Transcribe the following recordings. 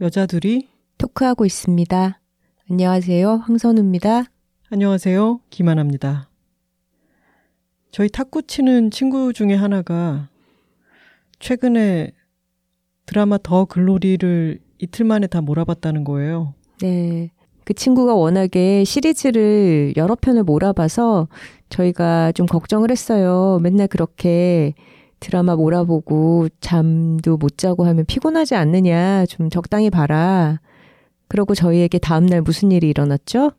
여자들이 토크하고 있습니다. 안녕하세요. 황선우입니다. 안녕하세요. 김하나입니다. 저희 탁구 치는 친구 중에 하나가 최근에 드라마 더 글로리를 이틀 만에 다 몰아봤다는 거예요. 네. 그 친구가 워낙에 시리즈를 여러 편을 몰아봐서 저희가 좀 걱정을 했어요. 맨날 그렇게 드라마 몰아보고 잠도 못 자고 하면 피곤하지 않느냐. 좀 적당히 봐라. 그러고 저희에게 다음날 무슨 일이 일어났죠?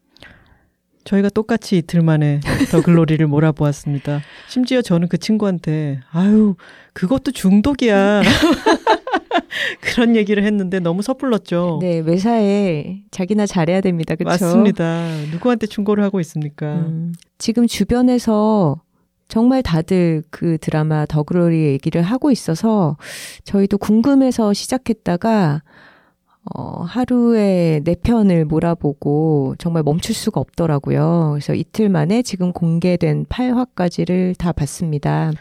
저희가 똑같이 이틀 만에 더 글로리를 몰아보았습니다. 심지어 저는 그 친구한테 아유 그것도 중독이야. 그런 얘기를 했는데 너무 섣불렀죠. 네, 매사에 자기나 잘해야 됩니다. 그렇죠? 맞습니다. 누구한테 충고를 하고 있습니까? 음, 지금 주변에서 정말 다들 그 드라마 더 글로리 얘기를 하고 있어서 저희도 궁금해서 시작했다가 어, 하루에 네 편을 몰아보고 정말 멈출 수가 없더라고요. 그래서 이틀 만에 지금 공개된 8화까지를 다 봤습니다.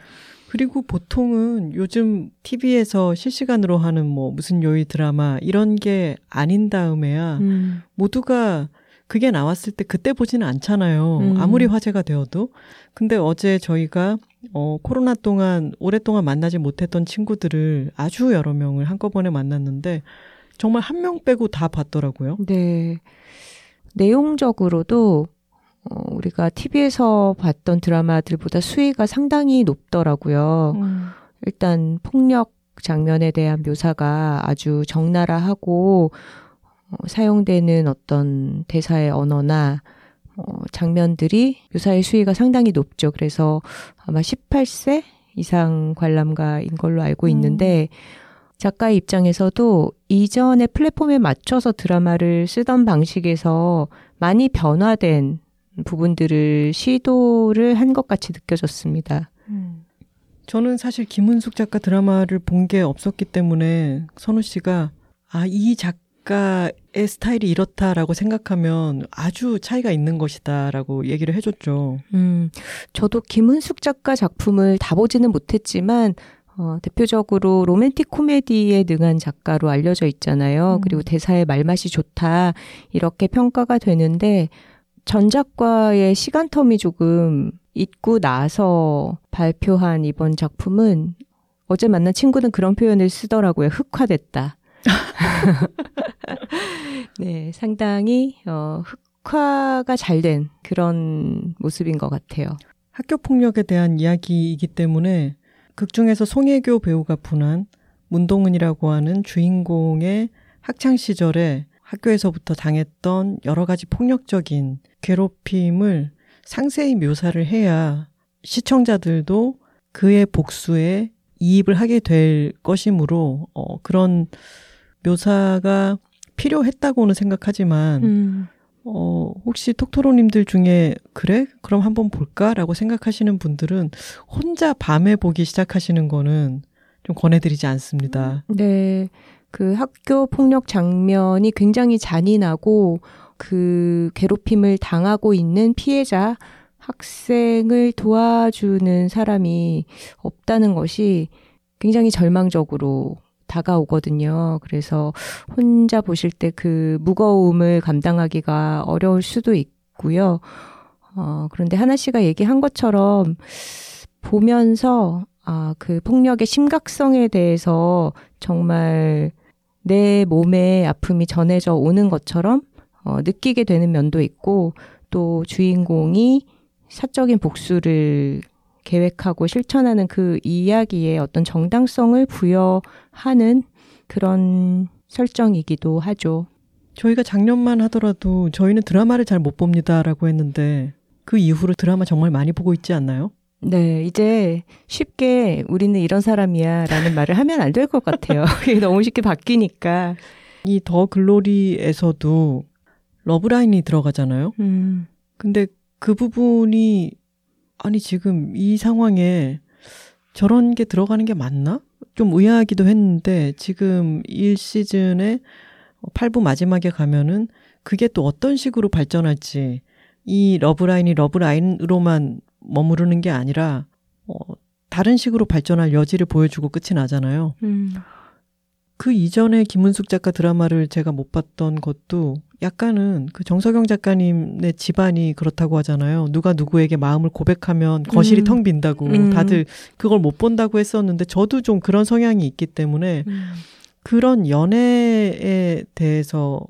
그리고 보통은 요즘 TV에서 실시간으로 하는 뭐 무슨 요일 드라마 이런 게 아닌 다음에야 음. 모두가 그게 나왔을 때 그때 보지는 않잖아요. 음. 아무리 화제가 되어도. 근데 어제 저희가 어 코로나 동안 오랫동안 만나지 못했던 친구들을 아주 여러 명을 한꺼번에 만났는데 정말 한 명 빼고 다 봤더라고요. 네. 내용적으로도 어, 우리가 TV에서 봤던 드라마들보다 수위가 상당히 높더라고요. 음. 일단 폭력 장면에 대한 묘사가 아주 적나라하고 어, 사용되는 어떤 대사의 언어나 어, 장면들이 묘사의 수위가 상당히 높죠. 그래서 아마 18세 이상 관람가인 걸로 알고 음. 있는데 음. 작가의 입장에서도 이전의 플랫폼에 맞춰서 드라마를 쓰던 방식에서 많이 변화된 부분들을 시도를 한 것 같이 느껴졌습니다. 음. 저는 사실 김은숙 작가 드라마를 본 게 없었기 때문에 선우 씨가 아, 이 작가의 스타일이 이렇다라고 생각하면 아주 차이가 있는 것이다라고 얘기를 해줬죠. 음, 저도 김은숙 작가 작품을 다 보지는 못했지만 어, 대표적으로 로맨틱 코미디에 능한 작가로 알려져 있잖아요. 음. 그리고 대사의 말맛이 좋다. 이렇게 평가가 되는데 전작과의 시간 텀이 조금 있고 나서 발표한 이번 작품은 어제 만난 친구는 그런 표현을 쓰더라고요. 흑화됐다. 네, 상당히 어, 흑화가 잘 된 그런 모습인 것 같아요. 학교 폭력에 대한 이야기이기 때문에 극 중에서 송혜교 배우가 분한 문동은이라고 하는 주인공의 학창 시절에 학교에서부터 당했던 여러 가지 폭력적인 괴롭힘을 상세히 묘사를 해야 시청자들도 그의 복수에 이입을 하게 될 것이므로 어, 그런 묘사가 필요했다고는 생각하지만 음. 어, 혹시 톡토로님들 중에, 그래? 그럼 한번 볼까라고 생각하시는 분들은 혼자 밤에 보기 시작하시는 거는 좀 권해드리지 않습니다. 네. 그 학교 폭력 장면이 굉장히 잔인하고 그 괴롭힘을 당하고 있는 피해자, 학생을 도와주는 사람이 없다는 것이 굉장히 절망적으로 다가오거든요. 그래서 혼자 보실 때 그 무거움을 감당하기가 어려울 수도 있고요. 어, 그런데 하나 씨가 얘기한 것처럼 보면서 아, 그 폭력의 심각성에 대해서 정말 내 몸에 아픔이 전해져 오는 것처럼 어, 느끼게 되는 면도 있고 또 주인공이 사적인 복수를 계획하고 실천하는 그 이야기에 어떤 정당성을 부여하는 그런 설정이기도 하죠. 저희가 작년만 하더라도 저희는 드라마를 잘 못 봅니다라고 했는데 그 이후로 드라마 정말 많이 보고 있지 않나요? 네, 이제 쉽게 우리는 이런 사람이야 라는 말을 하면 안 될 것 같아요. 이게 너무 쉽게 바뀌니까. 이 더 글로리에서도 러브라인이 들어가잖아요. 음. 근데 그 부분이 아니 지금 이 상황에 저런 게 들어가는 게 맞나? 좀 의아하기도 했는데 지금 1시즌에 8부 마지막에 가면은 그게 또 어떤 식으로 발전할지 이 러브라인이 러브라인으로만 머무르는 게 아니라 어, 다른 식으로 발전할 여지를 보여주고 끝이 나잖아요. 음. 그 이전에 김은숙 작가 드라마를 제가 못 봤던 것도 약간은 그 정석영 작가님의 집안이 그렇다고 하잖아요. 누가 누구에게 마음을 고백하면 거실이 음. 텅 빈다고 음. 다들 그걸 못 본다고 했었는데 저도 좀 그런 성향이 있기 때문에 음. 그런 연애에 대해서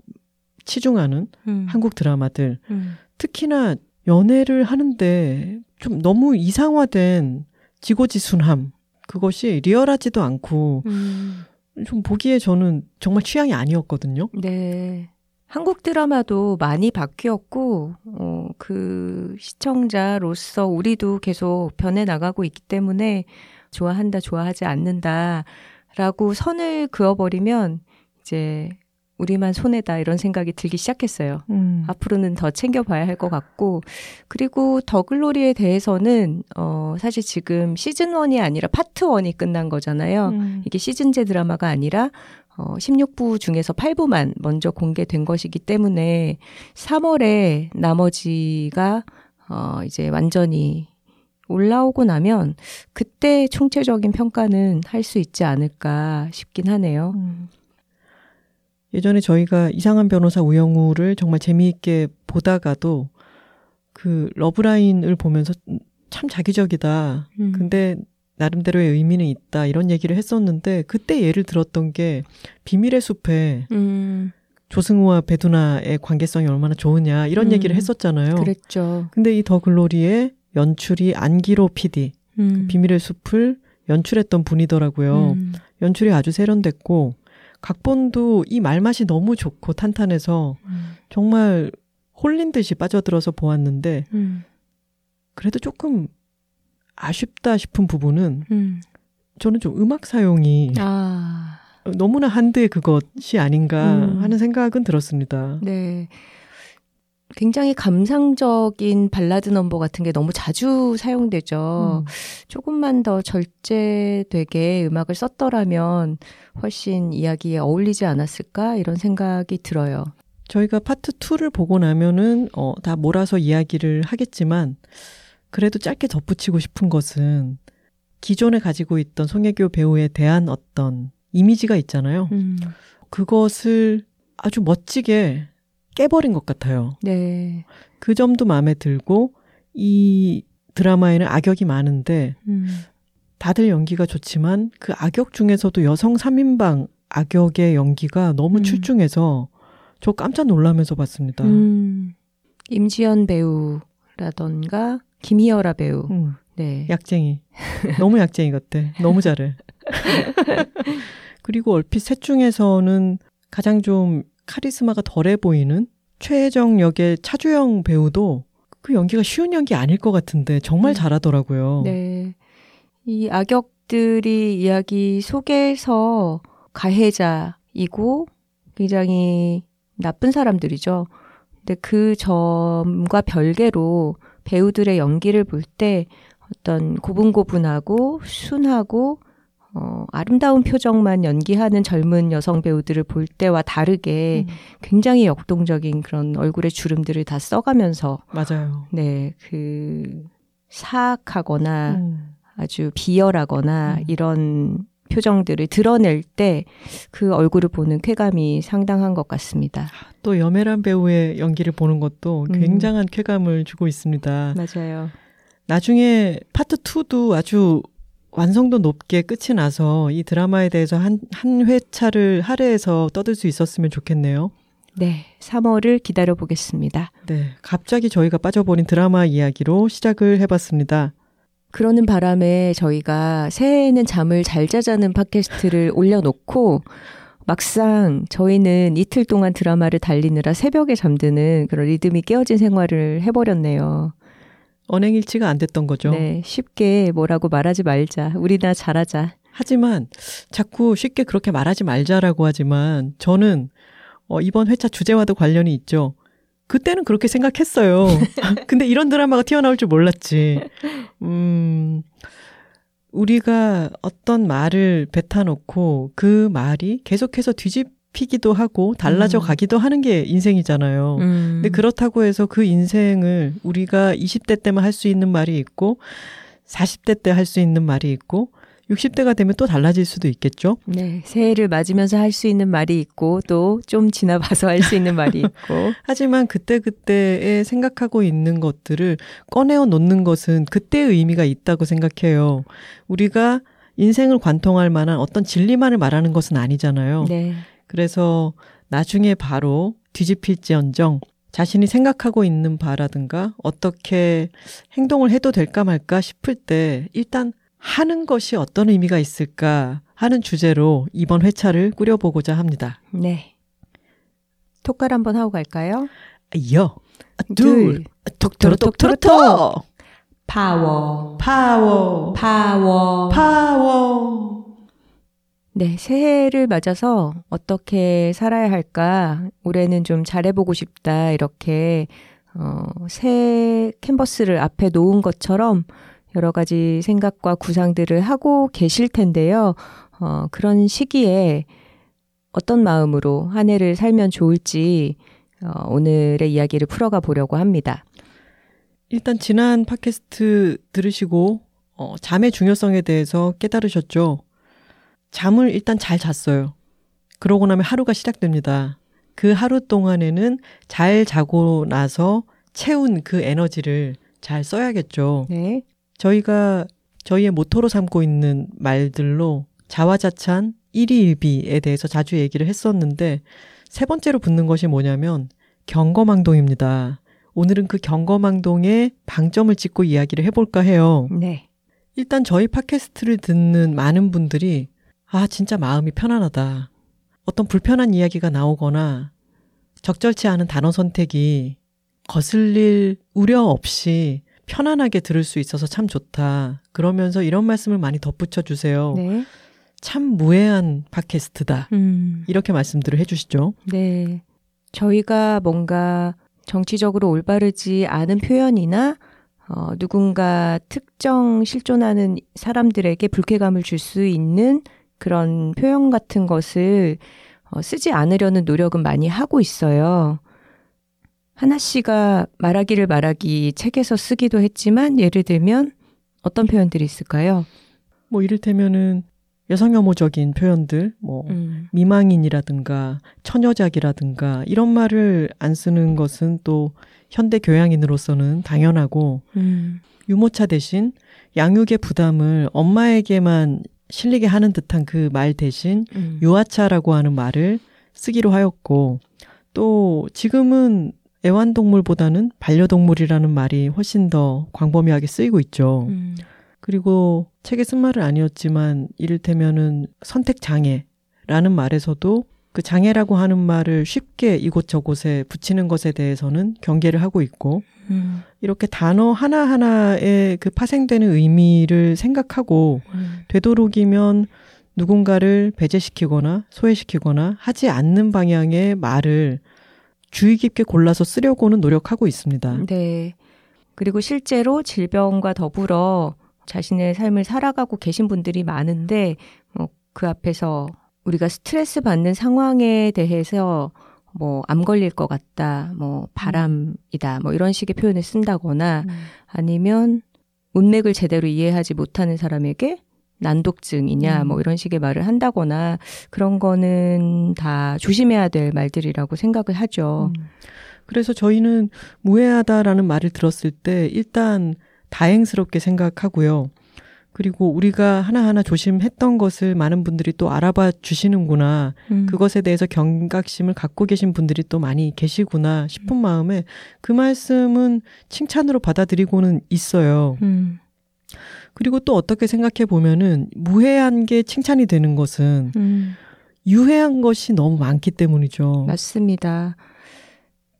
치중하는 음. 한국 드라마들 음. 특히나 연애를 하는데 좀 너무 이상화된 지고지순함 그것이 리얼하지도 않고 음. 좀 보기에 저는 정말 취향이 아니었거든요. 네. 한국 드라마도 많이 바뀌었고, 어, 그 시청자로서 우리도 계속 변해 나가고 있기 때문에 좋아한다, 좋아하지 않는다, 라고 선을 그어버리면 이제 우리만 손해다 이런 생각이 들기 시작했어요. 음. 앞으로는 더 챙겨봐야 할 것 같고 그리고 더글로리에 대해서는 어 사실 지금 시즌 1이 아니라 파트 1이 끝난 거잖아요. 음. 이게 시즌제 드라마가 아니라 어 16부 중에서 8부만 먼저 공개된 것이기 때문에 3월에 나머지가 어 이제 완전히 올라오고 나면 그때 총체적인 평가는 할 수 있지 않을까 싶긴 하네요. 음. 예전에 저희가 이상한 변호사 우영우를 정말 재미있게 보다가도 그 러브라인을 보면서 참 자기적이다. 음. 근데 나름대로의 의미는 있다. 이런 얘기를 했었는데 그때 예를 들었던 게 비밀의 숲에 음. 조승우와 배두나의 관계성이 얼마나 좋으냐 이런 음. 얘기를 했었잖아요. 그랬죠. 근데 이 더 글로리의 연출이 안기로 PD 음. 그 비밀의 숲을 연출했던 분이더라고요. 음. 연출이 아주 세련됐고 각본도 이 말맛이 너무 좋고 탄탄해서 음. 정말 홀린 듯이 빠져들어서 보았는데 음. 그래도 조금 아쉽다 싶은 부분은 음. 저는 좀 음악 사용이 아. 너무나 한데 그것이 아닌가 음. 하는 생각은 들었습니다. 네. 굉장히 감상적인 발라드 넘버 같은 게 너무 자주 사용되죠. 음. 조금만 더 절제되게 음악을 썼더라면 훨씬 이야기에 어울리지 않았을까 이런 생각이 들어요. 저희가 파트 2를 보고 나면은 어, 다 몰아서 이야기를 하겠지만 그래도 짧게 덧붙이고 싶은 것은 기존에 가지고 있던 송혜교 배우에 대한 어떤 이미지가 있잖아요. 음. 그것을 아주 멋지게 깨버린 것 같아요. 네. 그 점도 마음에 들고 이 드라마에는 악역이 많은데 음. 다들 연기가 좋지만 그 악역 중에서도 여성 3인방 악역의 연기가 너무 음. 출중해서 저 깜짝 놀라면서 봤습니다. 음. 임지연 배우라던가 김희열아 배우. 음. 네. 약쟁이. 너무 약쟁이 같아. 너무 잘해. 그리고 얼핏 셋 중에서는 가장 좀 카리스마가 덜해 보이는 최혜정 역의 차주영 배우도 그 연기가 쉬운 연기 아닐 것 같은데 정말 네. 잘하더라고요. 네. 이 악역들이 이야기 속에서 가해자이고 굉장히 나쁜 사람들이죠. 근데 그 점과 별개로 배우들의 연기를 볼 때 어떤 고분고분하고 순하고 어, 아름다운 표정만 연기하는 젊은 여성 배우들을 볼 때와 다르게 음. 굉장히 역동적인 그런 얼굴의 주름들을 다 써가면서 맞아요. 네, 그 사악하거나 음. 아주 비열하거나 음. 이런 표정들을 드러낼 때 그 얼굴을 보는 쾌감이 상당한 것 같습니다. 또 여메란 배우의 연기를 보는 것도 음. 굉장한 쾌감을 주고 있습니다. 맞아요. 나중에 파트 2도 아주 완성도 높게 끝이 나서 이 드라마에 대해서 한, 한 회차를 할애해서 떠들 수 있었으면 좋겠네요. 네, 3월을 기다려 보겠습니다. 네, 갑자기 저희가 빠져버린 드라마 이야기로 시작을 해봤습니다. 그러는 바람에 저희가 새해에는 잠을 잘 자자는 팟캐스트를 올려놓고 막상 저희는 이틀 동안 드라마를 달리느라 새벽에 잠드는 그런 리듬이 깨어진 생활을 해버렸네요. 언행일치가 안 됐던 거죠. 네, 쉽게 뭐라고 말하지 말자. 우리나 잘하자. 하지만 자꾸 쉽게 그렇게 말하지 말자라고 하지만 저는 어, 이번 회차 주제와도 관련이 있죠. 그때는 그렇게 생각했어요. 근데 이런 드라마가 튀어나올 줄 몰랐지. 음, 우리가 어떤 말을 뱉어놓고 그 말이 계속해서 뒤집 히기도 하고 달라져 음. 가기도 하는 게 인생이잖아요. 음. 근데 그렇다고 해서 그 인생을 우리가 20대 때만 할 수 있는 말이 있고 40대 때 할 수 있는 말이 있고 60대가 되면 또 달라질 수도 있겠죠. 네. 새해를 맞으면서 할 수 있는 말이 있고 또 좀 지나봐서 할 수 있는 말이 있고. 하지만 그때그때에 생각하고 있는 것들을 꺼내어 놓는 것은 그때의 의미가 있다고 생각해요. 우리가 인생을 관통할 만한 어떤 진리만을 말하는 것은 아니잖아요. 네. 그래서 나중에 바로 뒤집힐지언정 자신이 생각하고 있는 바라든가 어떻게 행동을 해도 될까 말까 싶을 때 일단 하는 것이 어떤 의미가 있을까 하는 주제로 이번 회차를 꾸려보고자 합니다. 네. 톡갈 한번 하고 갈까요? 여, 둘, 톡토로 톡토로 톡! 파워, 파워, 파워, 파워. 네, 새해를 맞아서 어떻게 살아야 할까? 올해는 좀 잘해보고 싶다. 이렇게, 어, 새 캔버스를 앞에 놓은 것처럼 여러 가지 생각과 구상들을 하고 계실 텐데요. 어, 그런 시기에 어떤 마음으로 한 해를 살면 좋을지 어, 오늘의 이야기를 풀어가 보려고 합니다. 일단 지난 팟캐스트 들으시고 어, 잠의 중요성에 대해서 깨달으셨죠? 잠을 일단 잘 잤어요. 그러고 나면 하루가 시작됩니다. 그 하루 동안에는 잘 자고 나서 채운 그 에너지를 잘 써야겠죠. 네. 저희가 저희의 모토로 삼고 있는 말들로 자화자찬, 일희일비에 대해서 자주 얘기를 했었는데 세 번째로 붙는 것이 뭐냐면 경거망동입니다. 오늘은 그 경거망동에 방점을 찍고 이야기를 해볼까 해요. 네. 일단 저희 팟캐스트를 듣는 많은 분들이 아, 진짜 마음이 편안하다. 어떤 불편한 이야기가 나오거나 적절치 않은 단어 선택이 거슬릴 우려 없이 편안하게 들을 수 있어서 참 좋다. 그러면서 이런 말씀을 많이 덧붙여 주세요. 네. 참 무해한 팟캐스트다. 음. 이렇게 말씀들을 해주시죠. 네. 저희가 뭔가 정치적으로 올바르지 않은 표현이나 어, 누군가 특정 실존하는 사람들에게 불쾌감을 줄 수 있는 그런 표현 같은 것을 어, 쓰지 않으려는 노력은 많이 하고 있어요. 하나 씨가 말하기를 말하기 책에서 쓰기도 했지만 예를 들면 어떤 표현들이 있을까요? 뭐 이를테면은 여성 혐오적인 표현들, 뭐 음. 미망인이라든가 처녀작이라든가 이런 말을 안 쓰는 것은 또 현대 교양인으로서는 당연하고 음. 유모차 대신 양육의 부담을 엄마에게만 실리게 하는 듯한 그 말 대신 음. 유아차라고 하는 말을 쓰기로 하였고 또 지금은 애완동물보다는 반려동물이라는 말이 훨씬 더 광범위하게 쓰이고 있죠. 음. 그리고 책에 쓴 말은 아니었지만 이를테면은 선택장애라는 말에서도 그 장애라고 하는 말을 쉽게 이곳저곳에 붙이는 것에 대해서는 경계를 하고 있고, 음. 이렇게 단어 하나하나의 그 파생되는 의미를 생각하고, 음. 되도록이면 누군가를 배제시키거나 소외시키거나 하지 않는 방향의 말을 주의 깊게 골라서 쓰려고는 노력하고 있습니다. 네. 그리고 실제로 질병과 더불어 자신의 삶을 살아가고 계신 분들이 많은데 뭐 그 앞에서 우리가 스트레스 받는 상황에 대해서 뭐 암 걸릴 것 같다, 뭐 바람이다, 뭐 이런 식의 표현을 쓴다거나 음. 아니면 문맥을 제대로 이해하지 못하는 사람에게 난독증이냐, 음. 뭐 이런 식의 말을 한다거나 그런 거는 다 조심해야 될 말들이라고 생각을 하죠. 음. 그래서 저희는 무해하다라는 말을 들었을 때 일단 다행스럽게 생각하고요. 그리고 우리가 하나하나 조심했던 것을 많은 분들이 또 알아봐 주시는구나. 음. 그것에 대해서 경각심을 갖고 계신 분들이 또 많이 계시구나 싶은 음. 마음에 그 말씀은 칭찬으로 받아들이고는 있어요. 음. 그리고 또 어떻게 생각해 보면은 무해한 게 칭찬이 되는 것은 음. 유해한 것이 너무 많기 때문이죠. 맞습니다.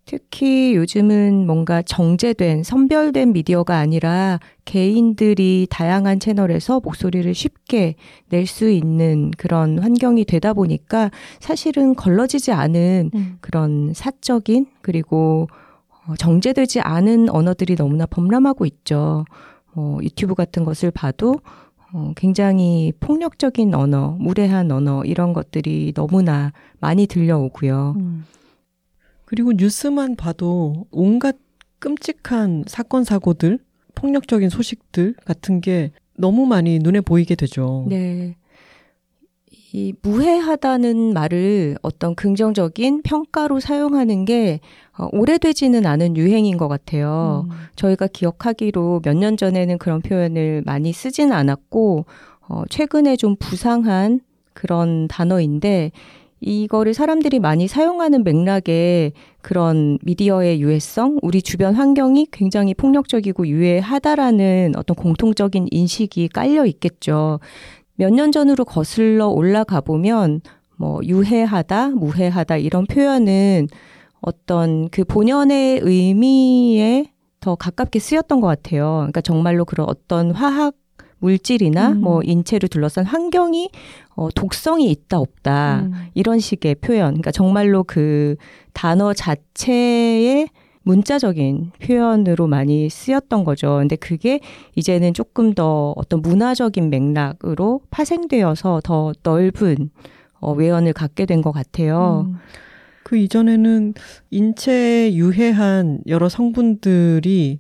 특히 요즘은 뭔가 정제된, 선별된 미디어가 아니라 개인들이 다양한 채널에서 목소리를 쉽게 낼 수 있는 그런 환경이 되다 보니까 사실은 걸러지지 않은 음. 그런 사적인 그리고 어, 정제되지 않은 언어들이 너무나 범람하고 있죠. 어, 유튜브 같은 것을 봐도 어, 굉장히 폭력적인 언어, 무례한 언어 이런 것들이 너무나 많이 들려오고요. 음. 그리고 뉴스만 봐도 온갖 끔찍한 사건 사고들, 폭력적인 소식들 같은 게 너무 많이 눈에 보이게 되죠. 네. 이 무해하다는 말을 어떤 긍정적인 평가로 사용하는 게 어, 오래되지는 않은 유행인 것 같아요. 음. 저희가 기억하기로 몇 년 전에는 그런 표현을 많이 쓰진 않았고, 어, 최근에 좀 부상한 그런 단어인데, 이거를 사람들이 많이 사용하는 맥락에 그런 미디어의 유해성, 우리 주변 환경이 굉장히 폭력적이고 유해하다라는 어떤 공통적인 인식이 깔려 있겠죠. 몇 년 전으로 거슬러 올라가 보면 뭐 유해하다, 무해하다 이런 표현은 어떤 그 본연의 의미에 더 가깝게 쓰였던 것 같아요. 그러니까 정말로 그런 어떤 화학 물질이나 음. 뭐 인체를 둘러싼 환경이 어, 독성이 있다 없다 음. 이런 식의 표현. 그러니까 정말로 그 단어 자체의 문자적인 표현으로 많이 쓰였던 거죠. 근데 그게 이제는 조금 더 어떤 문화적인 맥락으로 파생되어서 더 넓은 어, 외연을 갖게 된 것 같아요. 음. 그 이전에는 인체에 유해한 여러 성분들이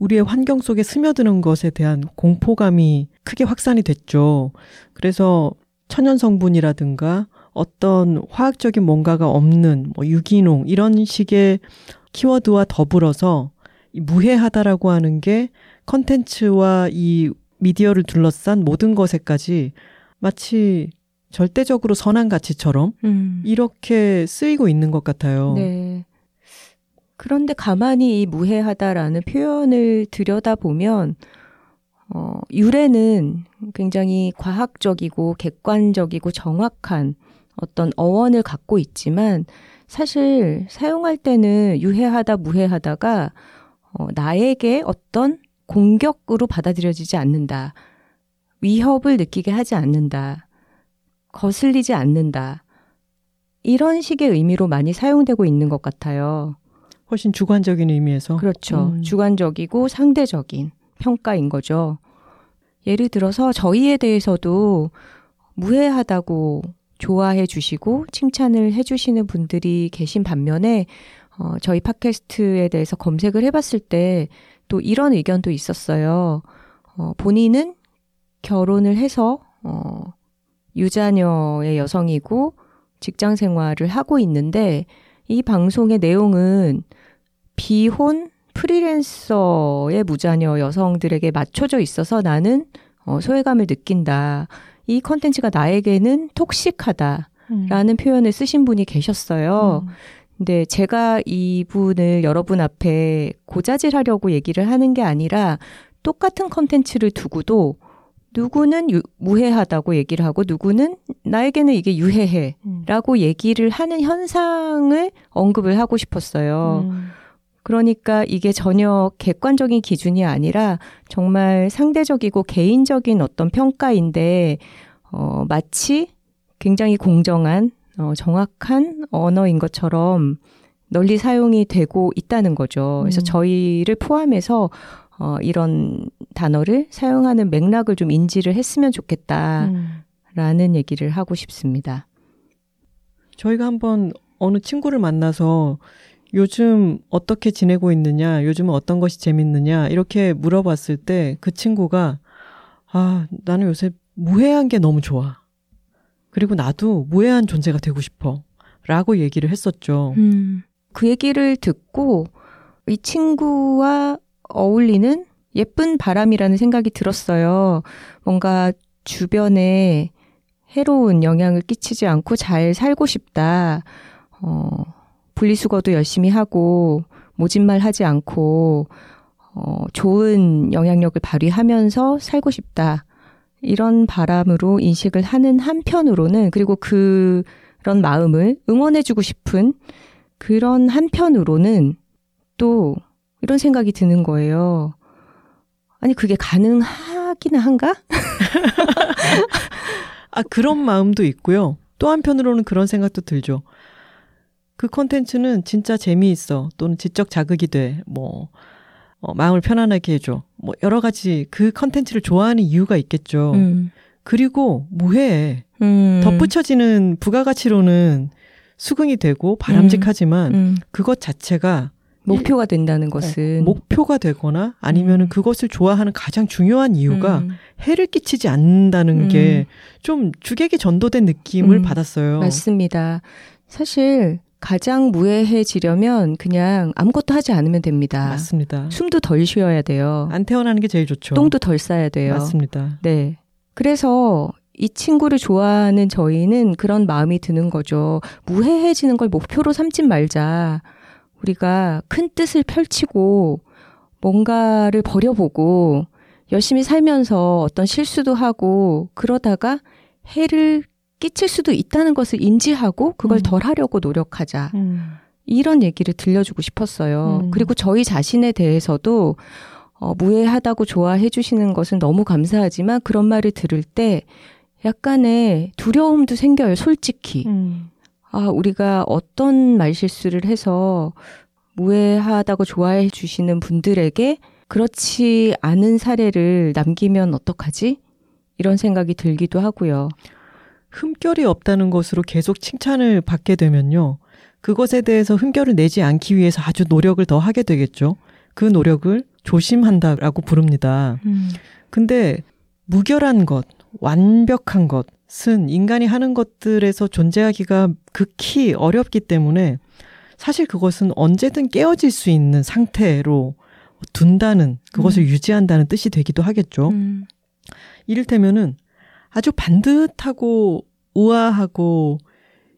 우리의 환경 속에 스며드는 것에 대한 공포감이 크게 확산이 됐죠. 그래서 천연 성분이라든가 어떤 화학적인 뭔가가 없는 뭐 유기농 이런 식의 키워드와 더불어서 무해하다라고 하는 게 컨텐츠와 이 미디어를 둘러싼 모든 것에까지 마치 절대적으로 선한 가치처럼 음. 이렇게 쓰이고 있는 것 같아요. 네. 그런데 가만히 이 무해하다라는 표현을 들여다보면, 어, 유래는 굉장히 과학적이고 객관적이고 정확한 어떤 어원을 갖고 있지만, 사실 사용할 때는 유해하다, 무해하다가, 어, 나에게 어떤 공격으로 받아들여지지 않는다. 위협을 느끼게 하지 않는다. 거슬리지 않는다. 이런 식의 의미로 많이 사용되고 있는 것 같아요. 훨씬 주관적인 의미에서. 그렇죠. 음. 주관적이고 상대적인 평가인 거죠. 예를 들어서 저희에 대해서도 무해하다고 좋아해 주시고 칭찬을 해 주시는 분들이 계신 반면에 어, 저희 팟캐스트에 대해서 검색을 해봤을 때 또 이런 의견도 있었어요. 어, 본인은 결혼을 해서 어, 유자녀의 여성이고 직장 생활을 하고 있는데 이 방송의 내용은 비혼 프리랜서의 무자녀 여성들에게 맞춰져 있어서 나는 어, 소외감을 느낀다. 이 컨텐츠가 나에게는 toxic하다라는 음. 표현을 쓰신 분이 계셨어요. 음. 근데 제가 이분을 여러분 앞에 고자질하려고 얘기를 하는 게 아니라 똑같은 컨텐츠를 두고도 누구는 유, 무해하다고 얘기를 하고 누구는 나에게는 이게 유해해라고 음. 얘기를 하는 현상을 언급을 하고 싶었어요. 음. 그러니까 이게 전혀 객관적인 기준이 아니라 정말 상대적이고 개인적인 어떤 평가인데, 어, 마치 굉장히 공정한, 어, 정확한 언어인 것처럼 널리 사용이 되고 있다는 거죠. 그래서 음. 저희를 포함해서 어, 이런 단어를 사용하는 맥락을 좀 인지를 했으면 좋겠다라는 음. 얘기를 하고 싶습니다. 저희가 한번 어느 친구를 만나서 요즘 어떻게 지내고 있느냐, 요즘은 어떤 것이 재밌느냐, 이렇게 물어봤을 때 그 친구가, 아, 나는 요새 무해한 게 너무 좋아. 그리고 나도 무해한 존재가 되고 싶어. 라고 얘기를 했었죠. 음, 그 얘기를 듣고 이 친구와 어울리는 예쁜 바람이라는 생각이 들었어요. 뭔가 주변에 해로운 영향을 끼치지 않고 잘 살고 싶다. 어, 분리수거도 열심히 하고 모진말 하지 않고 어, 좋은 영향력을 발휘하면서 살고 싶다. 이런 바람으로 인식을 하는 한편으로는 그리고 그, 그런 마음을 응원해주고 싶은 그런 한편으로는 또 이런 생각이 드는 거예요. 아니, 그게 가능하기는 한가? 아, 그런 마음도 있고요. 또 한편으로는 그런 생각도 들죠. 그 콘텐츠는 진짜 재미있어. 또는 지적 자극이 돼. 뭐, 어, 마음을 편안하게 해줘. 뭐 여러 가지 그 컨텐츠를 좋아하는 이유가 있겠죠. 음. 그리고 무해해. 음. 덧붙여지는 부가가치로는 수긍이 되고 바람직하지만 음. 음. 그것 자체가 목표가 된다는 네. 것은 목표가 되거나 아니면은 음. 그것을 좋아하는 가장 중요한 이유가 음. 해를 끼치지 않는다는 음. 게좀 주객이 전도된 느낌을 음. 받았어요. 맞습니다. 사실 가장 무해해지려면 그냥 아무것도 하지 않으면 됩니다. 맞습니다. 숨도 덜 쉬어야 돼요. 안 태어나는 게 제일 좋죠. 똥도 덜 싸야 돼요. 맞습니다. 네. 그래서 이 친구를 좋아하는 저희는 그런 마음이 드는 거죠. 무해해지는 걸 목표로 삼진 말자. 우리가 큰 뜻을 펼치고 뭔가를 버려보고 열심히 살면서 어떤 실수도 하고 그러다가 해를 끼칠 수도 있다는 것을 인지하고 그걸 음. 덜 하려고 노력하자. 음. 이런 얘기를 들려주고 싶었어요. 음. 그리고 저희 자신에 대해서도 어, 무해하다고 좋아해 주시는 것은 너무 감사하지만 그런 말을 들을 때 약간의 두려움도 생겨요, 솔직히. 음. 아, 우리가 어떤 말실수를 해서 무해하다고 좋아해 주시는 분들에게 그렇지 않은 사례를 남기면 어떡하지? 이런 생각이 들기도 하고요. 흠결이 없다는 것으로 계속 칭찬을 받게 되면요. 그것에 대해서 흠결을 내지 않기 위해서 아주 노력을 더 하게 되겠죠. 그 노력을 조심한다라고 부릅니다. 음. 근데 무결한 것, 완벽한 것은 인간이 하는 것들에서 존재하기가 극히 어렵기 때문에 사실 그것은 언제든 깨어질 수 있는 상태로 둔다는 그것을 음. 유지한다는 뜻이 되기도 하겠죠. 음. 이를테면은 아주 반듯하고 우아하고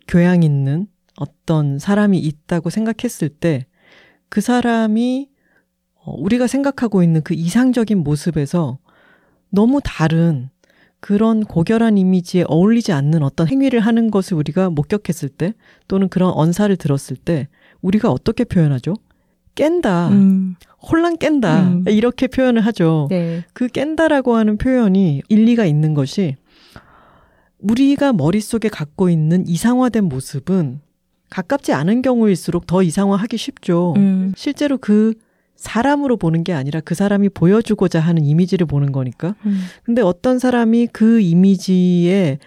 교양 있는 어떤 사람이 있다고 생각했을 때 그 사람이 어, 우리가 생각하고 있는 그 이상적인 모습에서 너무 다른 그런 고결한 이미지에 어울리지 않는 어떤 행위를 하는 것을 우리가 목격했을 때 또는 그런 언사를 들었을 때 우리가 어떻게 표현하죠? 깬다. 음. 혼란 깬다. 음. 이렇게 표현을 하죠. 네. 그 깬다라고 하는 표현이 일리가 있는 것이 우리가 머릿속에 갖고 있는 이상화된 모습은 가깝지 않은 경우일수록 더 이상화하기 쉽죠. 음. 실제로 그 사람으로 보는 게 아니라 그 사람이 보여주고자 하는 이미지를 보는 거니까. 음. 근데 어떤 사람이 그 이미지에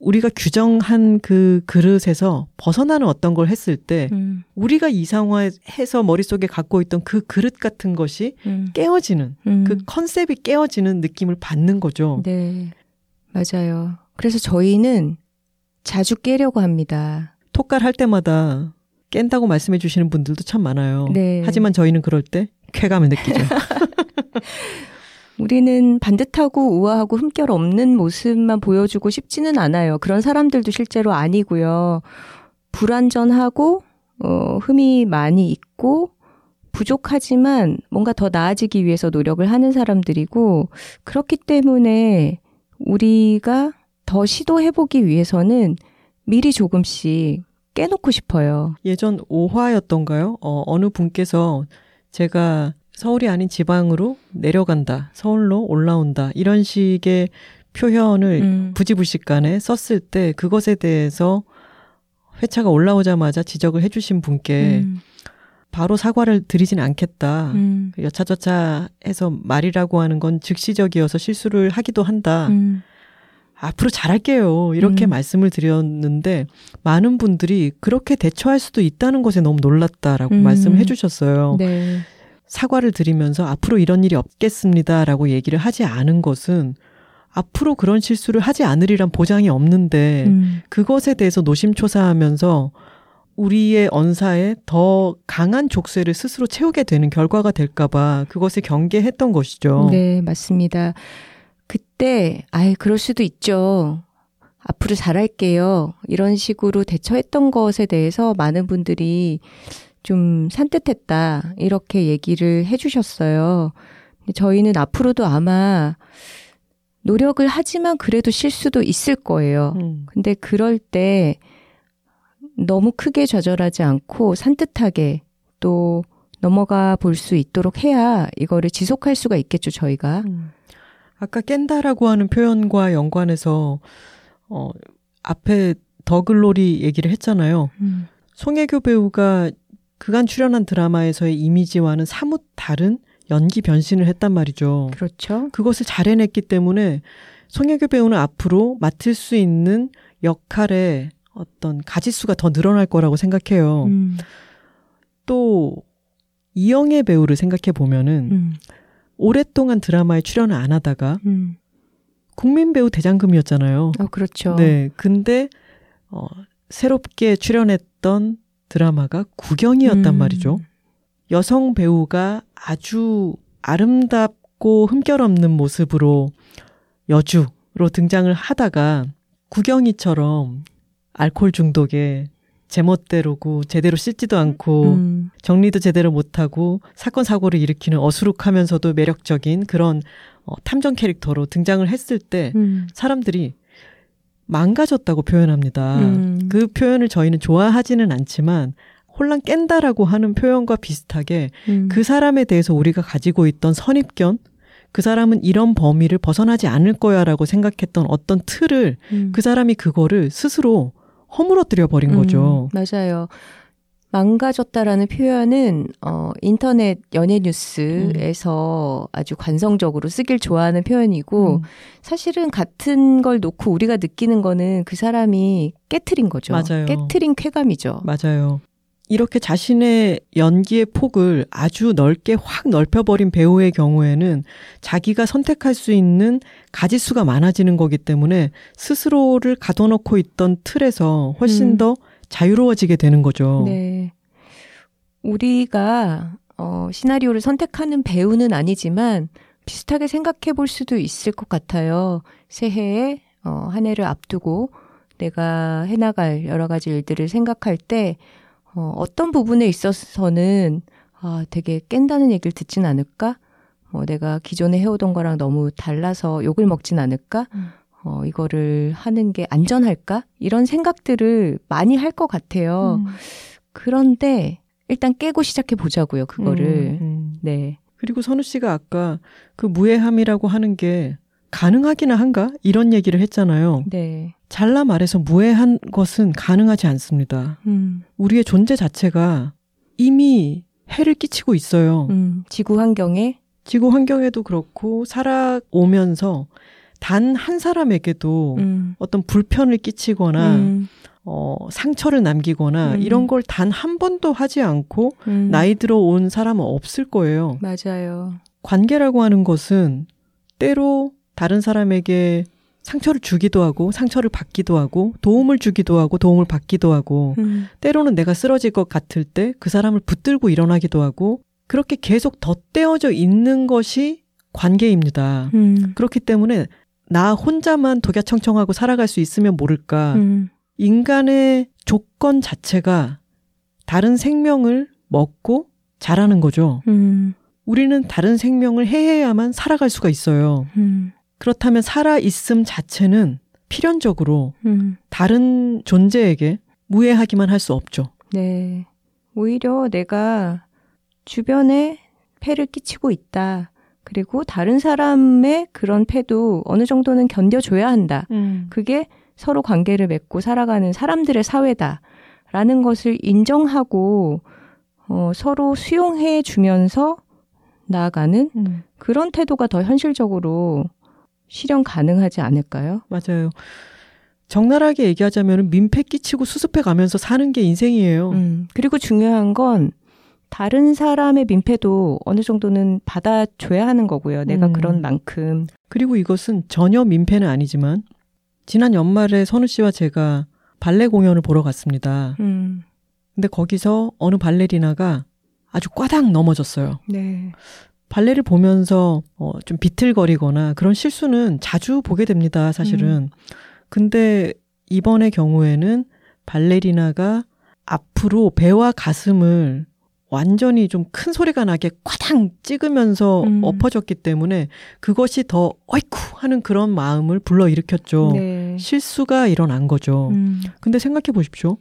우리가 규정한 그 그릇에서 벗어나는 어떤 걸 했을 때 음. 우리가 이상화해서 머릿속에 갖고 있던 그 그릇 같은 것이 음. 깨어지는 음. 그 컨셉이 깨어지는 느낌을 받는 거죠. 네. 맞아요. 그래서 저희는 자주 깨려고 합니다. 톡갈 할 때마다 깬다고 말씀해 주시는 분들도 참 많아요. 네. 하지만 저희는 그럴 때 쾌감을 느끼죠. 우리는 반듯하고 우아하고 흠결 없는 모습만 보여주고 싶지는 않아요. 그런 사람들도 실제로 아니고요. 불완전하고 어, 흠이 많이 있고 부족하지만 뭔가 더 나아지기 위해서 노력을 하는 사람들이고 그렇기 때문에 우리가 더 시도해보기 위해서는 미리 조금씩 깨놓고 싶어요. 예전 5화였던가요? 어, 어느 분께서 제가 서울이 아닌 지방으로 내려간다, 서울로 올라온다, 이런 식의 표현을 음. 부지불식 간에 썼을 때 그것에 대해서 회차가 올라오자마자 지적을 해주신 분께 음. 바로 사과를 드리진 않겠다. 음. 여차저차 해서 말이라고 하는 건 즉시적이어서 실수를 하기도 한다. 음. 앞으로 잘할게요. 이렇게 음. 말씀을 드렸는데 많은 분들이 그렇게 대처할 수도 있다는 것에 너무 놀랐다라고 음. 말씀을 해주셨어요. 네. 사과를 드리면서 앞으로 이런 일이 없겠습니다라고 얘기를 하지 않은 것은 앞으로 그런 실수를 하지 않으리란 보장이 없는데 음. 그것에 대해서 노심초사하면서 우리의 언사에 더 강한 족쇄를 스스로 채우게 되는 결과가 될까봐 그것을 경계했던 것이죠. 네, 맞습니다. 그때, 아예 그럴 수도 있죠. 앞으로 잘할게요. 이런 식으로 대처했던 것에 대해서 많은 분들이 좀 산뜻했다. 이렇게 얘기를 해주셨어요. 저희는 앞으로도 아마 노력을 하지만 그래도 실수도 있을 거예요. 음. 근데 그럴 때 너무 크게 좌절하지 않고 산뜻하게 또 넘어가 볼 수 있도록 해야 이거를 지속할 수가 있겠죠, 저희가. 음. 아까 깬다라고 하는 표현과 연관해서 어 앞에 더글로리 얘기를 했잖아요. 음. 송혜교 배우가 그간 출연한 드라마에서의 이미지와는 사뭇 다른 연기 변신을 했단 말이죠. 그렇죠. 그것을 잘 해냈기 때문에 송혜교 배우는 앞으로 맡을 수 있는 역할의 어떤 가지수가 더 늘어날 거라고 생각해요. 음. 또 이영애 배우를 생각해 보면은 음. 오랫동안 드라마에 출연을 안 하다가 음. 국민 배우 대장금이었잖아요. 어, 그렇죠. 네. 근데 어 새롭게 출연했던 드라마가 구경이었단 음. 말이죠. 여성 배우가 아주 아름답고 흠결 없는 모습으로 여주로 등장을 하다가 구경이처럼 알코올 중독에 제멋대로고 제대로 씻지도 않고 음. 정리도 제대로 못하고 사건 사고를 일으키는 어수룩하면서도 매력적인 그런 어, 탐정 캐릭터로 등장을 했을 때 음. 사람들이 망가졌다고 표현합니다. 음. 그 표현을 저희는 좋아하지는 않지만 혼란 깬다라고 하는 표현과 비슷하게 음. 그 사람에 대해서 우리가 가지고 있던 선입견, 그 사람은 이런 범위를 벗어나지 않을 거야라고 생각했던 어떤 틀을 음. 그 사람이 그거를 스스로 허물어뜨려 버린 음, 거죠. 맞아요. 망가졌다라는 표현은 어 인터넷 연예 뉴스에서 음. 아주 관성적으로 쓰길 좋아하는 표현이고 음. 사실은 같은 걸 놓고 우리가 느끼는 거는 그 사람이 깨트린 거죠. 맞아요. 깨트린 쾌감이죠. 맞아요. 이렇게 자신의 연기의 폭을 아주 넓게 확 넓혀버린 배우의 경우에는 자기가 선택할 수 있는 가지수가 많아지는 거기 때문에 스스로를 가둬놓고 있던 틀에서 훨씬 음. 더 자유로워지게 되는 거죠. 네. 우리가 어, 시나리오를 선택하는 배우는 아니지만 비슷하게 생각해 볼 수도 있을 것 같아요. 새해에 어, 한 해를 앞두고 내가 해나갈 여러 가지 일들을 생각할 때 어, 어떤 부분에 있어서는 아, 되게 깬다는 얘기를 듣진 않을까? 뭐 내가 기존에 해오던 거랑 너무 달라서 욕을 먹진 않을까? 음. 어, 이거를 하는 게 안전할까? 이런 생각들을 많이 할 것 같아요. 음. 그런데 일단 깨고 시작해 보자고요, 그거를. 음, 음. 네. 그리고 선우 씨가 아까 그 무해함이라고 하는 게 가능하기는 한가? 이런 얘기를 했잖아요. 네. 잘라 말해서 무해한 것은 가능하지 않습니다. 음. 우리의 존재 자체가 이미 해를 끼치고 있어요. 음. 지구 환경에? 지구 환경에도 그렇고 살아오면서 단 한 사람에게도 음. 어떤 불편을 끼치거나 음. 어, 상처를 남기거나 음. 이런 걸 단 한 번도 하지 않고 음. 나이 들어 온 사람은 없을 거예요. 맞아요. 관계라고 하는 것은 때로 다른 사람에게 상처를 주기도 하고 상처를 받기도 하고 도움을 주기도 하고 도움을 받기도 하고 음. 때로는 내가 쓰러질 것 같을 때 그 사람을 붙들고 일어나기도 하고 그렇게 계속 덧대어져 있는 것이 관계입니다. 음. 그렇기 때문에 나 혼자만 독야청청하고 살아갈 수 있으면 모를까. 음. 인간의 조건 자체가 다른 생명을 먹고 자라는 거죠. 음. 우리는 다른 생명을 해야만 살아갈 수가 있어요. 음. 그렇다면 살아있음 자체는 필연적으로 음. 다른 존재에게 무해하기만 할 수 없죠. 네. 오히려 내가 주변에 폐를 끼치고 있다. 그리고 다른 사람의 그런 폐도 어느 정도는 견뎌줘야 한다. 음. 그게 서로 관계를 맺고 살아가는 사람들의 사회다. 라는 것을 인정하고, 어, 서로 수용해 주면서 나아가는 음. 그런 태도가 더 현실적으로 실현 가능하지 않을까요? 맞아요. 적나라하게 얘기하자면 민폐 끼치고 수습해 가면서 사는 게 인생이에요. 음, 그리고 중요한 건 다른 사람의 민폐도 어느 정도는 받아줘야 하는 거고요. 내가 음. 그런 만큼. 그리고 이것은 전혀 민폐는 아니지만 지난 연말에 선우 씨와 제가 발레 공연을 보러 갔습니다. 음. 근데 거기서 어느 발레리나가 아주 꽈당 넘어졌어요. 네. 발레를 보면서 어, 좀 비틀거리거나 그런 실수는 자주 보게 됩니다, 사실은. 음. 근데 이번의 경우에는 발레리나가 앞으로 배와 가슴을 완전히 좀 큰 소리가 나게 꽈당 찍으면서 음. 엎어졌기 때문에 그것이 더 어이쿠 하는 그런 마음을 불러일으켰죠. 네. 실수가 일어난 거죠. 음. 근데 생각해 보십시오.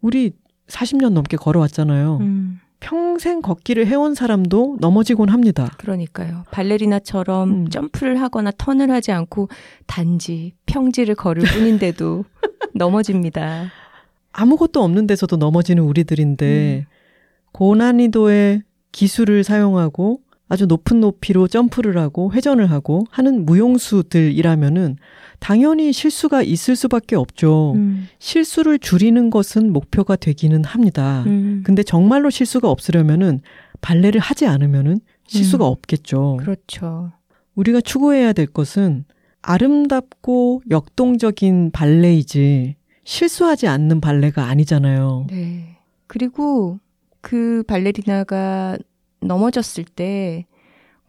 우리 40년 넘게 걸어왔잖아요. 음. 평생 걷기를 해온 사람도 넘어지곤 합니다. 그러니까요. 발레리나처럼 음. 점프를 하거나 턴을 하지 않고 단지 평지를 걸을 뿐인데도 넘어집니다. 아무것도 없는 데서도 넘어지는 우리들인데 음. 고난이도의 기술을 사용하고 아주 높은 높이로 점프를 하고 회전을 하고 하는 무용수들이라면은 당연히 실수가 있을 수밖에 없죠. 음. 실수를 줄이는 것은 목표가 되기는 합니다. 음. 근데 정말로 실수가 없으려면은 발레를 하지 않으면은 실수가 음. 없겠죠. 그렇죠. 우리가 추구해야 될 것은 아름답고 역동적인 발레이지 실수하지 않는 발레가 아니잖아요. 네. 그리고 그 발레리나가 넘어졌을 때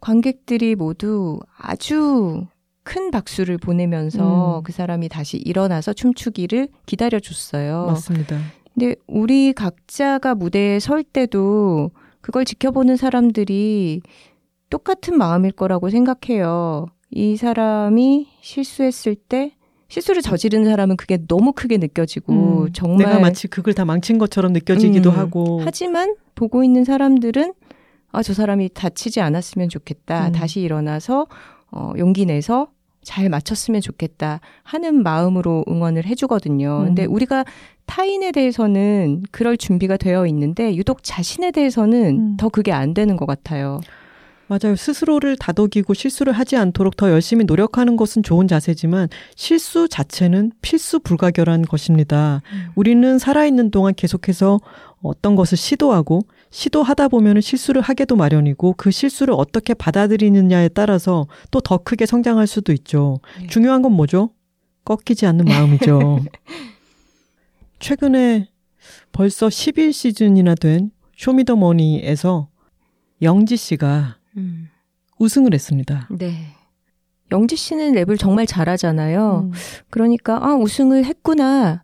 관객들이 모두 아주 큰 박수를 보내면서 음. 그 사람이 다시 일어나서 춤추기를 기다려줬어요. 맞습니다. 근데 우리 각자가 무대에 설 때도 그걸 지켜보는 사람들이 똑같은 마음일 거라고 생각해요. 이 사람이 실수했을 때 실수를 저지른 사람은 그게 너무 크게 느껴지고 음, 정말 내가 마치 그걸 다 망친 것처럼 느껴지기도 음, 하고 하지만 보고 있는 사람들은 아 저 사람이 다치지 않았으면 좋겠다 음. 다시 일어나서 어, 용기 내서 잘 맞췄으면 좋겠다 하는 마음으로 응원을 해주거든요. 음. 근데 우리가 타인에 대해서는 그럴 준비가 되어 있는데 유독 자신에 대해서는 음. 더 그게 안 되는 것 같아요. 맞아요. 스스로를 다독이고 실수를 하지 않도록 더 열심히 노력하는 것은 좋은 자세지만 실수 자체는 필수 불가결한 것입니다. 음. 우리는 살아있는 동안 계속해서 어떤 것을 시도하고 시도하다 보면 실수를 하게도 마련이고 그 실수를 어떻게 받아들이느냐에 따라서 또 더 크게 성장할 수도 있죠. 네. 중요한 건 뭐죠? 꺾이지 않는 마음이죠. 최근에 벌써 11시즌이나 된 쇼미더머니에서 영지 씨가 음. 우승을 했습니다. 네. 영지 씨는 랩을 정말 잘하잖아요. 음. 그러니까 아 우승을 했구나.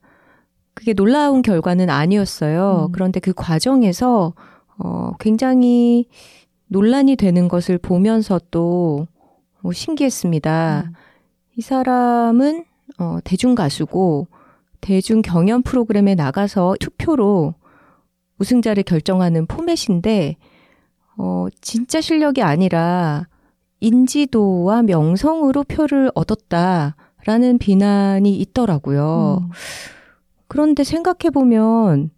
그게 놀라운 결과는 아니었어요. 음. 그런데 그 과정에서 어 굉장히 논란이 되는 것을 보면서 또 어, 신기했습니다. 음. 이 사람은 어 대중 가수고 대중 경연 프로그램에 나가서 투표로 우승자를 결정하는 포맷인데 어, 진짜 실력이 아니라 인지도와 명성으로 표를 얻었다라는 비난이 있더라고요. 음. 그런데 생각해 보면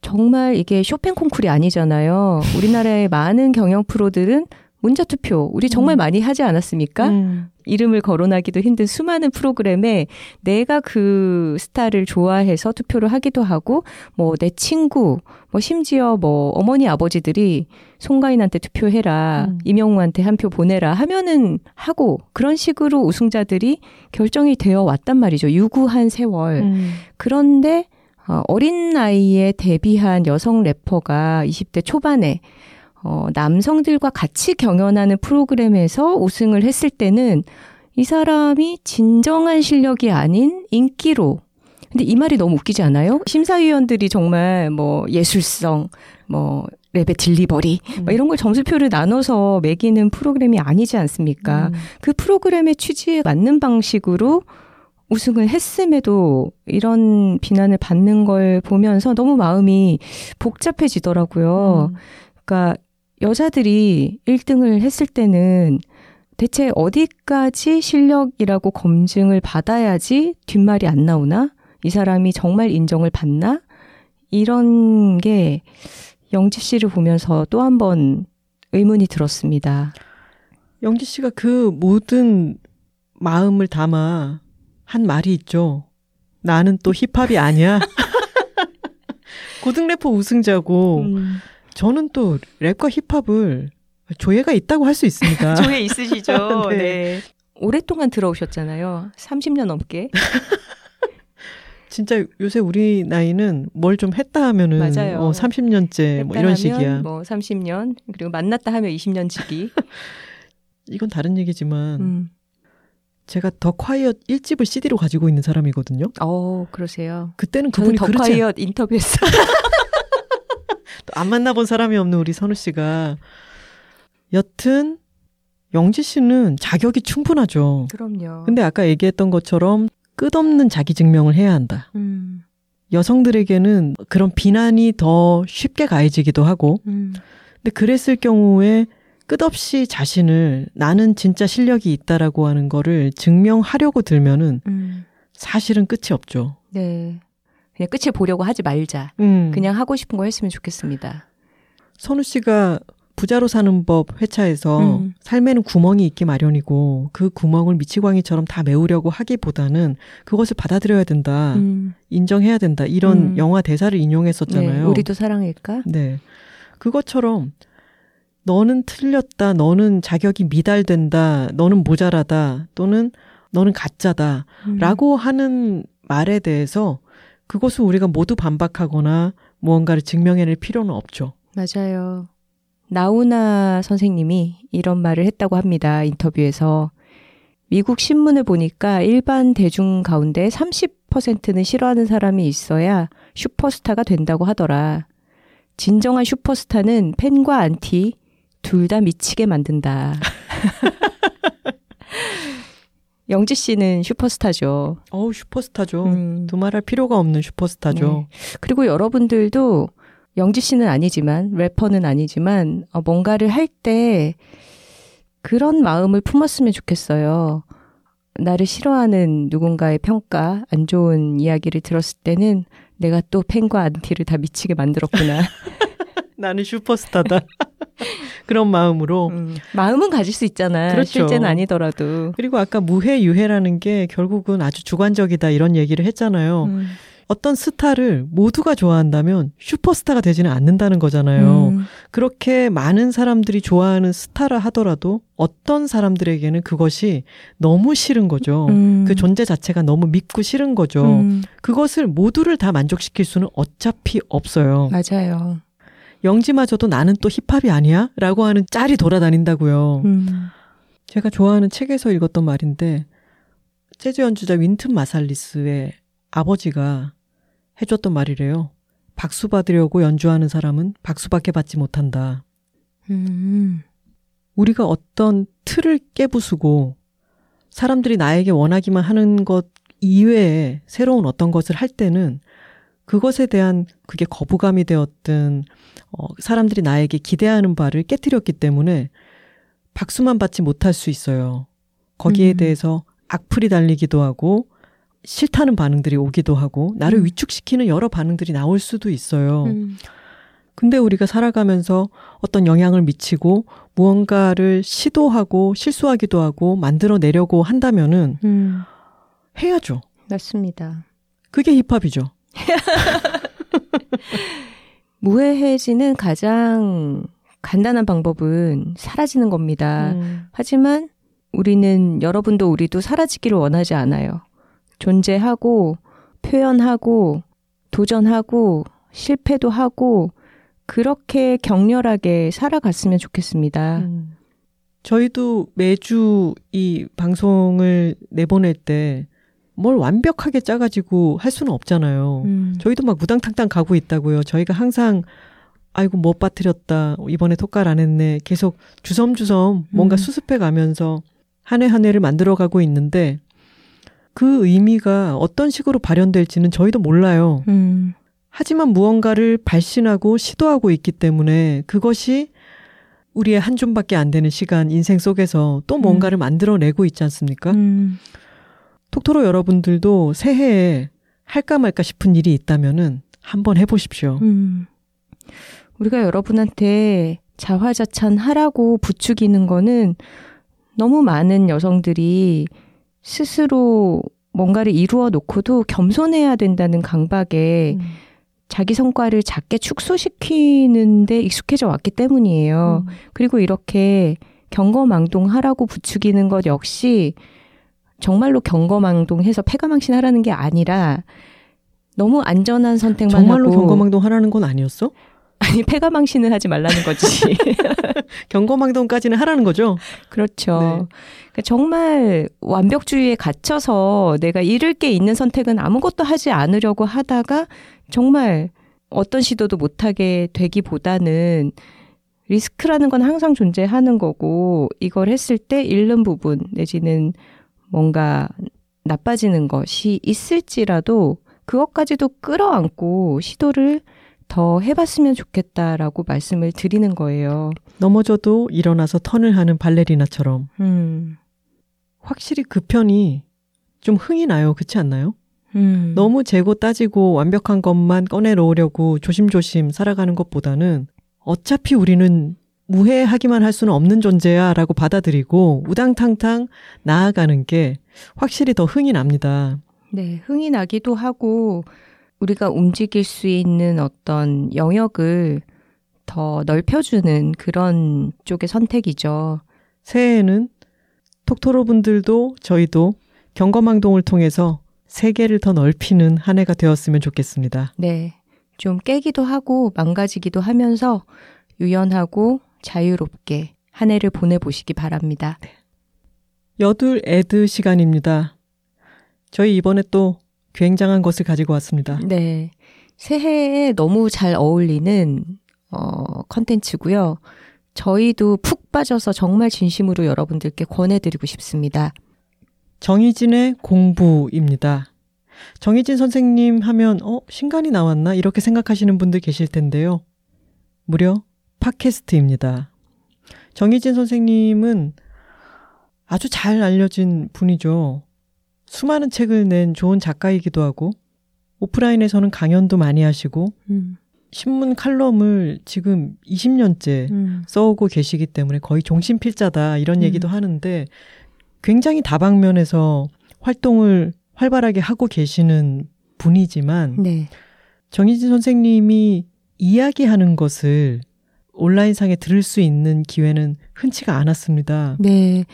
정말 이게 쇼팽 콩쿨이 아니잖아요. 우리나라의 많은 경영 프로들은 문자 투표 우리 정말 음. 많이 하지 않았습니까? 음. 이름을 거론하기도 힘든 수많은 프로그램에 내가 그 스타를 좋아해서 투표를 하기도 하고 뭐 내 친구 뭐 심지어 뭐 어머니 아버지들이 송가인한테 투표해라 음. 이명웅한테 한 표 보내라 하면은 하고 그런 식으로 우승자들이 결정이 되어 왔단 말이죠 유구한 세월 음. 그런데 어, 어린 나이에 데뷔한 여성 래퍼가 20대 초반에 어, 남성들과 같이 경연하는 프로그램에서 우승을 했을 때는 이 사람이 진정한 실력이 아닌 인기로 근데 이 말이 너무 웃기지 않아요? 심사위원들이 정말 뭐 예술성, 뭐 랩의 딜리버리 음. 뭐 이런 걸 점수표를 나눠서 매기는 프로그램이 아니지 않습니까? 음. 그 프로그램의 취지에 맞는 방식으로 우승을 했음에도 이런 비난을 받는 걸 보면서 너무 마음이 복잡해지더라고요. 음. 그러니까 여자들이 1등을 했을 때는 대체 어디까지 실력이라고 검증을 받아야지 뒷말이 안 나오나? 이 사람이 정말 인정을 받나? 이런 게 영지 씨를 보면서 또 한 번 의문이 들었습니다. 영지 씨가 그 모든 마음을 담아 한 말이 있죠. 나는 또 힙합이 아니야. 고등 래퍼 우승자고 음. 저는 또 랩과 힙합을 조예가 있다고 할 수 있습니다. 조예 있으시죠? 네. 네. 오랫동안 들어오셨잖아요. 30년 넘게. 진짜 요새 우리 나이는 뭘 좀 했다 하면은 맞아요. 어, 30년째 뭐 이런 식이야. 뭐 30년 그리고 만났다 하면 20년 지기. 이건 다른 얘기지만 음. 제가 더 콰이엇 1집을 CD로 가지고 있는 사람이거든요. 어, 그러세요. 그때는 그분이 더 콰이엇 인터뷰했어요. 안 만나본 사람이 없는 우리 선우 씨가 여튼 영지 씨는 자격이 충분하죠. 그럼요. 근데 아까 얘기했던 것처럼 끝없는 자기 증명을 해야 한다. 음. 여성들에게는 그런 비난이 더 쉽게 가해지기도 하고, 음. 근데 그랬을 경우에 끝없이 자신을 나는 진짜 실력이 있다라고 하는 거를 증명하려고 들면은 음. 사실은 끝이 없죠. 네. 그냥 끝을 보려고 하지 말자. 음. 그냥 하고 싶은 거 했으면 좋겠습니다. 선우 씨가 부자로 사는 법 회차에서 음. 삶에는 구멍이 있기 마련이고 그 구멍을 미치광이처럼 다 메우려고 하기보다는 그것을 받아들여야 된다. 음. 인정해야 된다. 이런 음. 영화 대사를 인용했었잖아요. 네, 우리도 사랑일까? 네. 그것처럼 너는 틀렸다. 너는 자격이 미달된다. 너는 모자라다. 또는 너는 가짜다. 음. 라고 하는 말에 대해서 그것을 우리가 모두 반박하거나 무언가를 증명해낼 필요는 없죠. 맞아요. 나우나 선생님이 이런 말을 했다고 합니다. 인터뷰에서. 미국 신문을 보니까 일반 대중 가운데 30%는 싫어하는 사람이 있어야 슈퍼스타가 된다고 하더라. 진정한 슈퍼스타는 팬과 안티 둘 다 미치게 만든다. 영지 씨는 슈퍼스타죠. 어우, 슈퍼스타죠. 음. 두말할 필요가 없는 슈퍼스타죠. 네. 그리고 여러분들도 영지 씨는 아니지만, 래퍼는 아니지만, 어, 뭔가를 할 때 그런 마음을 품었으면 좋겠어요. 나를 싫어하는 누군가의 평가, 안 좋은 이야기를 들었을 때는 내가 또 팬과 안티를 다 미치게 만들었구나. 나는 슈퍼스타다. 그런 마음으로 음, 마음은 가질 수 있잖아. 그렇죠. 실제는 아니더라도. 그리고 아까 무해 유해라는 게 결국은 아주 주관적이다 이런 얘기를 했잖아요. 음. 어떤 스타를 모두가 좋아한다면 슈퍼스타가 되지는 않는다는 거잖아요. 음. 그렇게 많은 사람들이 좋아하는 스타라 하더라도 어떤 사람들에게는 그것이 너무 싫은 거죠. 음. 그 존재 자체가 너무 믿고 싫은 거죠. 음. 그것을 모두를 다 만족시킬 수는 어차피 없어요. 맞아요. 영지마저도 나는 또 힙합이 아니야? 라고 하는 짤이 돌아다닌다고요. 음. 제가 좋아하는 책에서 읽었던 말인데, 재즈 연주자 윈튼 마살리스의 아버지가 해줬던 말이래요. 박수 받으려고 연주하는 사람은 박수밖에 받지 못한다. 음. 우리가 어떤 틀을 깨부수고 사람들이 나에게 원하기만 하는 것 이외에 새로운 어떤 것을 할 때는 그것에 대한 그게 거부감이 되었든 어, 사람들이 나에게 기대하는 바를 깨뜨렸기 때문에 박수만 받지 못할 수 있어요. 거기에 음. 대해서 악플이 달리기도 하고 싫다는 반응들이 오기도 하고 나를 음. 위축시키는 여러 반응들이 나올 수도 있어요. 음. 근데 우리가 살아가면서 어떤 영향을 미치고 무언가를 시도하고 실수하기도 하고 만들어 내려고 한다면은 음. 해야죠. 맞습니다. 그게 힙합이죠. 무해해지는 가장 간단한 방법은 사라지는 겁니다. 음. 하지만 우리는 여러분도 우리도 사라지기를 원하지 않아요. 존재하고 표현하고 도전하고 실패도 하고 그렇게 격렬하게 살아갔으면 좋겠습니다. 음. 저희도 매주 이 방송을 내보낼 때 뭘 완벽하게 짜가지고 할 수는 없잖아요. 음. 저희도 막 무당탕탕 가고 있다고요. 저희가 항상 아이고 못 빠뜨렸다. 이번에 토깔 안 했네. 계속 주섬주섬 뭔가 음. 수습해 가면서 한 해 한 해를 만들어 가고 있는데 그 의미가 어떤 식으로 발현될지는 저희도 몰라요. 음. 하지만 무언가를 발신하고 시도하고 있기 때문에 그것이 우리의 한 줌밖에 안 되는 시간 인생 속에서 또 뭔가를 음. 만들어내고 있지 않습니까? 음. 톡토로 여러분들도 새해에 할까 말까 싶은 일이 있다면은 한번 해보십시오. 음. 우리가 여러분한테 자화자찬 하라고 부추기는 거는 너무 많은 여성들이 스스로 뭔가를 이루어 놓고도 겸손해야 된다는 강박에 음. 자기 성과를 작게 축소시키는데 익숙해져 왔기 때문이에요. 음. 그리고 이렇게 경거망동하라고 부추기는 것 역시 정말로 경거망동해서 패가망신 하라는 게 아니라 너무 안전한 선택만 정말로 하고 정말로 경거망동 하라는 건 아니었어? 아니 폐가망신을 하지 말라는 거지. 경거망동까지는 하라는 거죠. 그렇죠. 네. 그러니까 정말 완벽주의에 갇혀서 내가 잃을 게 있는 선택은 아무것도 하지 않으려고 하다가 정말 어떤 시도도 못하게 되기보다는 리스크라는 건 항상 존재하는 거고 이걸 했을 때 잃는 부분 내지는 뭔가 나빠지는 것이 있을지라도 그것까지도 끌어안고 시도를 더 해봤으면 좋겠다라고 말씀을 드리는 거예요. 넘어져도 일어나서 턴을 하는 발레리나처럼. 음. 확실히 그 편이 좀 흥이 나요. 그렇지 않나요? 음. 너무 재고 따지고 완벽한 것만 꺼내놓으려고 조심조심 살아가는 것보다는 어차피 우리는 무해하기만 할 수는 없는 존재야 라고 받아들이고 우당탕탕 나아가는 게 확실히 더 흥이 납니다. 네, 흥이 나기도 하고 우리가 움직일 수 있는 어떤 영역을 더 넓혀주는 그런 쪽의 선택이죠. 새해에는 톡토로 분들도 저희도 경거망동을 통해서 세계를 더 넓히는 한 해가 되었으면 좋겠습니다. 네. 좀 깨기도 하고 망가지기도 하면서 유연하고 자유롭게 한 해를 보내보시기 바랍니다. 네. 여둘 애드 시간입니다. 저희 이번에 또 굉장한 것을 가지고 왔습니다. 네. 새해에 너무 잘 어울리는 어 컨텐츠고요. 저희도 푹 빠져서 정말 진심으로 여러분들께 권해드리고 싶습니다. 정희진의 공부입니다. 정희진 선생님 하면 어 신간이 나왔나 이렇게 생각하시는 분들 계실 텐데요. 무려 팟캐스트입니다. 정희진 선생님은 아주 잘 알려진 분이죠. 수많은 책을 낸 좋은 작가이기도 하고 오프라인에서는 강연도 많이 하시고 음. 신문 칼럼을 지금 20년째 음. 써오고 계시기 때문에 거의 종신 필자다 이런 음. 얘기도 하는데 굉장히 다방면에서 활동을 활발하게 하고 계시는 분이지만 네. 정희진 선생님이 이야기하는 것을 온라인상에 들을 수 있는 기회는 흔치가 않았습니다. 네.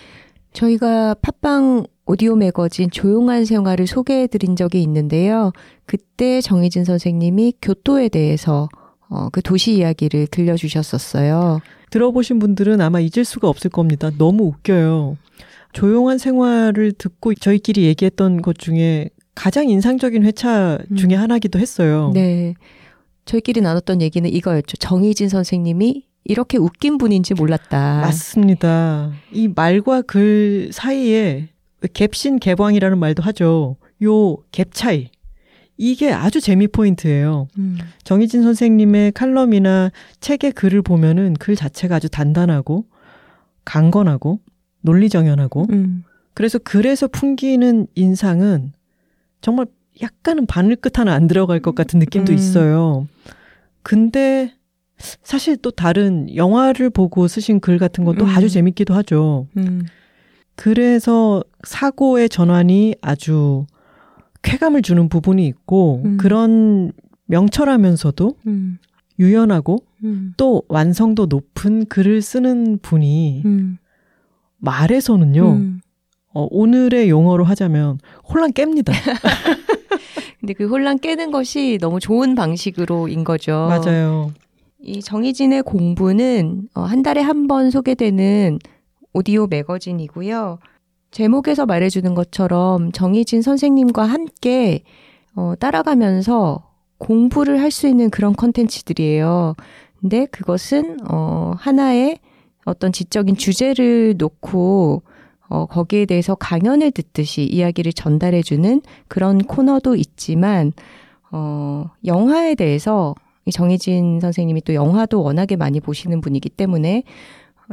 저희가 팟빵 오디오 매거진 조용한 생활을 소개해 드린 적이 있는데요. 그때 정희진 선생님이 교토에 대해서 어, 그 도시 이야기를 들려주셨었어요. 들어보신 분들은 아마 잊을 수가 없을 겁니다. 너무 웃겨요. 조용한 생활을 듣고 저희끼리 얘기했던 것 중에 가장 인상적인 회차 중에 음. 하나기도 했어요. 네. 저희끼리 나눴던 얘기는 이거였죠. 정희진 선생님이 이렇게 웃긴 분인지 몰랐다. 맞습니다. 이 말과 글 사이에 갭신 개방이라는 말도 하죠. 요 갭 차이. 이게 아주 재미 포인트예요. 음. 정희진 선생님의 칼럼이나 책의 글을 보면은 글 자체가 아주 단단하고 강건하고 논리정연하고 음. 그래서 글에서 풍기는 인상은 정말 약간은 바늘 끝 하나 안 들어갈 것 같은 느낌도 음. 있어요. 근데 사실 또 다른 영화를 보고 쓰신 글 같은 것도 음. 아주 재밌기도 하죠. 음. 그래서 사고의 전환이 아주 쾌감을 주는 부분이 있고 음. 그런 명철하면서도 음. 유연하고 음. 또 완성도 높은 글을 쓰는 분이 음. 말에서는요. 음. 어, 오늘의 용어로 하자면 혼란 깹니다. 근데 그 혼란 깨는 것이 너무 좋은 방식으로인 거죠. 맞아요. 이 정희진의 공부는 어, 한 달에 한 번 소개되는 오디오 매거진이고요. 제목에서 말해주는 것처럼 정희진 선생님과 함께 어, 따라가면서 공부를 할 수 있는 그런 컨텐츠들이에요. 근데 그것은 어, 하나의 어떤 지적인 주제를 놓고 어, 거기에 대해서 강연을 듣듯이 이야기를 전달해주는 그런 코너도 있지만 어, 영화에 대해서 정희진 선생님이 또 영화도 워낙에 많이 보시는 분이기 때문에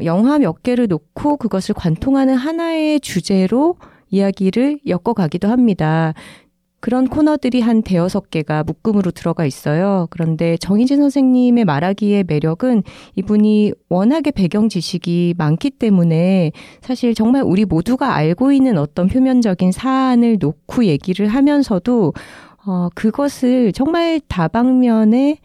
영화 몇 개를 놓고 그것을 관통하는 하나의 주제로 이야기를 엮어가기도 합니다. 그런 코너들이 한 대여섯 개가 묶음으로 들어가 있어요. 그런데 정희진 선생님의 말하기의 매력은 이분이 워낙에 배경 지식이 많기 때문에 사실 정말 우리 모두가 알고 있는 어떤 표면적인 사안을 놓고 얘기를 하면서도 어, 그것을 정말 다방면에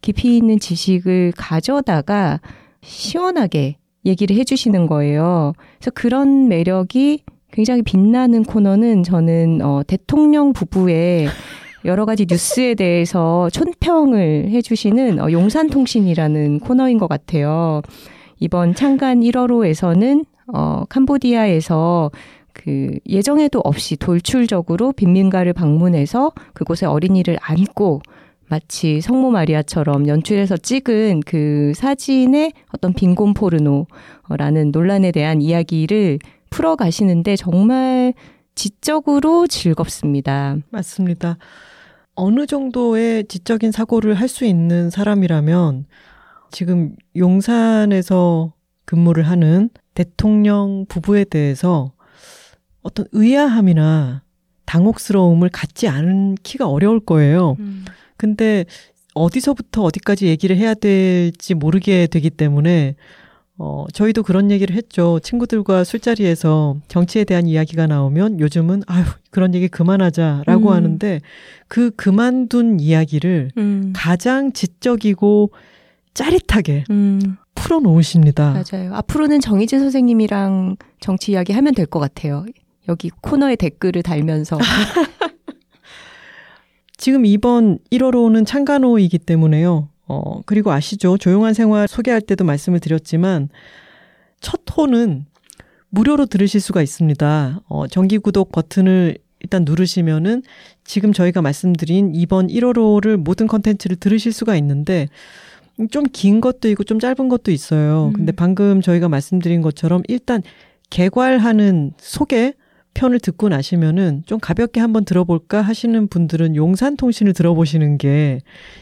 깊이 있는 지식을 가져다가 시원하게 얘기를 해주시는 거예요. 그래서 그런 매력이 굉장히 빛나는 코너는 저는 어, 대통령 부부의 여러 가지 뉴스에 대해서 촌평을 해주시는 어, 용산통신이라는 코너인 것 같아요. 이번 창간 1월호에서는 어, 캄보디아에서 그 예정에도 없이 돌출적으로 빈민가를 방문해서 그곳에 어린이를 안고 마치 성모 마리아처럼 연출해서 찍은 그 사진의 어떤 빈곤 포르노라는 논란에 대한 이야기를 풀어 가시는데 정말 지적으로 즐겁습니다. 맞습니다. 어느 정도의 지적인 사고를 할 수 있는 사람이라면 지금 용산에서 근무를 하는 대통령 부부에 대해서 어떤 의아함이나 당혹스러움을 갖지 않기가 어려울 거예요. 음. 근데 어디서부터 어디까지 얘기를 해야 될지 모르게 되기 때문에 어, 저희도 그런 얘기를 했죠. 친구들과 술자리에서 정치에 대한 이야기가 나오면 요즘은 아유, 그런 얘기 그만하자라고 음. 하는데 그 그만둔 이야기를 음. 가장 지적이고 짜릿하게 음. 풀어놓으십니다. 맞아요. 앞으로는 정희진 선생님이랑 정치 이야기 하면 될 것 같아요. 여기 코너에 댓글을 달면서. 지금 이번 1월호는 창간호이기 때문에요. 어, 그리고 아시죠? 조용한 생활 소개할 때도 말씀을 드렸지만, 첫 호는 무료로 들으실 수가 있습니다. 어, 정기 구독 버튼을 일단 누르시면은 지금 저희가 말씀드린 이번 1월호를 모든 컨텐츠를 들으실 수가 있는데, 좀 긴 것도 있고 좀 짧은 것도 있어요. 음. 근데 방금 저희가 말씀드린 것처럼 일단 개괄하는 소개, 편을 듣고 나시면은 좀 가볍게 한번 들어볼까 하시는 분들은 용산통신을 들어보시는 게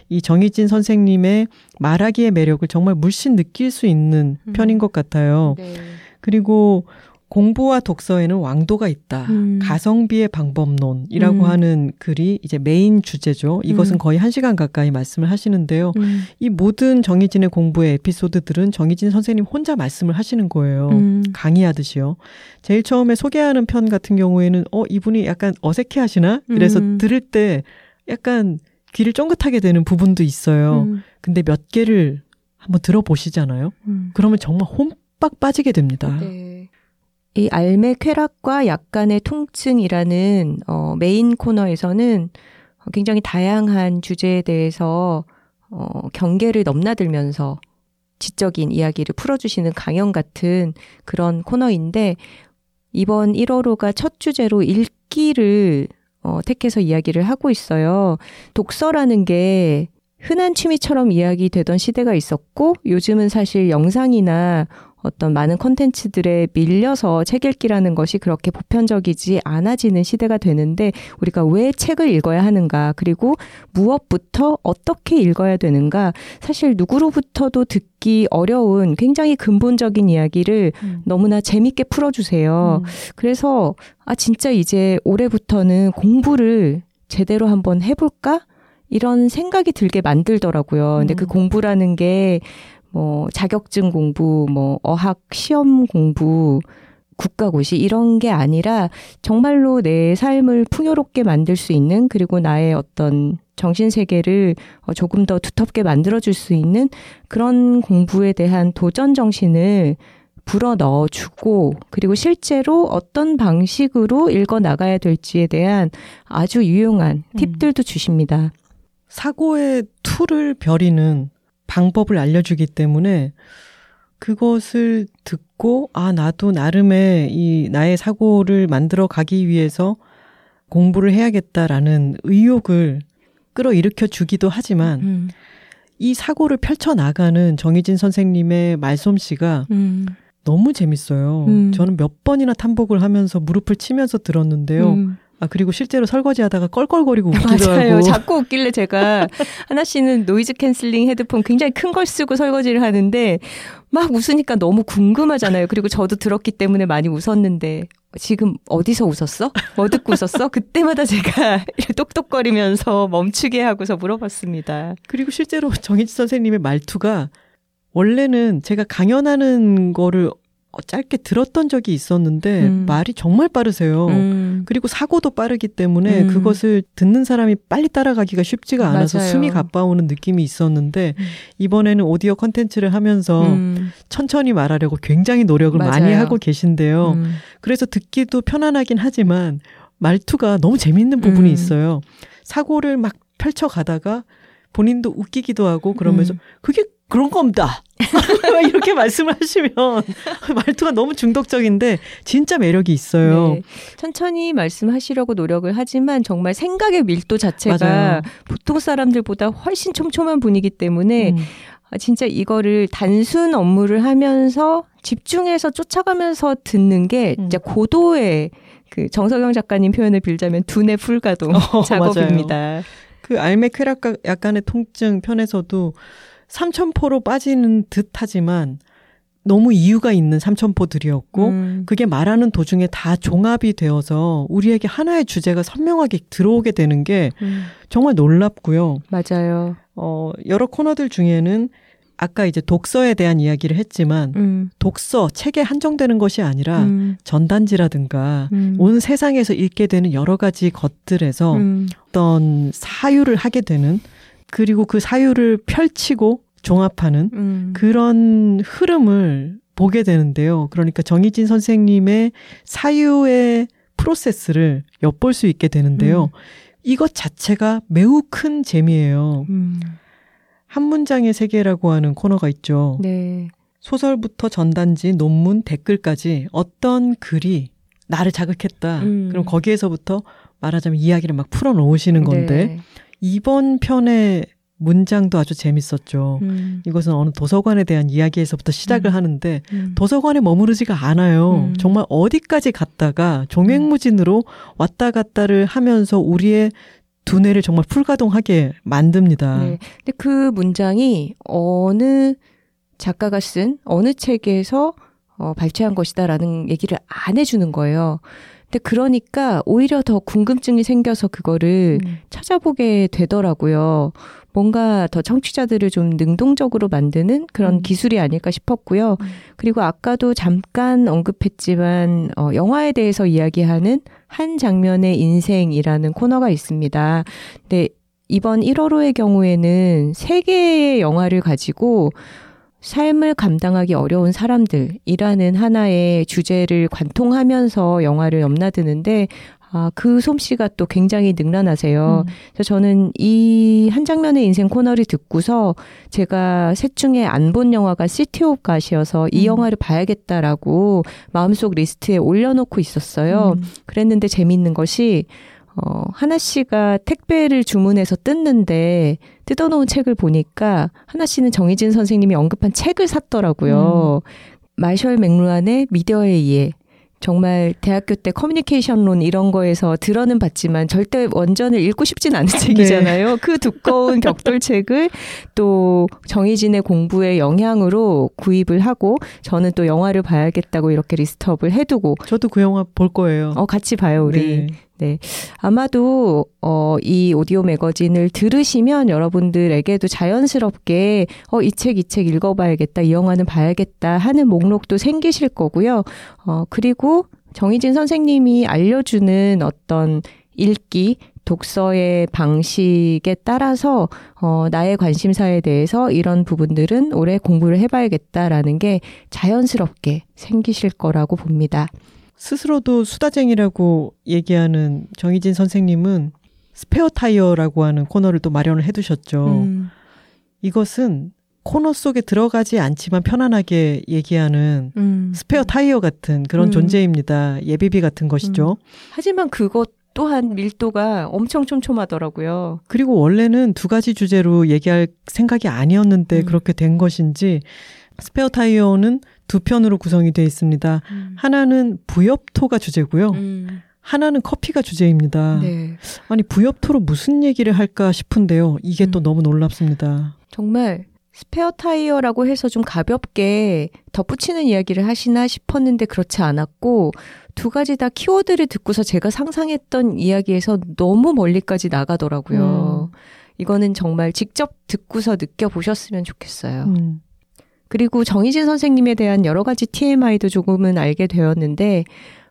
이 정희진 선생님의 말하기의 매력을 정말 물씬 느낄 수 있는 음. 편인 것 같아요. 네. 그리고 공부와 독서에는 왕도가 있다. 음. 가성비의 방법론이라고 음. 하는 글이 이제 메인 주제죠. 이것은 음. 거의 한 시간 가까이 말씀을 하시는데요. 음. 이 모든 정희진의 공부의 에피소드들은 정희진 선생님 혼자 말씀을 하시는 거예요. 음. 강의하듯이요. 제일 처음에 소개하는 편 같은 경우에는 어 이분이 약간 어색해 하시나? 그래서 음. 들을 때 약간 귀를 쫑긋하게 되는 부분도 있어요. 근데 몇 개를 한번 들어보시잖아요. 그러면 정말 홈빡 빠지게 됩니다. 네. 이 알매 쾌락과 약간의 통증이라는 어, 메인 코너에서는 굉장히 다양한 주제에 대해서 어, 경계를 넘나들면서 지적인 이야기를 풀어주시는 강연 같은 그런 코너인데 이번 1월호가 첫 주제로 읽기를 어, 택해서 이야기를 하고 있어요. 독서라는 게 흔한 취미처럼 이야기되던 시대가 있었고 요즘은 사실 영상이나 어떤 많은 컨텐츠들에 밀려서 책 읽기라는 것이 그렇게 보편적이지 않아지는 시대가 되는데 우리가 왜 책을 읽어야 하는가 그리고 무엇부터 어떻게 읽어야 되는가 사실 누구로부터도 듣기 어려운 굉장히 근본적인 이야기를 음. 너무나 재밌게 풀어주세요. 음. 그래서 아 진짜 이제 올해부터는 공부를 제대로 한번 해볼까? 이런 생각이 들게 만들더라고요. 근데 그 음. 그 공부라는 게 뭐 자격증 공부, 뭐 어학 시험 공부, 국가고시 이런 게 아니라 정말로 내 삶을 풍요롭게 만들 수 있는 그리고 나의 어떤 정신 세계를 어, 조금 더 두텁게 만들어 줄 수 있는 그런 공부에 대한 도전 정신을 불어 넣어 주고 그리고 실제로 어떤 방식으로 읽어 나가야 될지에 대한 아주 유용한 음. 팁들도 주십니다. 사고의 툴을 벼리는 방법을 알려주기 때문에 그것을 듣고 아 나도 나름의 이 나의 사고를 만들어 가기 위해서 공부를 해야겠다라는 의욕을 끌어일으켜 주기도 하지만 음. 이 사고를 펼쳐 나가는 정희진 선생님의 말솜씨가 음. 너무 재밌어요. 음. 저는 몇 번이나 탄복을 하면서 무릎을 치면서 들었는데요. 음. 아 그리고 실제로 설거지 하다가 껄껄거리고 웃기도 맞아요. 하고 자꾸 웃길래 제가 하나 씨는 noise canceling 헤드폰 굉장히 큰 걸 쓰고 설거지를 하는데 막 웃으니까 너무 궁금하잖아요. 그리고 저도 들었기 때문에 많이 웃었는데 지금 어디서 웃었어? 뭐 듣고 웃었어? 그때마다 제가 똑똑거리면서 멈추게 하고서 물어봤습니다. 그리고 실제로 정희지 선생님의 말투가 원래는 제가 강연하는 거를 어, 짧게 들었던 적이 있었는데 음. 말이 정말 빠르세요. 음. 그리고 사고도 빠르기 때문에 음. 그것을 듣는 사람이 빨리 따라가기가 쉽지가 않아서 맞아요. 숨이 가빠오는 느낌이 있었는데 음. 이번에는 오디오 컨텐츠를 하면서 음. 천천히 말하려고 굉장히 노력을 맞아요. 많이 하고 계신데요. 음. 그래서 듣기도 편안하긴 하지만 말투가 너무 재밌는 부분이 있어요. 사고를 막 펼쳐가다가 본인도 웃기기도 하고 그러면서 그게 그런 겁니다. 이렇게 말씀을 하시면 말투가 너무 중독적인데 진짜 매력이 있어요. 네. 천천히 말씀하시려고 노력을 하지만 정말 생각의 밀도 자체가 맞아요. 보통 사람들보다 훨씬 촘촘한 분이기 때문에 음. 아, 진짜 이거를 단순 업무를 하면서 집중해서 쫓아가면서 듣는 게 음. 진짜 고도의 그 정석영 작가님 표현을 빌자면 두뇌 풀가동 어, 작업입니다. 맞아요. 그 알메 쾌락 약간의 통증 편에서도 삼천포로 빠지는 듯 하지만 너무 이유가 있는 삼천포들이었고 음. 그게 말하는 도중에 다 종합이 되어서 우리에게 하나의 주제가 선명하게 들어오게 되는 게 음. 정말 놀랍고요. 맞아요. 어, 여러 코너들 중에는 아까 이제 독서에 대한 이야기를 했지만 음. 독서 책에 한정되는 것이 아니라 음. 전단지라든가 음. 온 세상에서 읽게 되는 여러 가지 것들에서 음. 어떤 사유를 하게 되는 그리고 그 사유를 펼치고 종합하는 음. 그런 흐름을 보게 되는데요. 그러니까 정희진 선생님의 사유의 프로세스를 엿볼 수 있게 되는데요. 음. 이것 자체가 매우 큰 재미예요. 한 문장의 세계라고 하는 코너가 있죠. 네. 소설부터 전단지, 논문, 댓글까지 어떤 글이 나를 자극했다. 음. 그럼 거기에서부터 말하자면 이야기를 막 풀어 놓으시는 건데 네. 이번 편의 문장도 아주 재밌었죠. 음. 이것은 어느 도서관에 대한 이야기에서부터 시작을 음. 하는데 음. 도서관에 머무르지가 않아요. 음. 정말 어디까지 갔다가 종횡무진으로 왔다 갔다를 하면서 우리의 두뇌를 정말 풀가동하게 만듭니다. 네. 근데 그 문장이 어느 작가가 쓴 어느 책에서 어, 발췌한 것이다라는 얘기를 안 해주는 거예요. 근데 그러니까 오히려 더 궁금증이 생겨서 그거를 음. 찾아보게 되더라고요. 뭔가 더 청취자들을 좀 능동적으로 만드는 그런 음. 기술이 아닐까 싶었고요. 음. 그리고 아까도 잠깐 언급했지만 어, 영화에 대해서 이야기하는 한 장면의 인생이라는 코너가 있습니다. 근데 이번 1월호의 경우에는 세 개의 영화를 가지고 삶을 감당하기 어려운 사람들이라는 하나의 주제를 관통하면서 영화를 넘나드는데 아, 그 솜씨가 또 굉장히 능란하세요. 음. 그래서 저는 이 한 장면의 인생 코너를 듣고서 제가 셋 중에 안 본 영화가 시티 오브 갓이어서 이 음. 영화를 봐야겠다라고 마음속 리스트에 올려놓고 있었어요. 음. 그랬는데 재미있는 것이 어, 하나 씨가 택배를 주문해서 뜯는데 뜯어놓은 책을 보니까 하나 씨는 정희진 선생님이 언급한 책을 샀더라고요. 음. 마셜 맥루안의 미디어에 의해 정말 대학교 때 커뮤니케이션론 이런 거에서 들어는 봤지만 절대 원전을 읽고 싶진 않은 네. 책이잖아요. 네. 그 두꺼운 격돌책을 또 정희진의 공부의 영향으로 구입을 하고 저는 또 영화를 봐야겠다고 이렇게 리스트업을 해두고 저도 그 영화 볼 거예요. 어 같이 봐요 우리. 네. 네. 아마도, 어, 이 오디오 매거진을 들으시면 여러분들에게도 자연스럽게, 어, 이 책, 이 책 읽어봐야겠다, 이 영화는 봐야겠다 하는 목록도 생기실 거고요. 어, 그리고 정희진 선생님이 알려주는 어떤 읽기, 독서의 방식에 따라서 어, 나의 관심사에 대해서 이런 부분들은 올해 공부를 해봐야겠다라는 게 자연스럽게 생기실 거라고 봅니다. 스스로도 수다쟁이라고 얘기하는 정희진 선생님은 스페어 타이어라고 하는 코너를 또 마련을 해두셨죠. 음. 이것은 코너 속에 들어가지 않지만 편안하게 얘기하는 음. 스페어 타이어 같은 그런 음. 존재입니다. 예비비 같은 것이죠. 음. 하지만 그것 또한 밀도가 엄청 촘촘하더라고요. 그리고 원래는 두 가지 주제로 얘기할 생각이 아니었는데 음. 그렇게 된 것인지 스페어 타이어는 두 편으로 구성이 되어 있습니다. 음. 하나는 부엽토가 주제고요. 음. 하나는 커피가 주제입니다. 네. 아니 부엽토로 무슨 얘기를 할까 싶은데요. 이게 음. 또 너무 놀랍습니다. 정말 스페어 타이어라고 해서 좀 가볍게 덧붙이는 이야기를 하시나 싶었는데 그렇지 않았고 두 가지 다 키워드를 듣고서 제가 상상했던 이야기에서 너무 멀리까지 나가더라고요. 음. 이거는 정말 직접 듣고서 느껴보셨으면 좋겠어요. 음. 그리고 정희진 선생님에 대한 여러 가지 TMI도 조금은 알게 되었는데,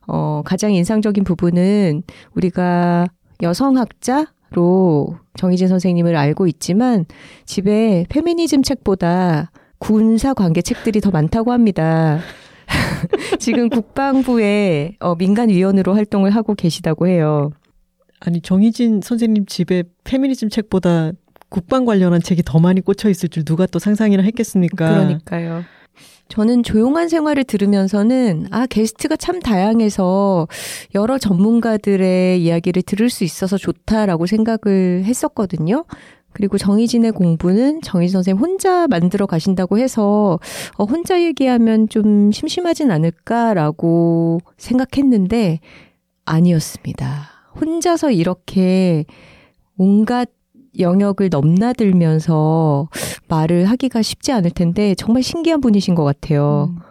어, 가장 인상적인 부분은 우리가 여성학자로 정희진 선생님을 알고 있지만 집에 페미니즘 책보다 군사 관계 책들이 더 많다고 합니다. 지금 국방부의 어, 민간위원으로 활동을 하고 계시다고 해요. 아니 정희진 선생님 집에 페미니즘 책보다 국방 관련한 책이 더 많이 꽂혀 있을 줄 누가 또 상상이나 했겠습니까? 그러니까요. 저는 조용한 생활을 들으면서는 아 게스트가 참 다양해서 여러 전문가들의 이야기를 들을 수 있어서 좋다라고 생각을 했었거든요. 그리고 정희진의 공부는 정희진 선생님 혼자 만들어 가신다고 해서 어, 혼자 얘기하면 좀 심심하진 않을까라고 생각했는데 아니었습니다. 혼자서 이렇게 온갖 영역을 넘나들면서 말을 하기가 쉽지 않을 텐데 정말 신기한 분이신 것 같아요. 음.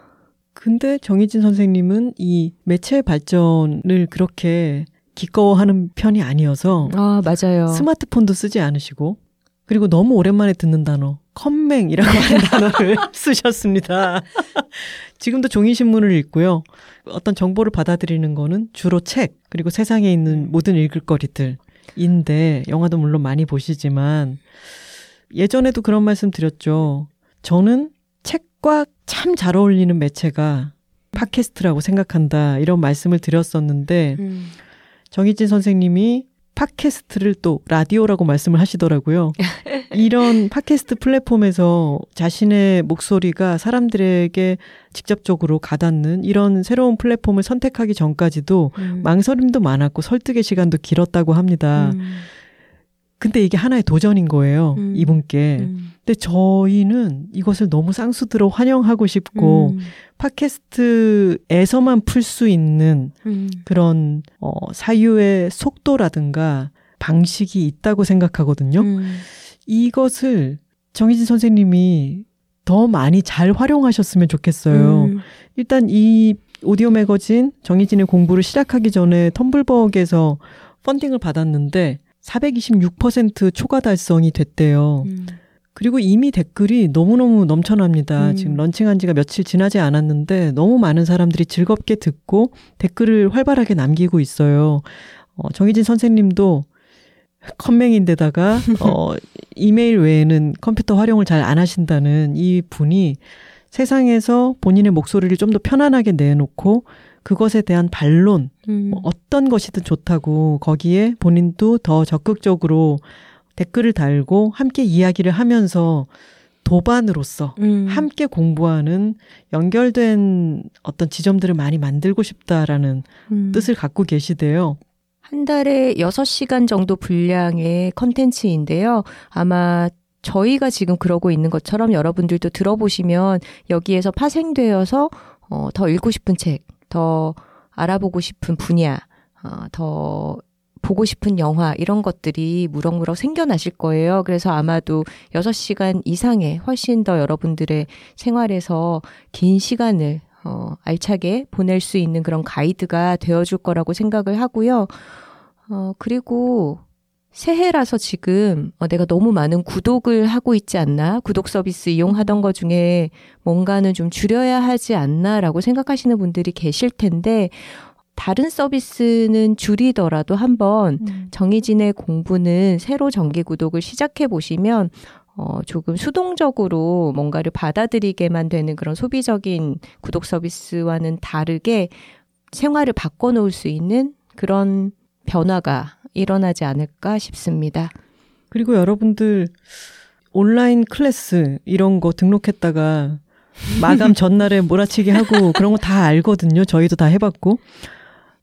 근데 정희진 선생님은 이 매체 발전을 그렇게 기꺼워하는 편이 아니어서 아 맞아요 스마트폰도 쓰지 않으시고 그리고 너무 오랜만에 듣는 단어, 컴맹이라고 하는 단어를 쓰셨습니다. 지금도 종이신문을 읽고요. 어떤 정보를 받아들이는 거는 주로 책, 그리고 세상에 있는 모든 읽을 거리들 인데, 영화도 물론 많이 보시지만, 예전에도 그런 말씀 드렸죠. 저는 책과 참 잘 어울리는 매체가 팟캐스트라고 생각한다. 이런 말씀을 드렸었는데, 음. 정희진 선생님이 팟캐스트를 또 라디오라고 말씀을 하시더라고요. 이런 팟캐스트 플랫폼에서 자신의 목소리가 사람들에게 직접적으로 가닿는 이런 새로운 플랫폼을 선택하기 전까지도 음. 망설임도 많았고 설득의 시간도 길었다고 합니다. 음. 근데 이게 하나의 도전인 거예요. 음. 이분께. 음. 근데 저희는 이것을 너무 쌍수들어 환영하고 싶고 음. 팟캐스트에서만 풀 수 있는 음. 그런 어 사유의 속도라든가 방식이 있다고 생각하거든요. 음. 이것을 정희진 선생님이 더 많이 잘 활용하셨으면 좋겠어요. 음. 일단 이 오디오 매거진 정희진의 공부를 시작하기 전에 텀블벅에서 펀딩을 받았는데 426% 초과 달성이 됐대요. 음. 그리고 이미 댓글이 너무너무 넘쳐납니다. 음. 지금 런칭한 지가 며칠 지나지 않았는데 너무 많은 사람들이 즐겁게 듣고 댓글을 활발하게 남기고 있어요. 어, 정희진 선생님도 컴맹인데다가 어, 이메일 외에는 컴퓨터 활용을 잘 안 하신다는 이 분이 세상에서 본인의 목소리를 좀 더 편안하게 내놓고 그것에 대한 반론, 음. 뭐 어떤 것이든 좋다고 거기에 본인도 더 적극적으로 댓글을 달고 함께 이야기를 하면서 도반으로서 음. 함께 공부하는 연결된 어떤 지점들을 많이 만들고 싶다라는 음. 뜻을 갖고 계시대요. 한 달에 6시간 정도 분량의 컨텐츠인데요. 아마 저희가 지금 그러고 있는 것처럼 여러분들도 들어보시면 여기에서 파생되어서 어, 더 읽고 싶은 책, 더 알아보고 싶은 분야, 어, 더 보고 싶은 영화 이런 것들이 무럭무럭 생겨나실 거예요. 그래서 아마도 6시간 이상의 훨씬 더 여러분들의 생활에서 긴 시간을 어, 알차게 보낼 수 있는 그런 가이드가 되어줄 거라고 생각을 하고요. 어, 그리고 새해라서 지금 어, 내가 너무 많은 구독을 하고 있지 않나? 구독 서비스 이용하던 것 중에 뭔가는 좀 줄여야 하지 않나라고 생각하시는 분들이 계실 텐데 다른 서비스는 줄이더라도 한번 음. 정희진의 공부는 새로 정기 구독을 시작해 보시면 어, 조금 수동적으로 뭔가를 받아들이게만 되는 그런 소비적인 구독 서비스와는 다르게 생활을 바꿔놓을 수 있는 그런 변화가 일어나지 않을까 싶습니다. 그리고 여러분들 온라인 클래스 이런 거 등록했다가 마감 전날에 몰아치기 하고 그런 거 다 알거든요. 저희도 다 해봤고.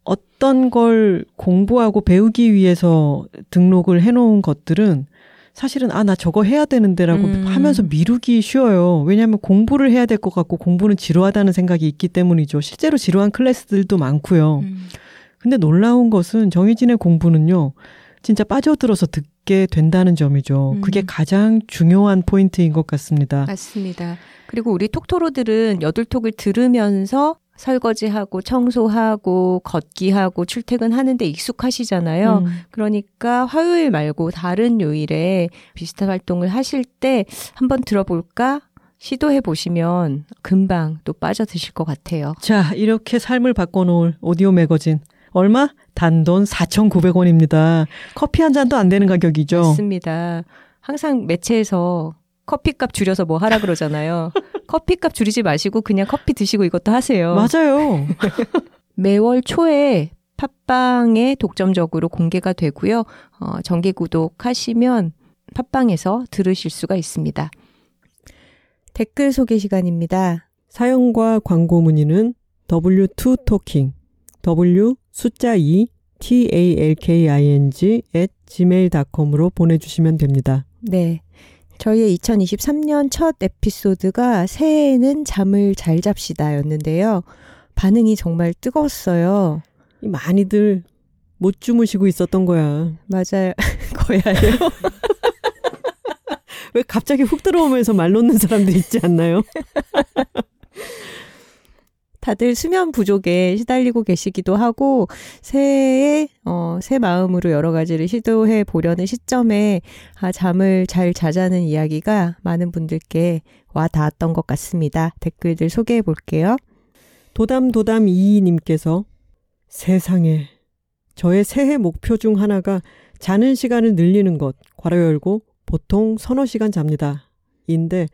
어떤 걸 공부하고 배우기 위해서 등록을 해놓은 것들은 사실은 아 나 저거 해야 되는데라고 음. 하면서 미루기 쉬워요. 왜냐하면 공부를 해야 될 것 같고 공부는 지루하다는 생각이 있기 때문이죠. 실제로 지루한 클래스들도 많고요. 음. 근데 놀라운 것은 정희진의 공부는요, 진짜 빠져들어서 듣게 된다는 점이죠. 음. 그게 가장 중요한 포인트인 것 같습니다. 맞습니다. 그리고 우리 톡토로들은 여둘톡을 들으면서 설거지하고 청소하고 걷기하고 출퇴근하는데 익숙하시잖아요. 음. 그러니까 화요일 말고 다른 요일에 비슷한 활동을 하실 때 한번 들어볼까? 시도해 보시면 금방 또 빠져드실 것 같아요. 자, 이렇게 삶을 바꿔놓을 오디오 매거진. 얼마? 단돈 4,900원입니다. 커피 한 잔도 안 되는 가격이죠. 맞습니다. 항상 매체에서 커피값 줄여서 뭐 하라 그러잖아요. 커피값 줄이지 마시고 그냥 커피 드시고 이것도 하세요. 맞아요. 매월 초에 팟빵에 독점적으로 공개가 되고요. 어, 정기 구독하시면 팟빵에서 들으실 수가 있습니다. 댓글 소개 시간입니다. 사연과 광고 문의는 W2토킹 W 숫자 2 talking at gmail.com으로 보내주시면 됩니다. 네. 저희의 2023년 첫 에피소드가 새해에는 잠을 잘 잡시다 였는데요. 반응이 정말 뜨거웠어요. 많이들 못 주무시고 있었던 거야. 맞아요. 거야요. 왜 갑자기 훅 들어오면서 말 놓는 사람들 있지 않나요? 다들 수면 부족에 시달리고 계시기도 하고 새해에 어, 새 마음으로 여러 가지를 시도해 보려는 시점에 아, 잠을 잘 자자는 이야기가 많은 분들께 와 닿았던 것 같습니다. 댓글들 소개해 볼게요. 도담도담 이이님께서 세상에 저의 새해 목표 중 하나가 자는 시간을 늘리는 것, 괄호 열고 보통 서너 시간 잡니다. 인데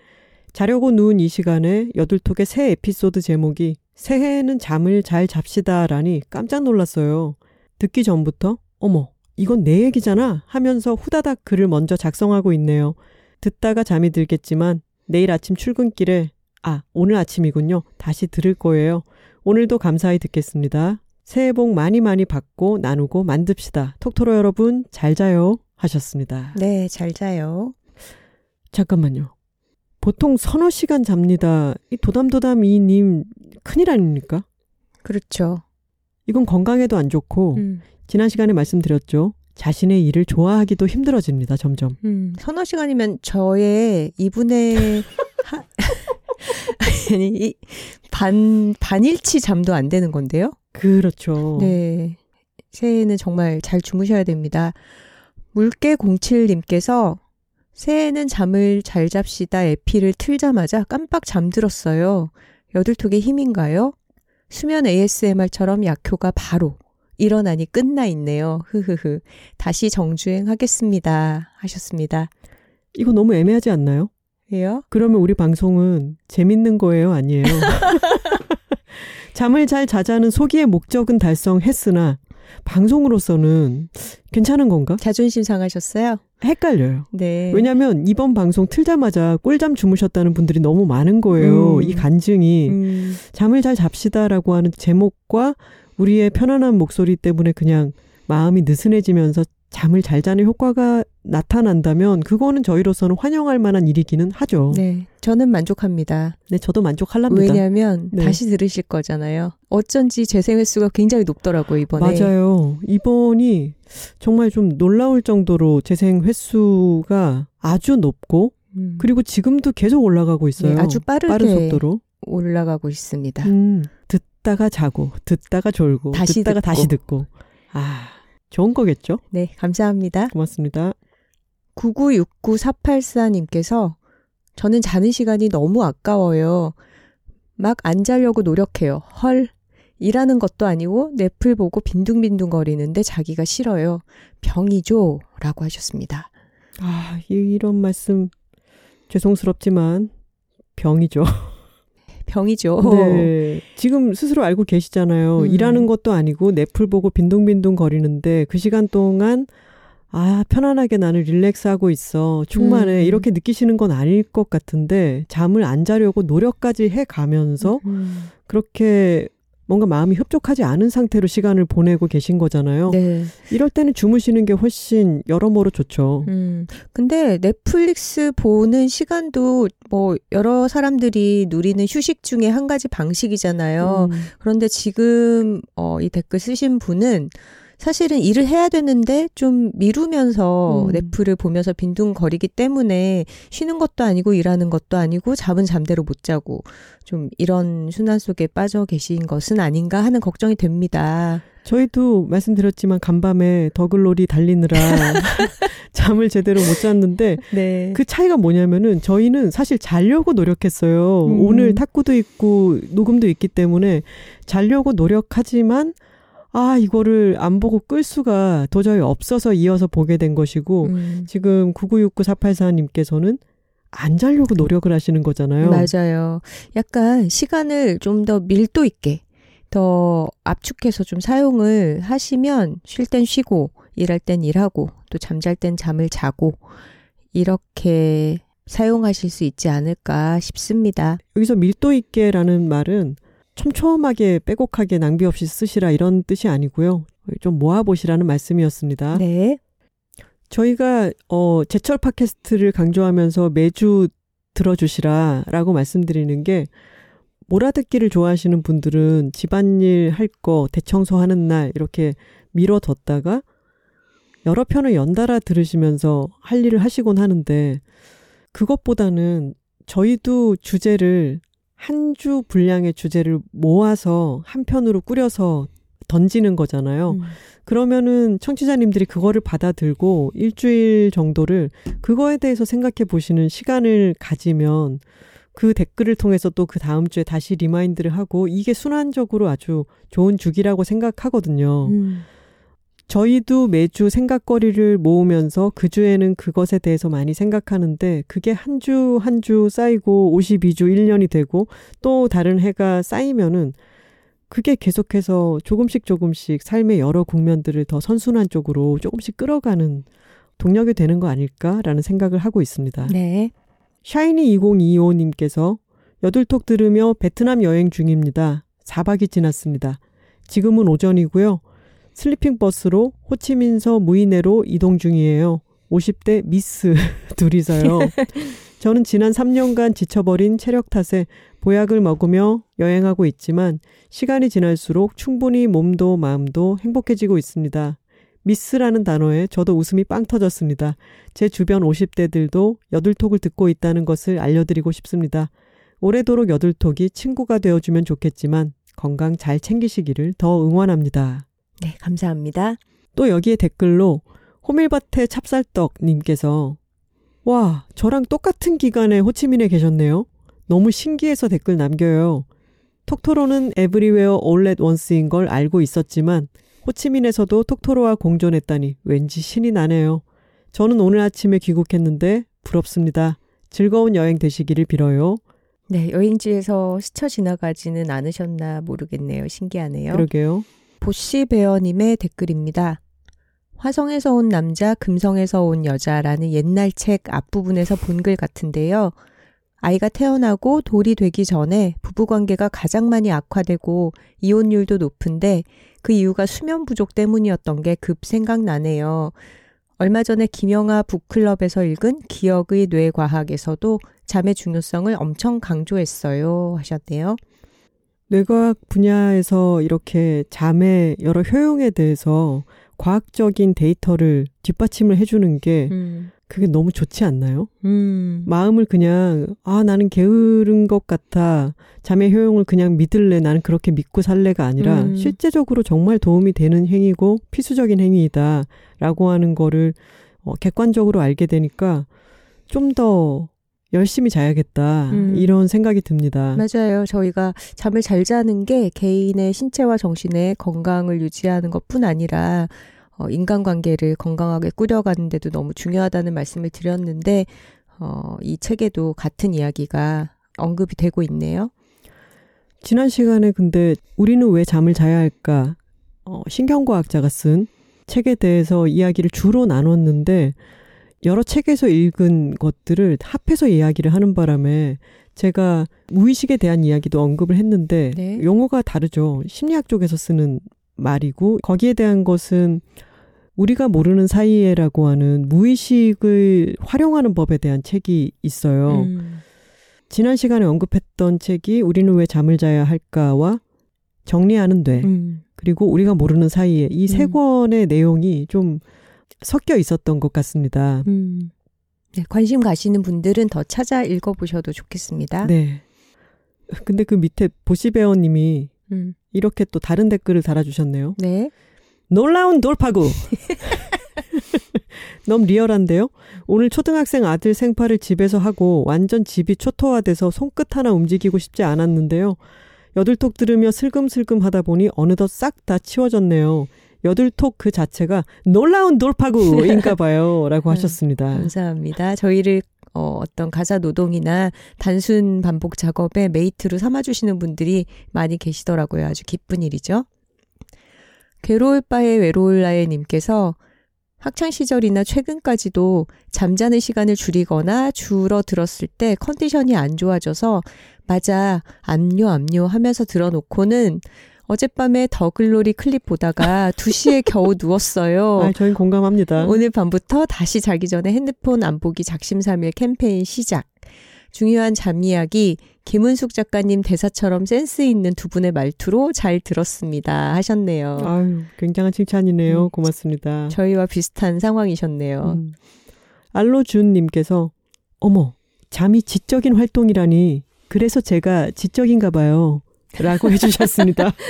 자려고 누운 이 시간에 여둘톡의 새 에피소드 제목이 새해에는 잠을 잘 잡시다라니 깜짝 놀랐어요. 듣기 전부터 어머 이건 내 얘기잖아 하면서 후다닥 글을 먼저 작성하고 있네요. 듣다가 잠이 들겠지만 내일 아침 출근길에 아 오늘 아침이군요. 다시 들을 거예요. 오늘도 감사히 듣겠습니다. 새해 복 많이 많이 받고 나누고 만듭시다. 톡토로 여러분 잘 자요 하셨습니다. 네, 잘 자요. 잠깐만요. 보통 서너 시간 잡니다. 이 도담도담 이님 큰일 아닙니까? 그렇죠. 이건 건강에도 안 좋고 음. 지난 시간에 말씀드렸죠. 자신의 일을 좋아하기도 힘들어집니다. 점점. 음, 서너 시간이면 저의 이분의 하... 아니 반 반일치 잠도 안 되는 건데요. 그렇죠. 네. 새해에는 정말 잘 주무셔야 됩니다. 물개 07님께서 새해에는 잠을 잘 잡시다 에피를 틀자마자 깜빡 잠들었어요. 여들톡의 힘인가요? 수면 ASMR처럼 약효가 바로 일어나니 끝나 있네요. 흐흐흐. 다시 정주행 하겠습니다. 하셨습니다. 이거 너무 애매하지 않나요? 왜요? 그러면 우리 방송은 재밌는 거예요? 아니에요? 잠을 잘 자자는 소기의 목적은 달성했으나 방송으로서는 괜찮은 건가? 자존심 상하셨어요? 헷갈려요. 네. 왜냐하면 이번 방송 틀자마자 꿀잠 주무셨다는 분들이 너무 많은 거예요. 음. 이 간증이 음. 잠을 잘 잡시다라고 하는 제목과 우리의 편안한 목소리 때문에 그냥 마음이 느슨해지면서 잠을 잘 자는 효과가 나타난다면 그거는 저희로서는 환영할 만한 일이기는 하죠. 네. 저는 만족합니다. 네, 저도 만족할랍니다. 왜냐하면 네. 다시 들으실 거잖아요. 어쩐지 재생 횟수가 굉장히 높더라고요, 이번에. 맞아요. 이번이 정말 좀 놀라울 정도로 재생 횟수가 아주 높고 음. 그리고 지금도 계속 올라가고 있어요. 네, 아주 빠르게 빠른 속도로 올라가고 있습니다. 음, 듣다가 자고 듣다가 졸고 다시 듣다가 듣고. 다시 듣고. 아. 좋은 거겠죠? 네, 감사합니다. 고맙습니다. 9969-484님께서 저는 자는 시간이 너무 아까워요. 막 안 자려고 노력해요. 헐. 일하는 것도 아니고 넷플 보고 빈둥빈둥 거리는데 자기가 싫어요. 병이죠. 라고 하셨습니다. 아, 이런 말씀 죄송스럽지만 병이죠. 병이죠. 네. 지금 스스로 알고 계시잖아요. 음. 일하는 것도 아니고 넷플 보고 빈둥빈둥 거리는데 그 시간 동안 아, 편안하게 나는 릴렉스하고 있어. 충만해. 음. 이렇게 느끼시는 건 아닐 것 같은데 잠을 안 자려고 노력까지 해 가면서 음. 그렇게 뭔가 마음이 흡족하지 않은 상태로 시간을 보내고 계신 거잖아요. 네. 이럴 때는 주무시는 게 훨씬 여러모로 좋죠. 음. 근데 넷플릭스 보는 시간도 뭐 여러 사람들이 누리는 휴식 중에 한 가지 방식이잖아요. 음. 그런데 지금 어, 이 댓글 쓰신 분은 사실은 일을 해야 되는데 좀 미루면서 음. 넷플을 보면서 빈둥거리기 때문에 쉬는 것도 아니고 일하는 것도 아니고 잠은 잠대로 못 자고 좀 이런 순환 속에 빠져 계신 것은 아닌가 하는 걱정이 됩니다. 저희도 말씀드렸지만 간밤에 더글놀이 달리느라 잠을 제대로 못 잤는데 네. 그 차이가 뭐냐면은 저희는 사실 자려고 노력했어요. 음. 오늘 탁구도 있고 녹음도 있기 때문에 자려고 노력하지만 아, 이거를 안 보고 끌 수가 도저히 없어서 이어서 보게 된 것이고, 음. 지금 9969-484님께서는 안 자려고 노력을 하시는 거잖아요. 맞아요. 약간 시간을 좀 더 밀도 있게, 더 압축해서 좀 사용을 하시면 쉴 땐 쉬고, 일할 땐 일하고, 또 잠잘 땐 잠을 자고, 이렇게 사용하실 수 있지 않을까 싶습니다. 여기서 밀도 있게라는 말은 촘촘하게 빼곡하게 낭비 없이 쓰시라 이런 뜻이 아니고요. 좀 모아보시라는 말씀이었습니다. 네. 저희가 어 제철 팟캐스트를 강조하면서 매주 들어주시라라고 말씀드리는 게 몰아듣기를 좋아하시는 분들은 집안일 할 거 대청소하는 날 이렇게 미뤄뒀다가 여러 편을 연달아 들으시면서 할 일을 하시곤 하는데 그것보다는 저희도 주제를 한 주 분량의 주제를 모아서 한 편으로 꾸려서 던지는 거잖아요. 음. 그러면은 청취자님들이 그거를 받아들고 일주일 정도를 그거에 대해서 생각해 보시는 시간을 가지면 그 댓글을 통해서 또 그 다음 주에 다시 remind를 하고 이게 순환적으로 아주 좋은 주기라고 생각하거든요. 음. 저희도 매주 생각거리를 모으면서 그 주에는 그것에 대해서 많이 생각하는데 그게 한주 한 주 쌓이고 52주 1년이 되고 또 다른 해가 쌓이면은 그게 계속해서 조금씩 조금씩 삶의 여러 국면들을 더 선순환 쪽으로 조금씩 끌어가는 동력이 되는 거 아닐까라는 생각을 하고 있습니다. 네. 샤이니 2025님께서 여둘톡 들으며 베트남 여행 중입니다. 4박이 지났습니다. 지금은 오전이고요. sleeping bus로 호치민서 무이네로 이동 중이에요. 50대 미스 둘이서요. 저는 지난 3년간 지쳐버린 체력 탓에 보약을 먹으며 여행하고 있지만 시간이 지날수록 충분히 몸도 마음도 행복해지고 있습니다. 미스라는 단어에 저도 웃음이 빵 터졌습니다. 제 주변 50대들도 여들톡을 듣고 있다는 것을 알려드리고 싶습니다. 오래도록 여들톡이 친구가 되어주면 좋겠지만 건강 잘 챙기시기를 더 응원합니다. 네, 감사합니다. 또 여기에 댓글로 호밀밭의 찹쌀떡님께서 와, 저랑 똑같은 기간에 호치민에 계셨네요. 너무 신기해서 댓글 남겨요. 톡토로는 everywhere all at once인 걸 알고 있었지만 호치민에서도 톡토로와 공존했다니 왠지 신이 나네요. 저는 오늘 아침에 귀국했는데 부럽습니다. 즐거운 여행 되시기를 빌어요. 네, 여행지에서 스쳐 지나가지는 않으셨나 모르겠네요. 신기하네요. 그러게요. 보시 베어님의 댓글입니다. 화성에서 온 남자, 금성에서 온 여자라는 옛날 책 앞부분에서 본 글 같은데요. 아이가 태어나고 돌이 되기 전에 부부관계가 가장 많이 악화되고 이혼율도 높은데 그 이유가 수면 부족 때문이었던 게 급 생각나네요. 얼마 전에 김영하 북클럽에서 읽은 기억의 뇌과학에서도 잠의 중요성을 엄청 강조했어요. 하셨네요. 뇌과학 분야에서 이렇게 잠의 여러 효용에 대해서 과학적인 데이터를 뒷받침을 해주는 게 음. 그게 너무 좋지 않나요? 음. 마음을 그냥 아 나는 게으른 것 같아 잠의 효용을 그냥 믿을래 나는 그렇게 믿고 살래가 아니라 음. 실제적으로 정말 도움이 되는 행위고 필수적인 행위이다라고 하는 거를 어, 객관적으로 알게 되니까 좀 더 열심히 자야겠다 음. 이런 생각이 듭니다. 맞아요. 저희가 잠을 잘 자는 게 개인의 신체와 정신의 건강을 유지하는 것뿐 아니라 어, 인간관계를 건강하게 꾸려가는 데도 너무 중요하다는 말씀을 드렸는데 어, 이 책에도 같은 이야기가 언급이 되고 있네요. 지난 시간에 근데 우리는 왜 잠을 자야 할까? 어, 신경과학자가 쓴 책에 대해서 이야기를 주로 나눴는데 여러 책에서 읽은 것들을 합해서 이야기를 하는 바람에 제가 무의식에 대한 이야기도 언급을 했는데 네. 용어가 다르죠. 심리학 쪽에서 쓰는 말이고 거기에 대한 것은 우리가 모르는 사이에라고 하는 무의식을 활용하는 법에 대한 책이 있어요. 음. 지난 시간에 언급했던 책이 우리는 왜 잠을 자야 할까와 정리하는 돼. 음. 그리고 우리가 모르는 사이에 이세 음. 권의 내용이 좀 섞여 있었던 것 같습니다. 음. 네, 관심 가시는 분들은 더 찾아 읽어보셔도 좋겠습니다. 네. 근데 그 밑에 보시베어님이 음. 이렇게 또 다른 댓글을 달아주셨네요. 네. 놀라운 돌파구. 너무 리얼한데요? 오늘 초등학생 아들 생파를 집에서 하고 완전 집이 초토화돼서 손끝 하나 움직이고 싶지 않았는데요. 여들톡 들으며 슬금슬금 하다 보니 어느덧 싹 다 치워졌네요. 여둘톡 그 자체가 놀라운 돌파구인가 봐요. 라고 음, 하셨습니다. 감사합니다. 저희를 어, 어떤 가사 노동이나 단순 반복 작업에 mate로 삼아주시는 분들이 많이 계시더라고요. 아주 기쁜 일이죠. 괴로울 바에 외로울 나의 님께서 학창 시절이나 최근까지도 잠자는 시간을 줄이거나 줄어들었을 때 컨디션이 안 좋아져서 맞아 압류 압류 하면서 들어놓고는 어젯밤에 더글로리 클립 보다가 2시에 겨우 누웠어요. 아, 저희 공감합니다. 오늘 밤부터 다시 자기 전에 핸드폰 안 보기 작심삼일 캠페인 시작. 중요한 잠 이야기 김은숙 작가님 대사처럼 센스 있는 두 분의 말투로 잘 들었습니다 하셨네요. 아유, 굉장한 칭찬이네요. 음, 고맙습니다. 저희와 비슷한 상황이셨네요. 음. 알로준 님께서 어머 잠이 지적인 활동이라니 그래서 제가 지적인가 봐요. 라고 해주셨습니다.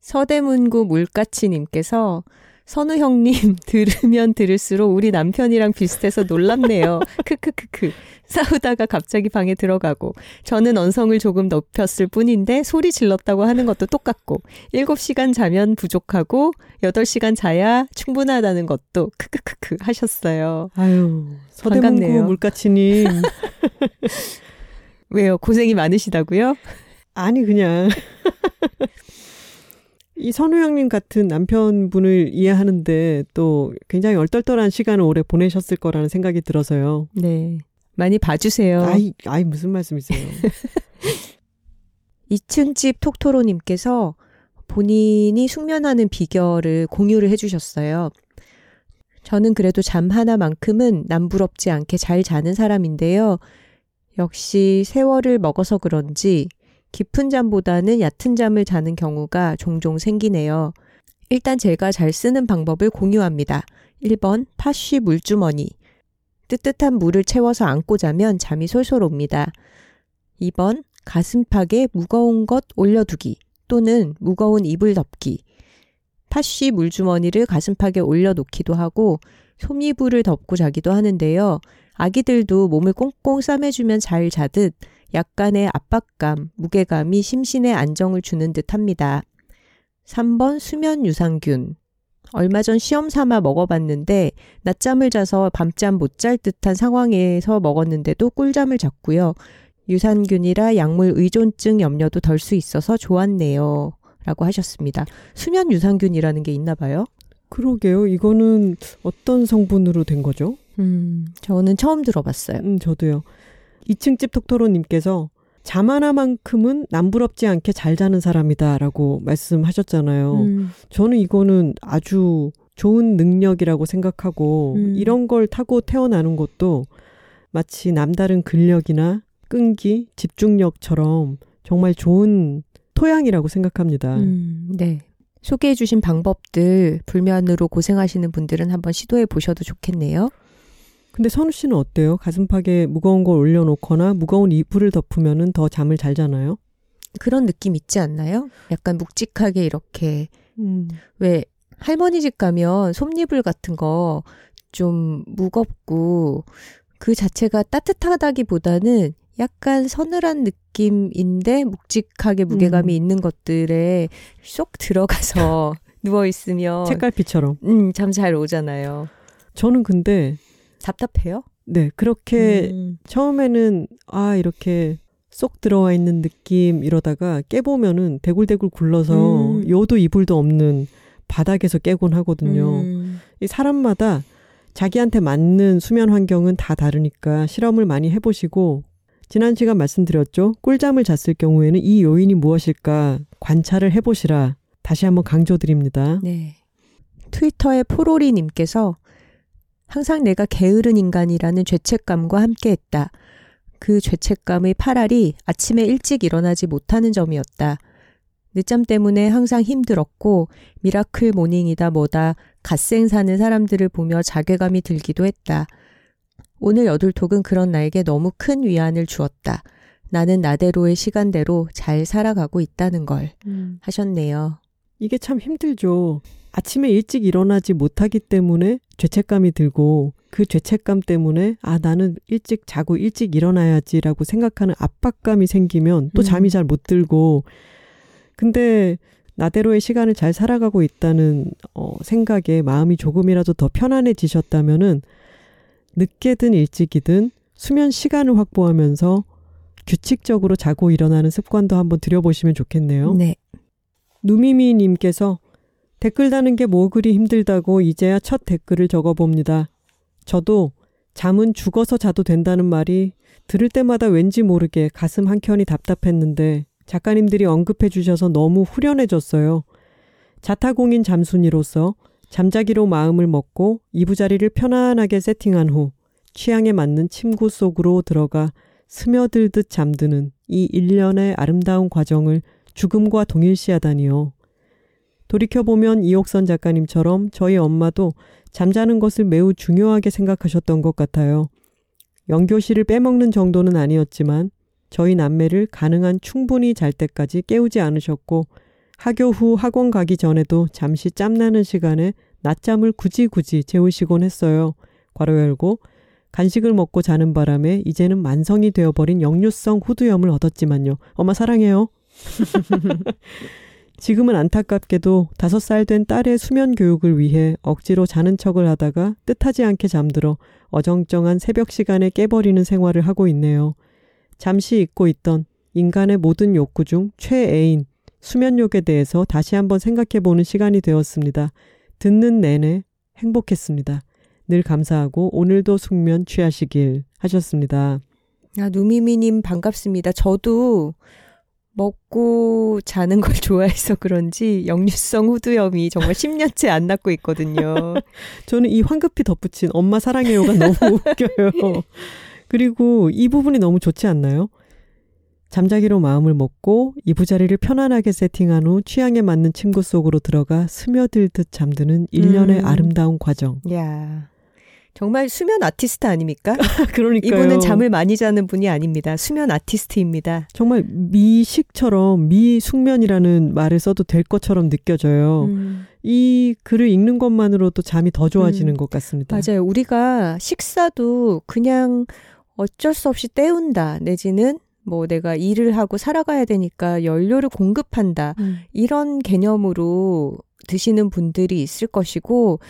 서대문구 물가치님께서 선우 형님 들으면 들을수록 우리 남편이랑 비슷해서 놀랍네요. 크크크크. 싸우다가 갑자기 방에 들어가고 저는 언성을 조금 높였을 뿐인데 소리 질렀다고 하는 것도 똑같고 7시간 자면 부족하고 8시간 자야 충분하다는 것도 크크크크 하셨어요. 아유, 서대문구 물가치님. 왜요? 고생이 많으시다고요? 아니 그냥 이 선우형님 같은 남편분을 이해하는데 또 굉장히 얼떨떨한 시간을 오래 보내셨을 거라는 생각이 들어서요. 네. 많이 봐주세요. 아이, 아이, 무슨 말씀이세요? 2층 집 톡토로님께서 본인이 숙면하는 비결을 공유를 해주셨어요. 저는 그래도 잠 하나만큼은 남부럽지 않게 잘 자는 사람인데요. 역시 세월을 먹어서 그런지 깊은 잠보다는 얕은 잠을 자는 경우가 종종 생기네요. 일단 제가 잘 쓰는 방법을 공유합니다. 1번 파쉬 물주머니. 뜨뜻한 물을 채워서 안고 자면 잠이 솔솔 옵니다. 2번 가슴팍에 무거운 것 올려두기 또는 무거운 이불 덮기. 파쉬 물주머니를 가슴팍에 올려놓기도 하고 솜이불을 덮고 자기도 하는데요. 아기들도 몸을 꽁꽁 싸매주면 잘 자듯 약간의 압박감, 무게감이 심신에 안정을 주는 듯 합니다. 3번 수면 유산균. 얼마 전 시험 삼아 먹어봤는데 낮잠을 자서 밤잠 못 잘 듯한 상황에서 먹었는데도 꿀잠을 잤고요. 유산균이라 약물 의존증 염려도 덜 수 있어서 좋았네요. 라고 하셨습니다. 수면 유산균이라는 게 있나 봐요? 그러게요. 이거는 어떤 성분으로 된 거죠? 음, 저는 처음 들어봤어요. 음, 저도요. 2층 집 톡토로님께서 잠 하나만큼은 남부럽지 않게 잘 자는 사람이다라고 말씀하셨잖아요. 음. 저는 이거는 아주 좋은 능력이라고 생각하고 음. 이런 걸 타고 태어나는 것도 마치 남다른 근력이나 끈기, 집중력처럼 정말 좋은 토양이라고 생각합니다. 음, 네. 소개해 주신 방법들 불면으로 고생하시는 분들은 한번 시도해 보셔도 좋겠네요. 근데 선우 씨는 어때요? 가슴팍에 무거운 걸 올려놓거나 무거운 이불을 덮으면은 더 잠을 잘 자나요? 그런 느낌 있지 않나요? 약간 묵직하게 이렇게 음. 왜 할머니 집 가면 솜이불 같은 거 좀 무겁고 그 자체가 따뜻하다기보다는 약간 서늘한 느낌인데 묵직하게 무게감이 음. 있는 것들에 쏙 들어가서 누워 있으면 책갈피처럼 음, 잠 잘 오잖아요. 저는 근데 답답해요? 네, 그렇게 음. 처음에는 아 이렇게 쏙 들어와 있는 느낌 이러다가 깨보면은 대굴대굴 굴러서 음. 요도 이불도 없는 바닥에서 깨곤 하거든요. 음. 이 사람마다 자기한테 맞는 수면 환경은 다 다르니까 실험을 많이 해보시고 지난 시간 말씀드렸죠. 꿀잠을 잤을 경우에는 이 요인이 무엇일까 관찰을 해보시라 다시 한번 강조드립니다. 네. 트위터의 포로리님께서 항상 내가 게으른 인간이라는 죄책감과 함께 했다. 그 죄책감의 파랄이 아침에 일찍 일어나지 못하는 점이었다. 늦잠 때문에 항상 힘들었고 miracle morning이다 뭐다 갓생 사는 사람들을 보며 자괴감이 들기도 했다. 오늘 여둘톡은 그런 나에게 너무 큰 위안을 주었다. 나는 나대로의 시간대로 잘 살아가고 있다는 걸 음. 하셨네요. 이게 참 힘들죠. 아침에 일찍 일어나지 못하기 때문에 죄책감이 들고 그 죄책감 때문에 아 나는 일찍 자고 일찍 일어나야지라고 생각하는 압박감이 생기면 또 음. 잠이 잘 못 들고 근데 나대로의 시간을 잘 살아가고 있다는 어, 생각에 마음이 조금이라도 더 편안해지셨다면은 늦게든 일찍이든 수면 시간을 확보하면서 규칙적으로 자고 일어나는 습관도 한번 들여보시면 좋겠네요. 네. 누미미님께서 댓글 다는 게 뭐 그리 힘들다고 이제야 첫 댓글을 적어봅니다. 저도 잠은 죽어서 자도 된다는 말이 들을 때마다 왠지 모르게 가슴 한켠이 답답했는데 작가님들이 언급해 주셔서 너무 후련해졌어요. 자타공인 잠순이로서 잠자기로 마음을 먹고 이부자리를 편안하게 세팅한 후 취향에 맞는 침구 속으로 들어가 스며들듯 잠드는 이 일련의 아름다운 과정을 죽음과 동일시하다니요. 돌이켜보면 이옥선 작가님처럼 저희 엄마도 잠자는 것을 매우 중요하게 생각하셨던 것 같아요. 영교실을 빼먹는 정도는 아니었지만 저희 남매를 가능한 충분히 잘 때까지 깨우지 않으셨고 하교 후 학원 가기 전에도 잠시 짬나는 시간에 낮잠을 굳이 굳이 재우시곤 했어요. 괄호 열고 간식을 먹고 자는 바람에 이제는 만성이 되어버린 역류성 후두염을 얻었지만요. 엄마 사랑해요. 지금은 안타깝게도 다섯 살 된 딸의 수면 교육을 위해 억지로 자는 척을 하다가 뜻하지 않게 잠들어 어정쩡한 새벽 시간에 깨버리는 생활을 하고 있네요. 잠시 잊고 있던 인간의 모든 욕구 중 최애인 수면욕에 대해서 다시 한번 생각해 보는 시간이 되었습니다. 듣는 내내 행복했습니다. 늘 감사하고 오늘도 숙면 취하시길 하셨습니다. 아, 누미미님 반갑습니다. 저도 먹고 자는 걸 좋아해서 그런지 역류성 후두염이 정말 10년째 안 낫고 있거든요. 저는 이 황급히 덧붙인 엄마 사랑해요가 너무 웃겨요. 그리고 이 부분이 너무 좋지 않나요? 잠자기로 마음을 먹고 이부자리를 편안하게 세팅한 후 취향에 맞는 침구 속으로 들어가 스며들듯 잠드는 일련의 음. 아름다운 과정. 야. 정말 수면 아티스트 아닙니까? 그러니까 이분은 잠을 많이 자는 분이 아닙니다. 수면 아티스트입니다. 정말 미식처럼 미숙면이라는 말을 써도 될 것처럼 느껴져요. 음. 이 글을 읽는 것만으로도 잠이 더 좋아지는 음. 것 같습니다. 맞아요. 우리가 식사도 그냥 어쩔 수 없이 때운다 내지는 뭐 내가 일을 하고 살아가야 되니까 연료를 공급한다 음. 이런 개념으로 드시는 분들이 있을 것이고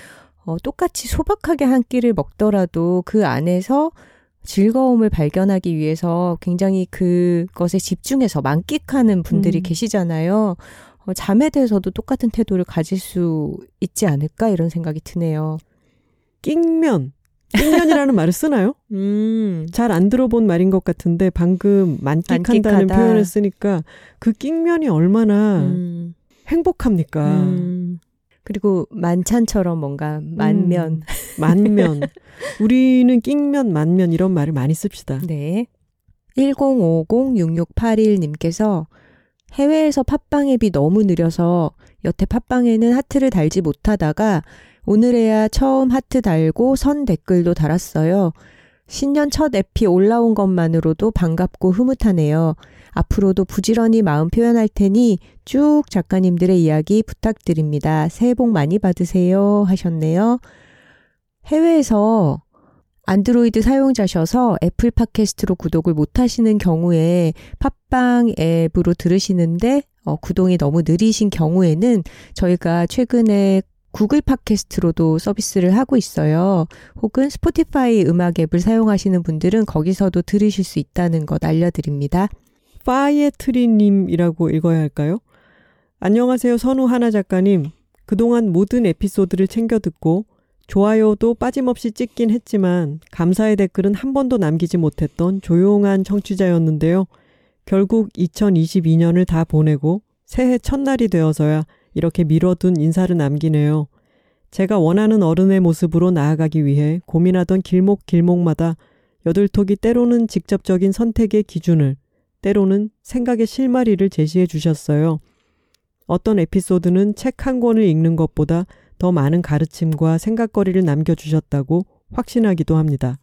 어, 똑같이 소박하게 한 끼를 먹더라도 그 안에서 즐거움을 발견하기 위해서 굉장히 그것에 집중해서 만끽하는 분들이 음. 계시잖아요. 어, 잠에 대해서도 똑같은 태도를 가질 수 있지 않을까 이런 생각이 드네요. 낑면. 낑면이라는 말을 쓰나요? 음. 잘 안 들어본 말인 것 같은데 방금 만끽한다는 만끽하다. 표현을 쓰니까 그 낑면이 얼마나 음. 행복합니까? 음. 그리고 만찬처럼 뭔가 만면. 음, 만면. 우리는 낑면, 만면 이런 말을 많이 씁시다. 네. 1050-6681님께서 해외에서 팟빵 앱이 너무 느려서 여태 팟빵에는 하트를 달지 못하다가 오늘에야 처음 하트 달고 선 댓글도 달았어요. 신년 첫 앱이 올라온 것만으로도 반갑고 흐뭇하네요. 앞으로도 부지런히 마음 표현할 테니 쭉 작가님들의 이야기 부탁드립니다. 새해 복 많이 받으세요. 하셨네요. 해외에서 안드로이드 사용자셔서 애플 팟캐스트로 구독을 못 하시는 경우에 팟빵 앱으로 들으시는데 어, 구동이 너무 느리신 경우에는 저희가 최근에 구글 팟캐스트로도 서비스를 하고 있어요. 혹은 스포티파이 음악 앱을 사용하시는 분들은 거기서도 들으실 수 있다는 것 알려드립니다. 파이에트리님이라고 읽어야 할까요? 안녕하세요, 선우 하나 작가님. 그동안 모든 에피소드를 챙겨 듣고 좋아요도 빠짐없이 찍긴 했지만 감사의 댓글은 한 번도 남기지 못했던 조용한 청취자였는데요. 결국 2022년을 다 보내고 새해 첫날이 되어서야 이렇게 미뤄둔 인사를 남기네요. 제가 원하는 어른의 모습으로 나아가기 위해 고민하던 길목 길목마다 여들톡이 때로는 직접적인 선택의 기준을 때로는 생각의 실마리를 제시해 주셨어요. 어떤 에피소드는 책 한 권을 읽는 것보다 더 많은 가르침과 생각거리를 남겨주셨다고 확신하기도 합니다.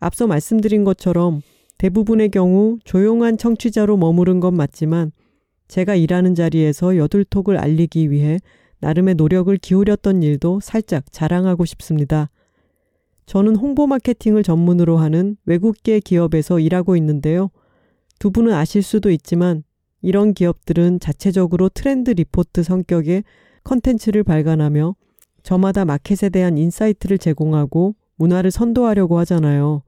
앞서 말씀드린 것처럼 대부분의 경우 조용한 청취자로 머무른 건 맞지만 제가 일하는 자리에서 여둘톡을 알리기 위해 나름의 노력을 기울였던 일도 살짝 자랑하고 싶습니다. 저는 홍보 마케팅을 전문으로 하는 외국계 기업에서 일하고 있는데요. 두 분은 아실 수도 있지만 이런 기업들은 자체적으로 트렌드 리포트 성격의 컨텐츠를 발간하며 저마다 마켓에 대한 insight를 제공하고 문화를 선도하려고 하잖아요.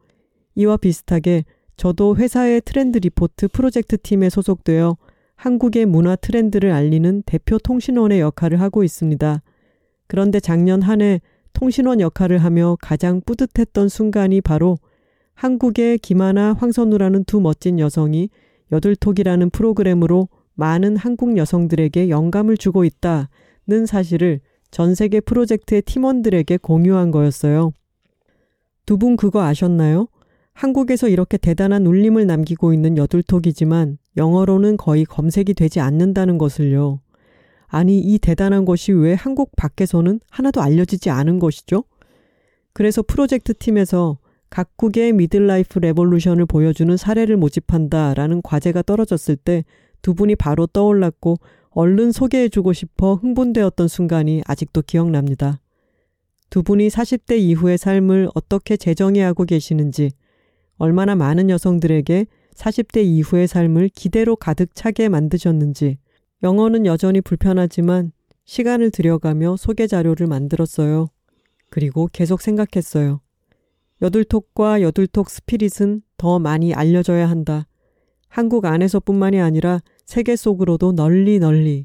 이와 비슷하게 저도 회사의 트렌드 리포트 프로젝트 팀에 소속되어 한국의 문화 트렌드를 알리는 대표 통신원의 역할을 하고 있습니다. 그런데 작년 한 해 통신원 역할을 하며 가장 뿌듯했던 순간이 바로 한국의 김하나, 황선우라는 두 멋진 여성이 여들톡이라는 프로그램으로 많은 한국 여성들에게 영감을 주고 있다는 사실을 전 세계 프로젝트의 팀원들에게 공유한 거였어요. 두 분 그거 아셨나요? 한국에서 이렇게 대단한 울림을 남기고 있는 여들톡이지만 영어로는 거의 검색이 되지 않는다는 것을요. 아니, 이 대단한 것이 왜 한국 밖에서는 하나도 알려지지 않은 것이죠? 그래서 프로젝트 팀에서 각국의 middle life revolution을 보여주는 사례를 모집한다라는 과제가 떨어졌을 때 두 분이 바로 떠올랐고 얼른 소개해주고 싶어 흥분되었던 순간이 아직도 기억납니다. 두 분이 40대 이후의 삶을 어떻게 재정의하고 계시는지, 얼마나 많은 여성들에게 40대 이후의 삶을 기대로 가득 차게 만드셨는지, 영어는 여전히 불편하지만 시간을 들여가며 소개 자료를 만들었어요. 그리고 계속 생각했어요. 여둘톡과 여둘톡 스피릿은 더 많이 알려져야 한다. 한국 안에서뿐만이 아니라 세계 속으로도 널리 널리.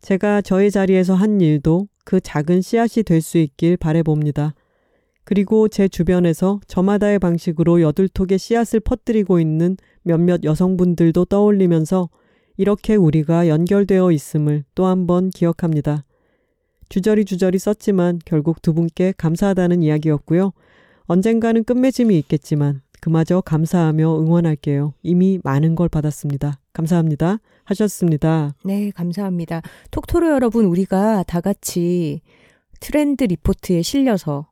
제가 저의 자리에서 한 일도 그 작은 씨앗이 될 수 있길 바래봅니다. 그리고 제 주변에서 저마다의 방식으로 여둘톡의 씨앗을 퍼뜨리고 있는 몇몇 여성분들도 떠올리면서 이렇게 우리가 연결되어 있음을 또 한 번 기억합니다. 주저리 주저리 썼지만 결국 두 분께 감사하다는 이야기였고요. 언젠가는 끝맺음이 있겠지만 그마저 감사하며 응원할게요. 이미 많은 걸 받았습니다. 감사합니다. 하셨습니다. 네, 감사합니다. 톡토로 여러분, 우리가 다 같이 트렌드 리포트에 실려서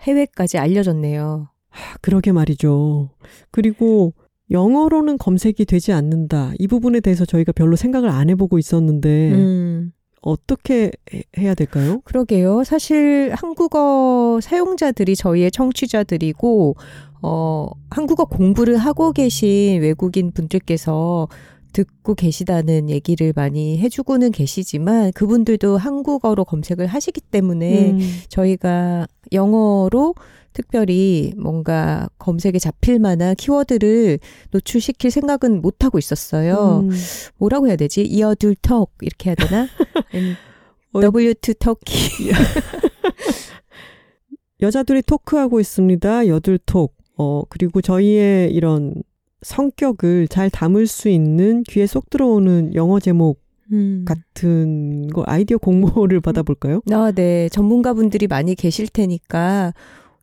해외까지 알려졌네요. 하, 그러게 말이죠. 그리고 영어로는 검색이 되지 않는다. 이 부분에 대해서 저희가 별로 생각을 안 해보고 있었는데, 음. 어떻게 해야 될까요? 그러게요. 사실 한국어 사용자들이 저희의 청취자들이고, 어, 한국어 공부를 하고 계신 외국인 분들께서 듣고 계시다는 얘기를 많이 해주고는 계시지만 그분들도 한국어로 검색을 하시기 때문에 음. 저희가 영어로 특별히 뭔가 검색에 잡힐 만한 키워드를 노출시킬 생각은 못 하고 있었어요. 음. 뭐라고 해야 되지? 이어둘 턱 이렇게 해야 되나? W2 터키. 여자들이 토크하고 있습니다. 여둘톡. 어, 그리고 저희의 이런 성격을 잘 담을 수 있는 귀에 쏙 들어오는 영어 제목 음. 같은 거 아이디어 공모를 받아볼까요? 아, 네. 전문가분들이 많이 계실 테니까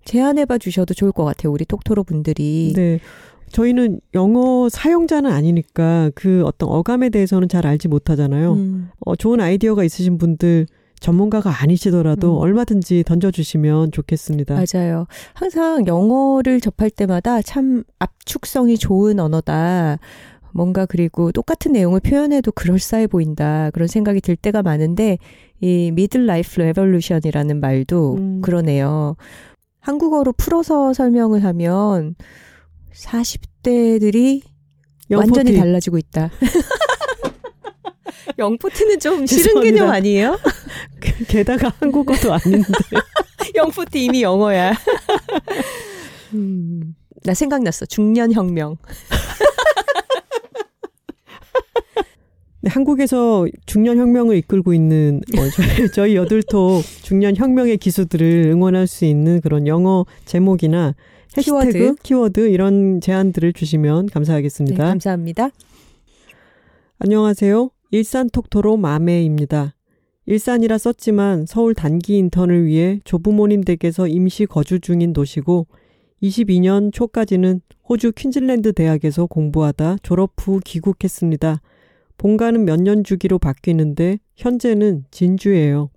제안해봐 주셔도 좋을 것 같아요. 우리 톡토로 분들이. 네. 저희는 영어 사용자는 아니니까 그 어떤 어감에 대해서는 잘 알지 못하잖아요. 음. 어, 좋은 아이디어가 있으신 분들 전문가가 아니시더라도 음. 얼마든지 던져주시면 좋겠습니다. 맞아요. 항상 영어를 접할 때마다 참 압축성이 좋은 언어다. 뭔가 그리고 똑같은 내용을 표현해도 그럴싸해 보인다. 그런 생각이 들 때가 많은데 이 middle life revolution이라는 말도 음. 그러네요. 한국어로 풀어서 설명을 하면 40대들이 완전히 달라지고 있다. young forty는 좀 싫은 개념 아니에요? 게다가 한국어도 아닌데. young forty 이미 영어야. 음, 나 생각났어. 중년혁명. 네, 한국에서 중년 혁명을 이끌고 있는 어, 저희, 저희 여둘톡 중년 혁명의 기수들을 응원할 수 있는 그런 영어 제목이나 해시태그, 키워드, 키워드 이런 제안들을 주시면 감사하겠습니다. 네, 감사합니다. 안녕하세요. 일산 톡토로 마메입니다. 일산이라 썼지만 서울 단기 인턴을 위해 조부모님 댁에서 임시 거주 중인 도시고 22년 초까지는 호주 퀸즐랜드 대학에서 공부하다 졸업 후 귀국했습니다. 본가는 몇 년 주기로 바뀌는데 현재는 진주예요.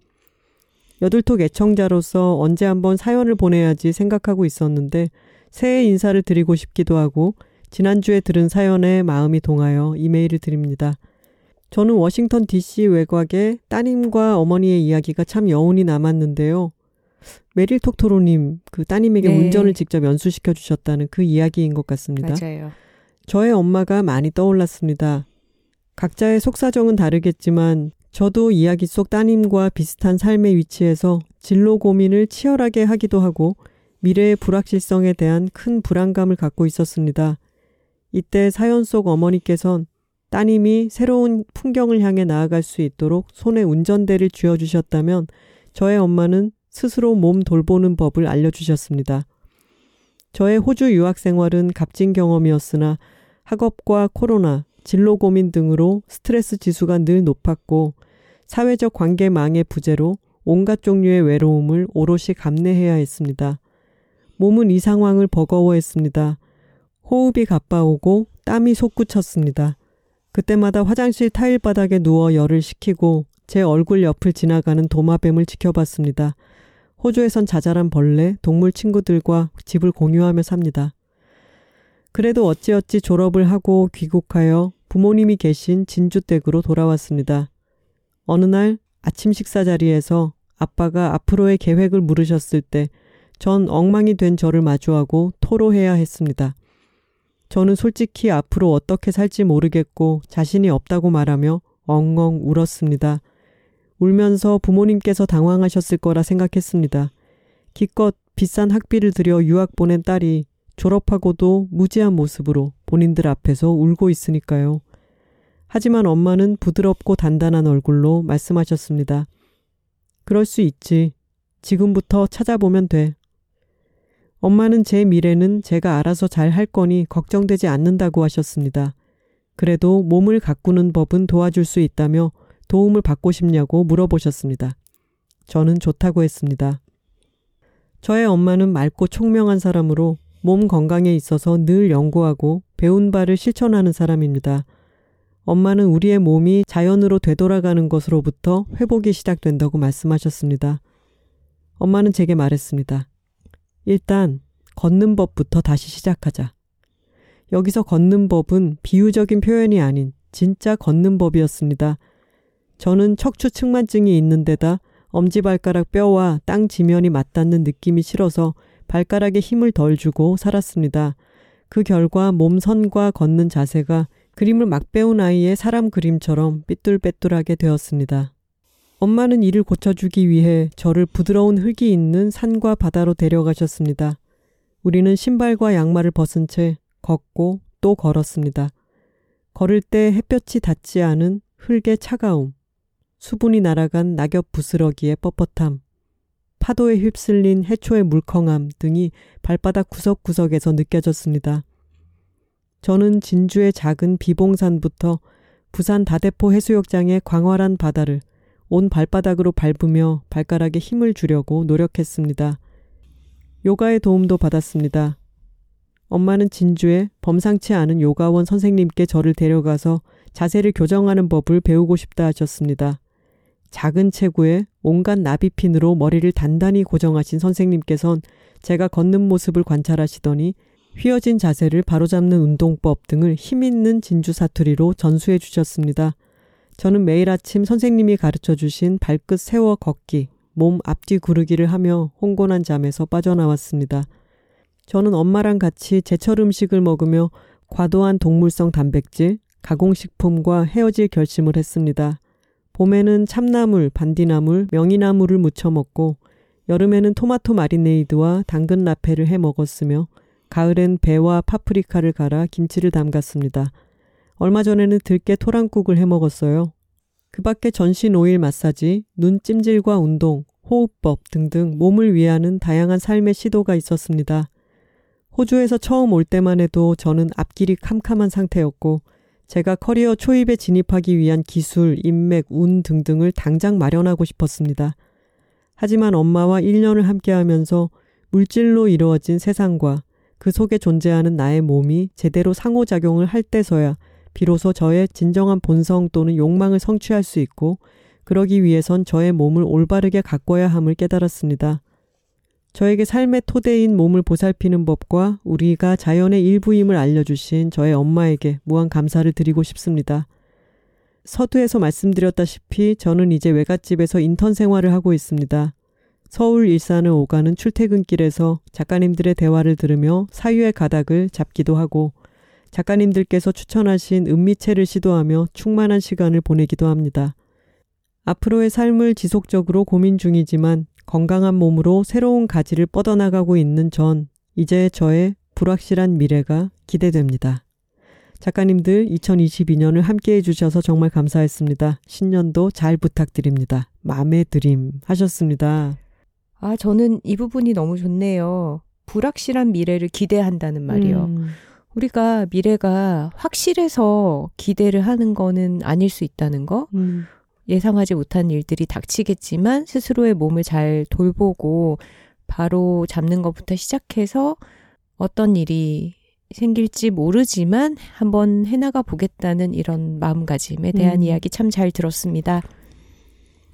여둘톡 애청자로서 언제 한번 사연을 보내야지 생각하고 있었는데 새해 인사를 드리고 싶기도 하고 지난주에 들은 사연에 마음이 동하여 이메일을 드립니다. 저는 워싱턴 DC 외곽에 따님과 어머니의 이야기가 참 여운이 남았는데요. 메릴 톡토로님, 그 따님에게 네. 운전을 직접 연수시켜 주셨다는 그 이야기인 것 같습니다. 맞아요. 저의 엄마가 많이 떠올랐습니다. 각자의 속사정은 다르겠지만 저도 이야기 속 따님과 비슷한 삶의 위치에서 진로 고민을 치열하게 하기도 하고 미래의 불확실성에 대한 큰 불안감을 갖고 있었습니다. 이때 사연 속 어머니께선 따님이 새로운 풍경을 향해 나아갈 수 있도록 손에 운전대를 쥐어주셨다면 저의 엄마는 스스로 몸 돌보는 법을 알려주셨습니다. 저의 호주 유학 생활은 값진 경험이었으나 학업과 코로나, 진로 고민 등으로 스트레스 지수가 늘 높았고 사회적 관계망의 부재로 온갖 종류의 외로움을 오롯이 감내해야 했습니다. 몸은 이 상황을 버거워했습니다. 호흡이 가빠오고 땀이 솟구쳤습니다. 그때마다 화장실 타일 바닥에 누워 열을 식히고 제 얼굴 옆을 지나가는 도마뱀을 지켜봤습니다. 호주에선 자잘한 벌레, 동물 친구들과 집을 공유하며 삽니다. 그래도 어찌어찌 졸업을 하고 귀국하여 부모님이 계신 진주댁으로 돌아왔습니다. 어느 날 아침 식사 자리에서 아빠가 앞으로의 계획을 물으셨을 때 전 엉망이 된 저를 마주하고 토로해야 했습니다. 저는 솔직히 앞으로 어떻게 살지 모르겠고 자신이 없다고 말하며 엉엉 울었습니다. 울면서 부모님께서 당황하셨을 거라 생각했습니다. 기껏 비싼 학비를 들여 유학 보낸 딸이 졸업하고도 무지한 모습으로 본인들 앞에서 울고 있으니까요. 하지만 엄마는 부드럽고 단단한 얼굴로 말씀하셨습니다. 그럴 수 있지. 지금부터 찾아보면 돼. 엄마는 제 미래는 제가 알아서 잘 할 거니 걱정되지 않는다고 하셨습니다. 그래도 몸을 가꾸는 법은 도와줄 수 있다며 도움을 받고 싶냐고 물어보셨습니다. 저는 좋다고 했습니다. 저의 엄마는 맑고 총명한 사람으로 몸 건강에 있어서 늘 연구하고 배운 바를 실천하는 사람입니다. 엄마는 우리의 몸이 자연으로 되돌아가는 것으로부터 회복이 시작된다고 말씀하셨습니다. 엄마는 제게 말했습니다. 일단 걷는 법부터 다시 시작하자. 여기서 걷는 법은 비유적인 표현이 아닌 진짜 걷는 법이었습니다. 저는 척추 측만증이 있는 데다 엄지발가락 뼈와 땅 지면이 맞닿는 느낌이 싫어서 발가락에 힘을 덜 주고 살았습니다. 그 결과 몸선과 걷는 자세가 그림을 막 배운 아이의 사람 그림처럼 삐뚤빼뚤하게 되었습니다. 엄마는 이를 고쳐주기 위해 저를 부드러운 흙이 있는 산과 바다로 데려가셨습니다. 우리는 신발과 양말을 벗은 채 걷고 또 걸었습니다. 걸을 때 햇볕이 닿지 않은 흙의 차가움, 수분이 날아간 낙엽 부스러기의 뻣뻣함, 파도에 휩쓸린 해초의 물컹함 등이 발바닥 구석구석에서 느껴졌습니다. 저는 진주의 작은 비봉산부터 부산 다대포 해수욕장의 광활한 바다를 온 발바닥으로 밟으며 발가락에 힘을 주려고 노력했습니다. 요가의 도움도 받았습니다. 엄마는 진주에 범상치 않은 요가원 선생님께 저를 데려가서 자세를 교정하는 법을 배우고 싶다 하셨습니다. 작은 체구에 온갖 나비핀으로 머리를 단단히 고정하신 선생님께선 제가 걷는 모습을 관찰하시더니 휘어진 자세를 바로잡는 운동법 등을 힘있는 진주 사투리로 전수해 주셨습니다. 저는 매일 아침 선생님이 가르쳐 주신 발끝 세워 걷기, 몸 앞뒤 구르기를 하며 홍곤한 잠에서 빠져나왔습니다. 저는 엄마랑 같이 제철 음식을 먹으며 과도한 동물성 단백질, 가공식품과 헤어질 결심을 했습니다. 봄에는 참나물, 반디나물, 명이나물을 무쳐 먹고 여름에는 토마토 마리네이드와 당근 라페를 해 먹었으며 가을엔 배와 파프리카를 갈아 김치를 담갔습니다. 얼마 전에는 들깨 토랑국을 해 먹었어요. 그 밖에 전신 오일 마사지, 눈 찜질과 운동, 호흡법 등등 몸을 위하는 다양한 삶의 시도가 있었습니다. 호주에서 처음 올 때만 해도 저는 앞길이 캄캄한 상태였고 제가 커리어 초입에 진입하기 위한 기술, 인맥, 운 등등을 당장 마련하고 싶었습니다. 하지만 엄마와 1년을 함께 하면서 물질로 이루어진 세상과 그 속에 존재하는 나의 몸이 제대로 상호작용을 할 때서야 비로소 저의 진정한 본성 또는 욕망을 성취할 수 있고 그러기 위해선 저의 몸을 올바르게 가꿔야 함을 깨달았습니다. 저에게 삶의 토대인 몸을 보살피는 법과 우리가 자연의 일부임을 알려주신 저의 엄마에게 무한 감사를 드리고 싶습니다. 서두에서 말씀드렸다시피 저는 이제 외갓집에서 인턴 생활을 하고 있습니다. 서울 일산을 오가는 출퇴근길에서 작가님들의 대화를 들으며 사유의 가닥을 잡기도 하고 작가님들께서 추천하신 은미체를 시도하며 충만한 시간을 보내기도 합니다. 앞으로의 삶을 지속적으로 고민 중이지만 건강한 몸으로 새로운 가지를 뻗어나가고 있는 전, 이제 저의 불확실한 미래가 기대됩니다. 작가님들 2022년을 함께 해주셔서 정말 감사했습니다. 신년도 잘 부탁드립니다. 마음의 드림 하셨습니다. 아, 저는 이 부분이 너무 좋네요. 불확실한 미래를 기대한다는 말이요. 음. 우리가 미래가 확실해서 기대를 하는 거는 아닐 수 있다는 거. 음. 예상하지 못한 일들이 닥치겠지만 스스로의 몸을 잘 돌보고 바로 잡는 것부터 시작해서 어떤 일이 생길지 모르지만 한번 해나가 보겠다는 이런 마음가짐에 대한 음. 이야기 참 잘 들었습니다.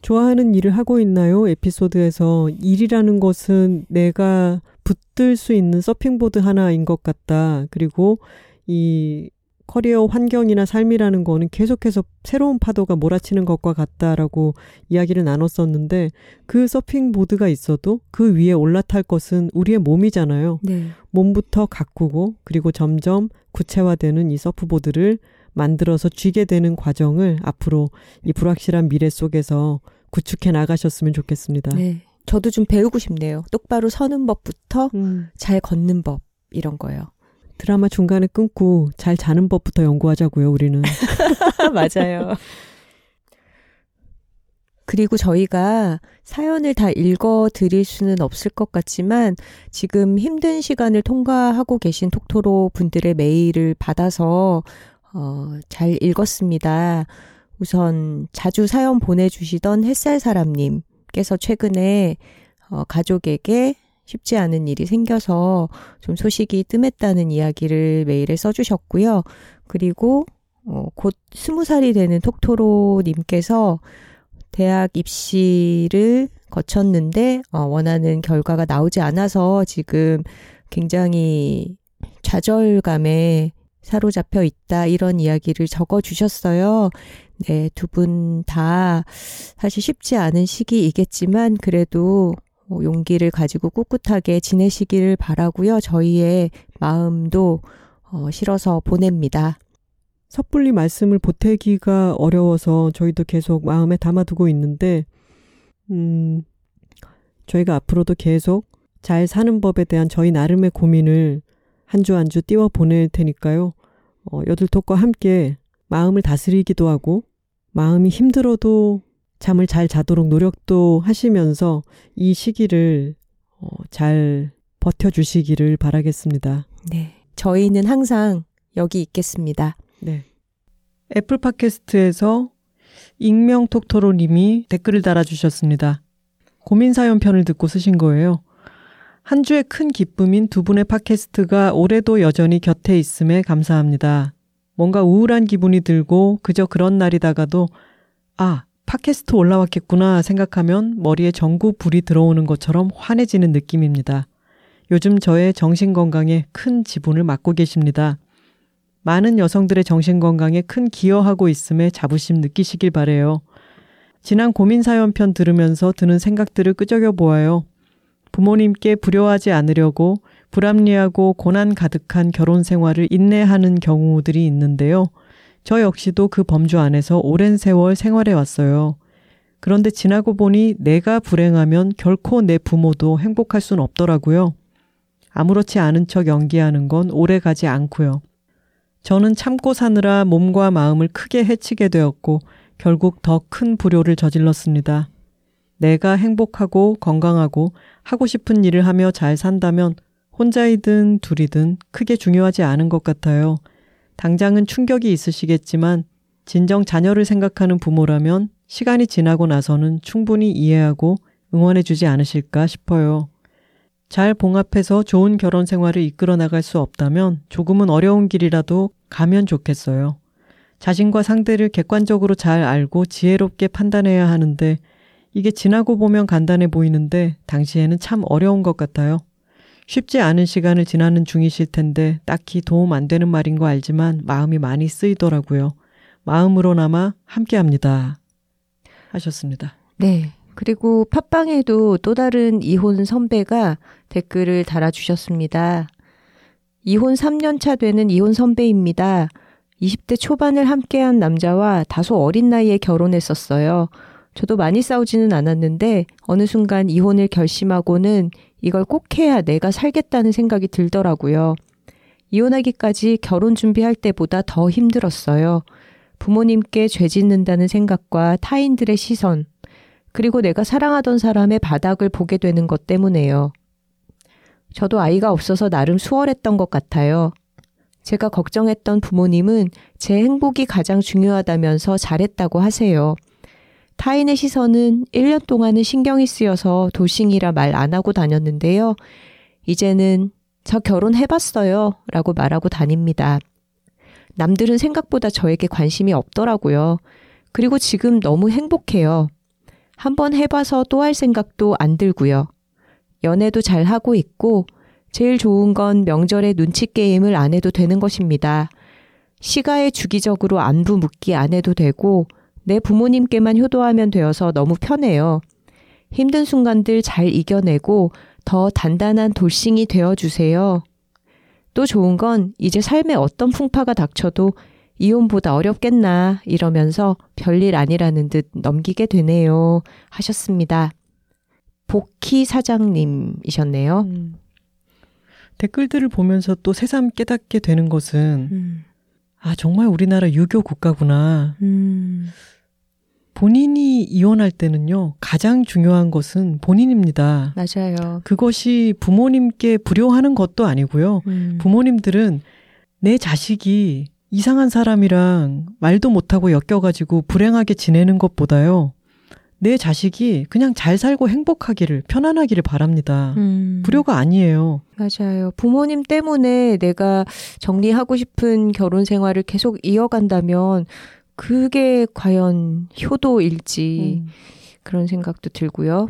좋아하는 일을 하고 있나요? 에피소드에서 일이라는 것은 내가 붙들 수 있는 서핑보드 하나인 것 같다. 그리고 이 커리어 환경이나 삶이라는 거는 계속해서 새로운 파도가 몰아치는 것과 같다라고 이야기를 나눴었는데 그 서핑 보드가 있어도 그 위에 올라탈 것은 우리의 몸이잖아요. 네. 몸부터 가꾸고 그리고 점점 구체화되는 이 서프보드를 만들어서 쥐게 되는 과정을 앞으로 이 불확실한 미래 속에서 구축해 나가셨으면 좋겠습니다. 네. 저도 좀 배우고 싶네요. 똑바로 서는 법부터 음. 잘 걷는 법 이런 거요. 드라마 중간에 끊고 잘 자는 법부터 연구하자고요, 우리는. 맞아요. 그리고 저희가 사연을 다 읽어 드릴 수는 없을 것 같지만 지금 힘든 시간을 통과하고 계신 톡토로 분들의 메일을 받아서 어, 잘 읽었습니다. 우선 자주 사연 보내주시던 햇살 사람님께서 최근에 어, 가족에게 쉽지 않은 일이 생겨서 좀 소식이 뜸했다는 이야기를 메일에 써주셨고요. 그리고 어, 곧 스무 살이 되는 톡토로님께서 대학 입시를 거쳤는데 어, 원하는 결과가 나오지 않아서 지금 굉장히 좌절감에 사로잡혀 있다 이런 이야기를 적어 주셨어요. 네, 두 분 다 사실 쉽지 않은 시기이겠지만 그래도 뭐 용기를 가지고 꿋꿋하게 지내시기를 바라고요. 저희의 마음도 어, 실어서 보냅니다. 섣불리 말씀을 보태기가 어려워서 저희도 계속 마음에 담아두고 있는데, 음, 저희가 앞으로도 계속 잘 사는 법에 대한 저희 나름의 고민을 한 주 한주 띄워 보낼 테니까요. 어, 여들톡과 함께 마음을 다스리기도 하고, 마음이 힘들어도 잠을 잘 자도록 노력도 하시면서 이 시기를 어, 잘 버텨주시기를 바라겠습니다. 네. 저희는 항상 여기 있겠습니다. 네. 애플 팟캐스트에서 익명 톡토로 님이 댓글을 달아주셨습니다. 고민사연 편을 듣고 쓰신 거예요. 한 주의 큰 기쁨인 두 분의 팟캐스트가 올해도 여전히 곁에 있음에 감사합니다. 뭔가 우울한 기분이 들고 그저 그런 날이다가도 아, 팟캐스트 올라왔겠구나 생각하면 머리에 전구 불이 들어오는 것처럼 환해지는 느낌입니다. 요즘 저의 정신건강에 큰 지분을 맡고 계십니다. 많은 여성들의 정신건강에 큰 기여하고 있음에 자부심 느끼시길 바래요. 지난 고민사연 편 들으면서 드는 생각들을 끄적여 보아요. 부모님께 불효하지 않으려고 불합리하고 고난 가득한 결혼 생활을 인내하는 경우들이 있는데요. 저 역시도 그 범주 안에서 오랜 세월 생활해 왔어요. 그런데 지나고 보니 내가 불행하면 결코 내 부모도 행복할 순 없더라고요. 아무렇지 않은 척 연기하는 건 오래 가지 않고요. 저는 참고 사느라 몸과 마음을 크게 해치게 되었고 결국 더 큰 불효를 저질렀습니다. 내가 행복하고 건강하고 하고 싶은 일을 하며 잘 산다면 혼자이든 둘이든 크게 중요하지 않은 것 같아요. 당장은 충격이 있으시겠지만 진정 자녀를 생각하는 부모라면 시간이 지나고 나서는 충분히 이해하고 응원해 주지 않으실까 싶어요. 잘 봉합해서 좋은 결혼 생활을 이끌어 나갈 수 없다면 조금은 어려운 길이라도 가면 좋겠어요. 자신과 상대를 객관적으로 잘 알고 지혜롭게 판단해야 하는데 이게 지나고 보면 간단해 보이는데 당시에는 참 어려운 것 같아요. 쉽지 않은 시간을 지나는 중이실 텐데 딱히 도움 안 되는 말인 거 알지만 마음이 많이 쓰이더라고요. 마음으로나마 함께 합니다. 하셨습니다. 네. 그리고 팟빵에도 또 다른 이혼 선배가 댓글을 달아주셨습니다. 이혼 3년차 되는 이혼 선배입니다. 20대 초반을 함께한 남자와 다소 어린 나이에 결혼했었어요. 저도 많이 싸우지는 않았는데 어느 순간 이혼을 결심하고는 이걸 꼭 해야 내가 살겠다는 생각이 들더라고요. 이혼하기까지 결혼 준비할 때보다 더 힘들었어요. 부모님께 죄 짓는다는 생각과 타인들의 시선, 그리고 내가 사랑하던 사람의 바닥을 보게 되는 것 때문에요. 저도 아이가 없어서 나름 수월했던 것 같아요. 제가 걱정했던 부모님은 제 행복이 가장 중요하다면서 잘했다고 하세요. 타인의 시선은 1년 동안은 신경이 쓰여서 도싱이라 말 안 하고 다녔는데요. 이제는 저 결혼해봤어요. 라고 말하고 다닙니다. 남들은 생각보다 저에게 관심이 없더라고요. 그리고 지금 너무 행복해요. 한번 해봐서 또 할 생각도 안 들고요. 연애도 잘 하고 있고 제일 좋은 건 명절에 눈치 게임을 안 해도 되는 것입니다. 시가에 주기적으로 안부 묻기 안 해도 되고 내 부모님께만 효도하면 되어서 너무 편해요. 힘든 순간들 잘 이겨내고 더 단단한 돌싱이 되어주세요. 또 좋은 건 이제 삶에 어떤 풍파가 닥쳐도 이혼보다 어렵겠나 이러면서 별일 아니라는 듯 넘기게 되네요. 하셨습니다. 복희 사장님이셨네요. 음. 댓글들을 보면서 또 새삼 깨닫게 되는 것은 음. 아 정말 우리나라 유교 국가구나. 음. 본인이 이혼할 때는요, 가장 중요한 것은 본인입니다. 맞아요. 그것이 부모님께 불효하는 것도 아니고요. 음. 부모님들은 내 자식이 이상한 사람이랑 말도 못하고 엮여가지고 불행하게 지내는 것보다요, 내 자식이 그냥 잘 살고 행복하기를, 편안하기를 바랍니다. 음. 불효가 아니에요. 맞아요. 부모님 때문에 내가 정리하고 싶은 결혼 생활을 계속 이어간다면 그게 과연 효도일지 음. 그런 생각도 들고요.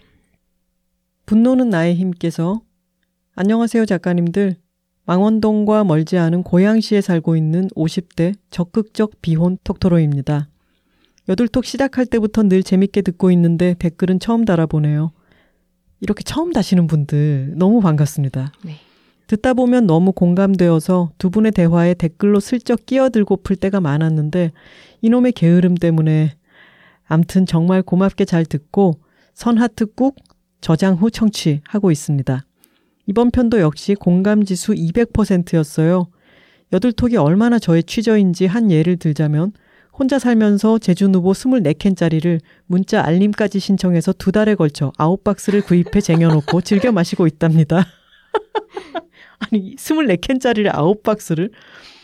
분노는 나의 힘께서 안녕하세요 작가님들. 망원동과 멀지 않은 고양시에 살고 있는 50대 적극적 비혼 톡토로입니다. 여둘톡 시작할 때부터 늘 재밌게 듣고 있는데 댓글은 처음 달아보네요. 이렇게 처음 다시는 분들 너무 반갑습니다. 네. 듣다 보면 너무 공감되어서 두 분의 대화에 댓글로 슬쩍 끼어들고 풀 때가 많았는데 이놈의 게으름 때문에 암튼 정말 고맙게 잘 듣고 선하트 꾹 저장 후 청취하고 있습니다. 이번 편도 역시 공감 지수 200%였어요. 여들톡이 얼마나 저의 취저인지 한 예를 들자면 혼자 살면서 제주 누보 24캔짜리를 문자 알림까지 신청해서 두 달에 걸쳐 9박스를 구입해 쟁여놓고 즐겨 마시고 있답니다. 아니 24캔짜리를 9박스를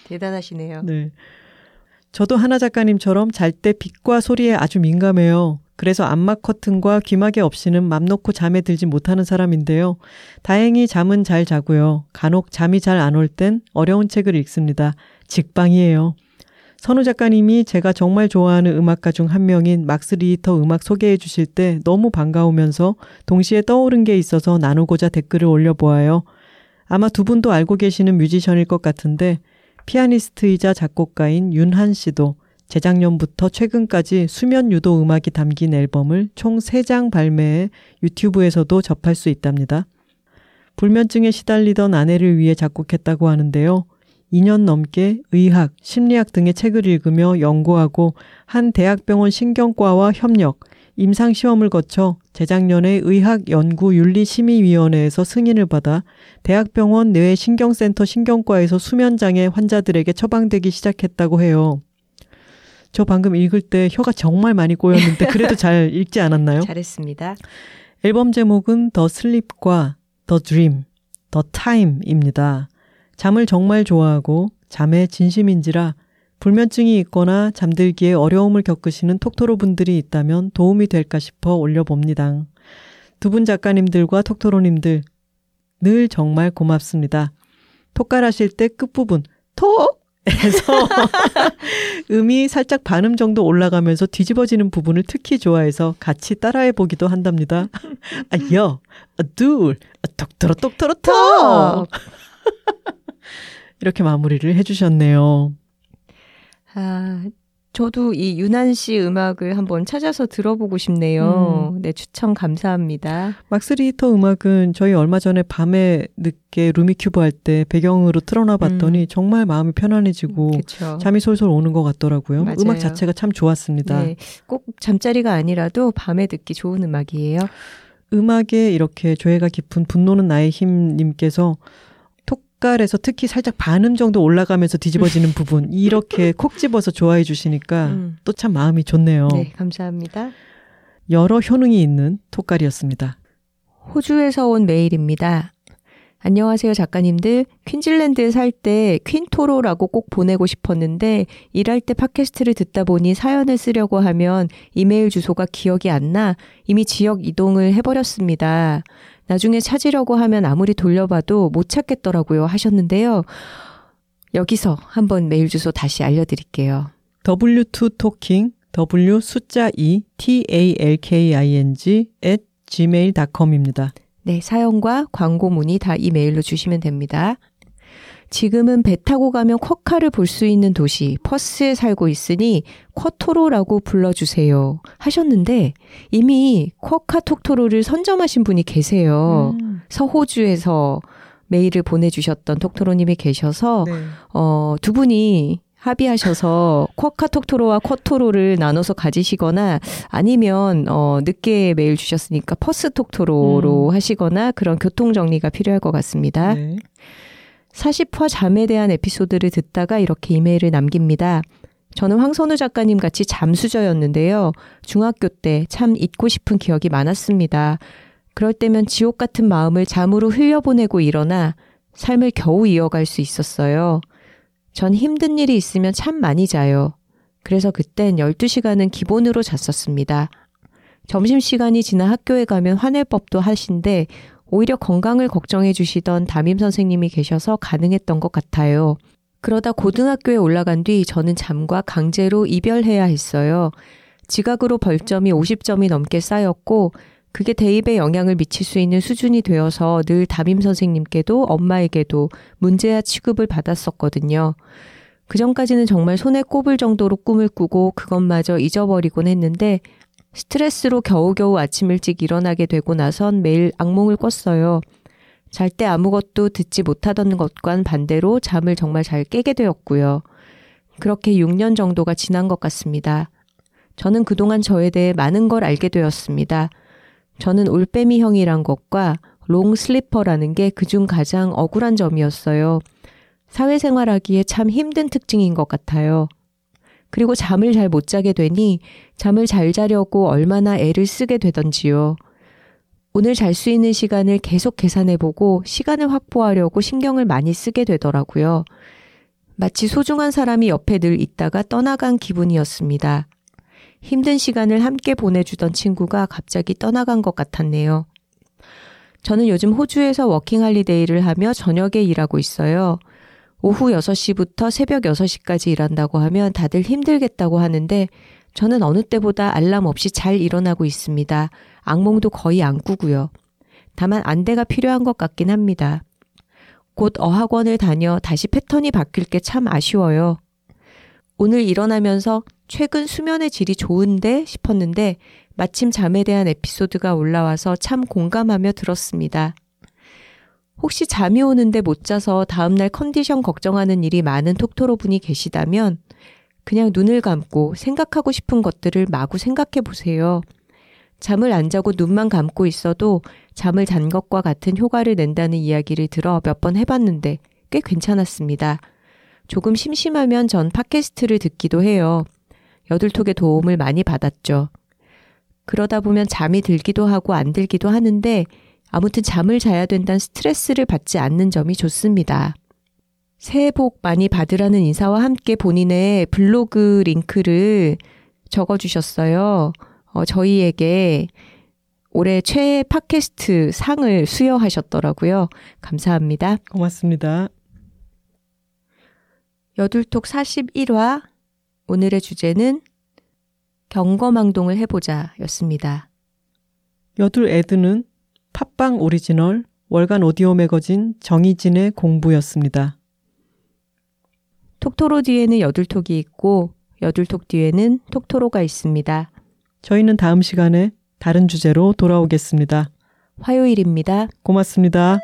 대단하시네요. 네. 저도 하나 작가님처럼 잘 때 빛과 소리에 아주 민감해요. 그래서 암막 커튼과 귀마개 없이는 맘 놓고 잠에 들지 못하는 사람인데요. 다행히 잠은 잘 자고요. 간혹 잠이 잘 안 올 땐 어려운 책을 읽습니다. 직방이에요. 선우 작가님이 제가 정말 좋아하는 음악가 중 한 명인 막스 리히터 음악 소개해 주실 때 너무 반가우면서 동시에 떠오른 게 있어서 나누고자 댓글을 올려보아요. 아마 두 분도 알고 계시는 뮤지션일 것 같은데 피아니스트이자 작곡가인 윤한 씨도 재작년부터 최근까지 수면 유도 음악이 담긴 앨범을 총 3장 발매해 유튜브에서도 접할 수 있답니다. 불면증에 시달리던 아내를 위해 작곡했다고 하는데요. 2년 넘게 의학, 심리학 등의 책을 읽으며 연구하고 한 대학병원 신경과와 협력, 임상 시험을 거쳐 재작년에 의학연구윤리심의위원회에서 승인을 받아 대학병원 뇌신경센터 신경과에서 수면장애 환자들에게 처방되기 시작했다고 해요. 저 방금 읽을 때 혀가 정말 많이 꼬였는데 그래도 잘 읽지 않았나요? 잘했습니다. 앨범 제목은 더 슬립과 더 드림, 더 타임입니다. 잠을 정말 좋아하고 잠에 진심인지라 불면증이 있거나 잠들기에 어려움을 겪으시는 톡토로 분들이 있다면 도움이 될까 싶어 올려봅니다. 두 분 작가님들과 톡토로님들 늘 정말 고맙습니다. 톡갈하실 때 끝부분 톡! 에서 음이 살짝 반음 정도 올라가면서 뒤집어지는 부분을 특히 좋아해서 같이 따라해 보기도 한답니다. 아, 여, 아, 둘, 아, 톡토로 톡토로 톡! 이렇게 마무리를 해주셨네요. 아, 저도 이 유난 씨 음악을 한번 찾아서 들어보고 싶네요. 음. 네, 추천 감사합니다. 막스리히터 음악은 저희 얼마 전에 밤에 늦게 루미큐브 할 때 배경으로 틀어놔 봤더니 음. 정말 마음이 편안해지고 그쵸. 잠이 솔솔 오는 것 같더라고요. 맞아요. 음악 자체가 참 좋았습니다. 네, 꼭 잠자리가 아니라도 밤에 듣기 좋은 음악이에요. 음악에 이렇게 조예가 깊은 분노는 나의 힘님께서 색깔에서 특히 살짝 반음 정도 올라가면서 뒤집어지는 부분 이렇게 콕 집어서 좋아해 주시니까 음. 또참 마음이 좋네요. 네, 감사합니다. 여러 효능이 있는 톡갈이었습니다. 호주에서 온 메일입니다. 안녕하세요, 작가님들. 퀸즐랜드에 살 때 퀸토로라고 꼭 보내고 싶었는데 일할 때 팟캐스트를 듣다 보니 사연을 쓰려고 하면 이메일 주소가 기억이 안 나 이미 지역 이동을 해버렸습니다. 나중에 찾으려고 하면 아무리 돌려봐도 못 찾겠더라고요 하셨는데요. 여기서 한번 메일 주소 다시 알려드릴게요. w2talking w 숫자 2 t a l k i n g at gmail.com입니다. 네, 사연과 광고 문의 다 이 메일로 주시면 됩니다. 지금은 배 타고 가면 쿼카를 볼 수 있는 도시 퍼스에 살고 있으니 쿼토로라고 불러주세요 하셨는데 이미 쿼카 톡토로를 선점하신 분이 계세요. 음. 서호주에서 메일을 보내주셨던 톡토로님이 계셔서 네. 어, 두 분이 합의하셔서 쿼카 톡토로와 쿼토로를 나눠서 가지시거나 아니면 어 늦게 메일 주셨으니까 퍼스 톡토로로 음. 하시거나 그런 교통 정리가 필요할 것 같습니다. 네. 40화 잠에 대한 에피소드를 듣다가 이렇게 이메일을 남깁니다. 저는 황선우 작가님 같이 잠수저였는데요. 중학교 때 참 잊고 싶은 기억이 많았습니다. 그럴 때면 지옥 같은 마음을 잠으로 흘려보내고 일어나 삶을 겨우 이어갈 수 있었어요. 전 힘든 일이 있으면 참 많이 자요. 그래서 그땐 12시간은 기본으로 잤었습니다. 점심시간이 지나 학교에 가면 화낼 법도 하신데 오히려 건강을 걱정해 주시던 담임 선생님이 계셔서 가능했던 것 같아요. 그러다 고등학교에 올라간 뒤 저는 잠과 강제로 이별해야 했어요. 지각으로 벌점이 50점이 넘게 쌓였고 그게 대입에 영향을 미칠 수 있는 수준이 되어서 늘 담임 선생님께도 엄마에게도 문제야 취급을 받았었거든요. 그 전까지는 정말 손에 꼽을 정도로 꿈을 꾸고 그것마저 잊어버리곤 했는데 스트레스로 겨우겨우 아침 일찍 일어나게 되고 나선 매일 악몽을 꿨어요. 잘 때 아무것도 듣지 못하던 것과는 반대로 잠을 정말 잘 깨게 되었고요. 그렇게 6년 정도가 지난 것 같습니다. 저는 그동안 저에 대해 많은 걸 알게 되었습니다. 저는 올빼미 형이란 것과 롱 슬리퍼라는 게 그중 가장 억울한 점이었어요. 사회생활하기에 참 힘든 특징인 것 같아요. 그리고 잠을 잘 못 자게 되니 잠을 잘 자려고 얼마나 애를 쓰게 되던지요. 오늘 잘 수 있는 시간을 계속 계산해보고 시간을 확보하려고 신경을 많이 쓰게 되더라고요. 마치 소중한 사람이 옆에 늘 있다가 떠나간 기분이었습니다. 힘든 시간을 함께 보내주던 친구가 갑자기 떠나간 것 같았네요. 저는 요즘 호주에서 working holiday를 하며 저녁에 일하고 있어요. 오후 6시부터 새벽 6시까지 일한다고 하면 다들 힘들겠다고 하는데 저는 어느 때보다 알람 없이 잘 일어나고 있습니다. 악몽도 거의 안 꾸고요. 다만 안대가 필요한 것 같긴 합니다. 곧 어학원을 다녀 다시 패턴이 바뀔 게 참 아쉬워요. 오늘 일어나면서 최근 수면의 질이 좋은데 싶었는데 마침 잠에 대한 에피소드가 올라와서 참 공감하며 들었습니다. 혹시 잠이 오는데 못 자서 다음날 컨디션 걱정하는 일이 많은 톡토로 분이 계시다면 그냥 눈을 감고 생각하고 싶은 것들을 마구 생각해 보세요. 잠을 안 자고 눈만 감고 있어도 잠을 잔 것과 같은 효과를 낸다는 이야기를 들어 몇 번 해봤는데 꽤 괜찮았습니다. 조금 심심하면 전 팟캐스트를 듣기도 해요. 여들톡의 도움을 많이 받았죠. 그러다 보면 잠이 들기도 하고 안 들기도 하는데 아무튼 잠을 자야 된다는 스트레스를 받지 않는 점이 좋습니다. 새해 복 많이 받으라는 인사와 함께 본인의 블로그 링크를 적어주셨어요. 어, 저희에게 올해 최애 팟캐스트 상을 수여하셨더라고요. 감사합니다. 고맙습니다. 여둘톡 41화 오늘의 주제는 경거망동을 해보자 였습니다. 여둘 ad는 팟빵 오리지널 월간 오디오 매거진 정희진의 공부였습니다. 톡토로 뒤에는 여둘톡이 있고 여둘톡 뒤에는 톡토로가 있습니다. 저희는 다음 시간에 다른 주제로 돌아오겠습니다. 화요일입니다. 고맙습니다.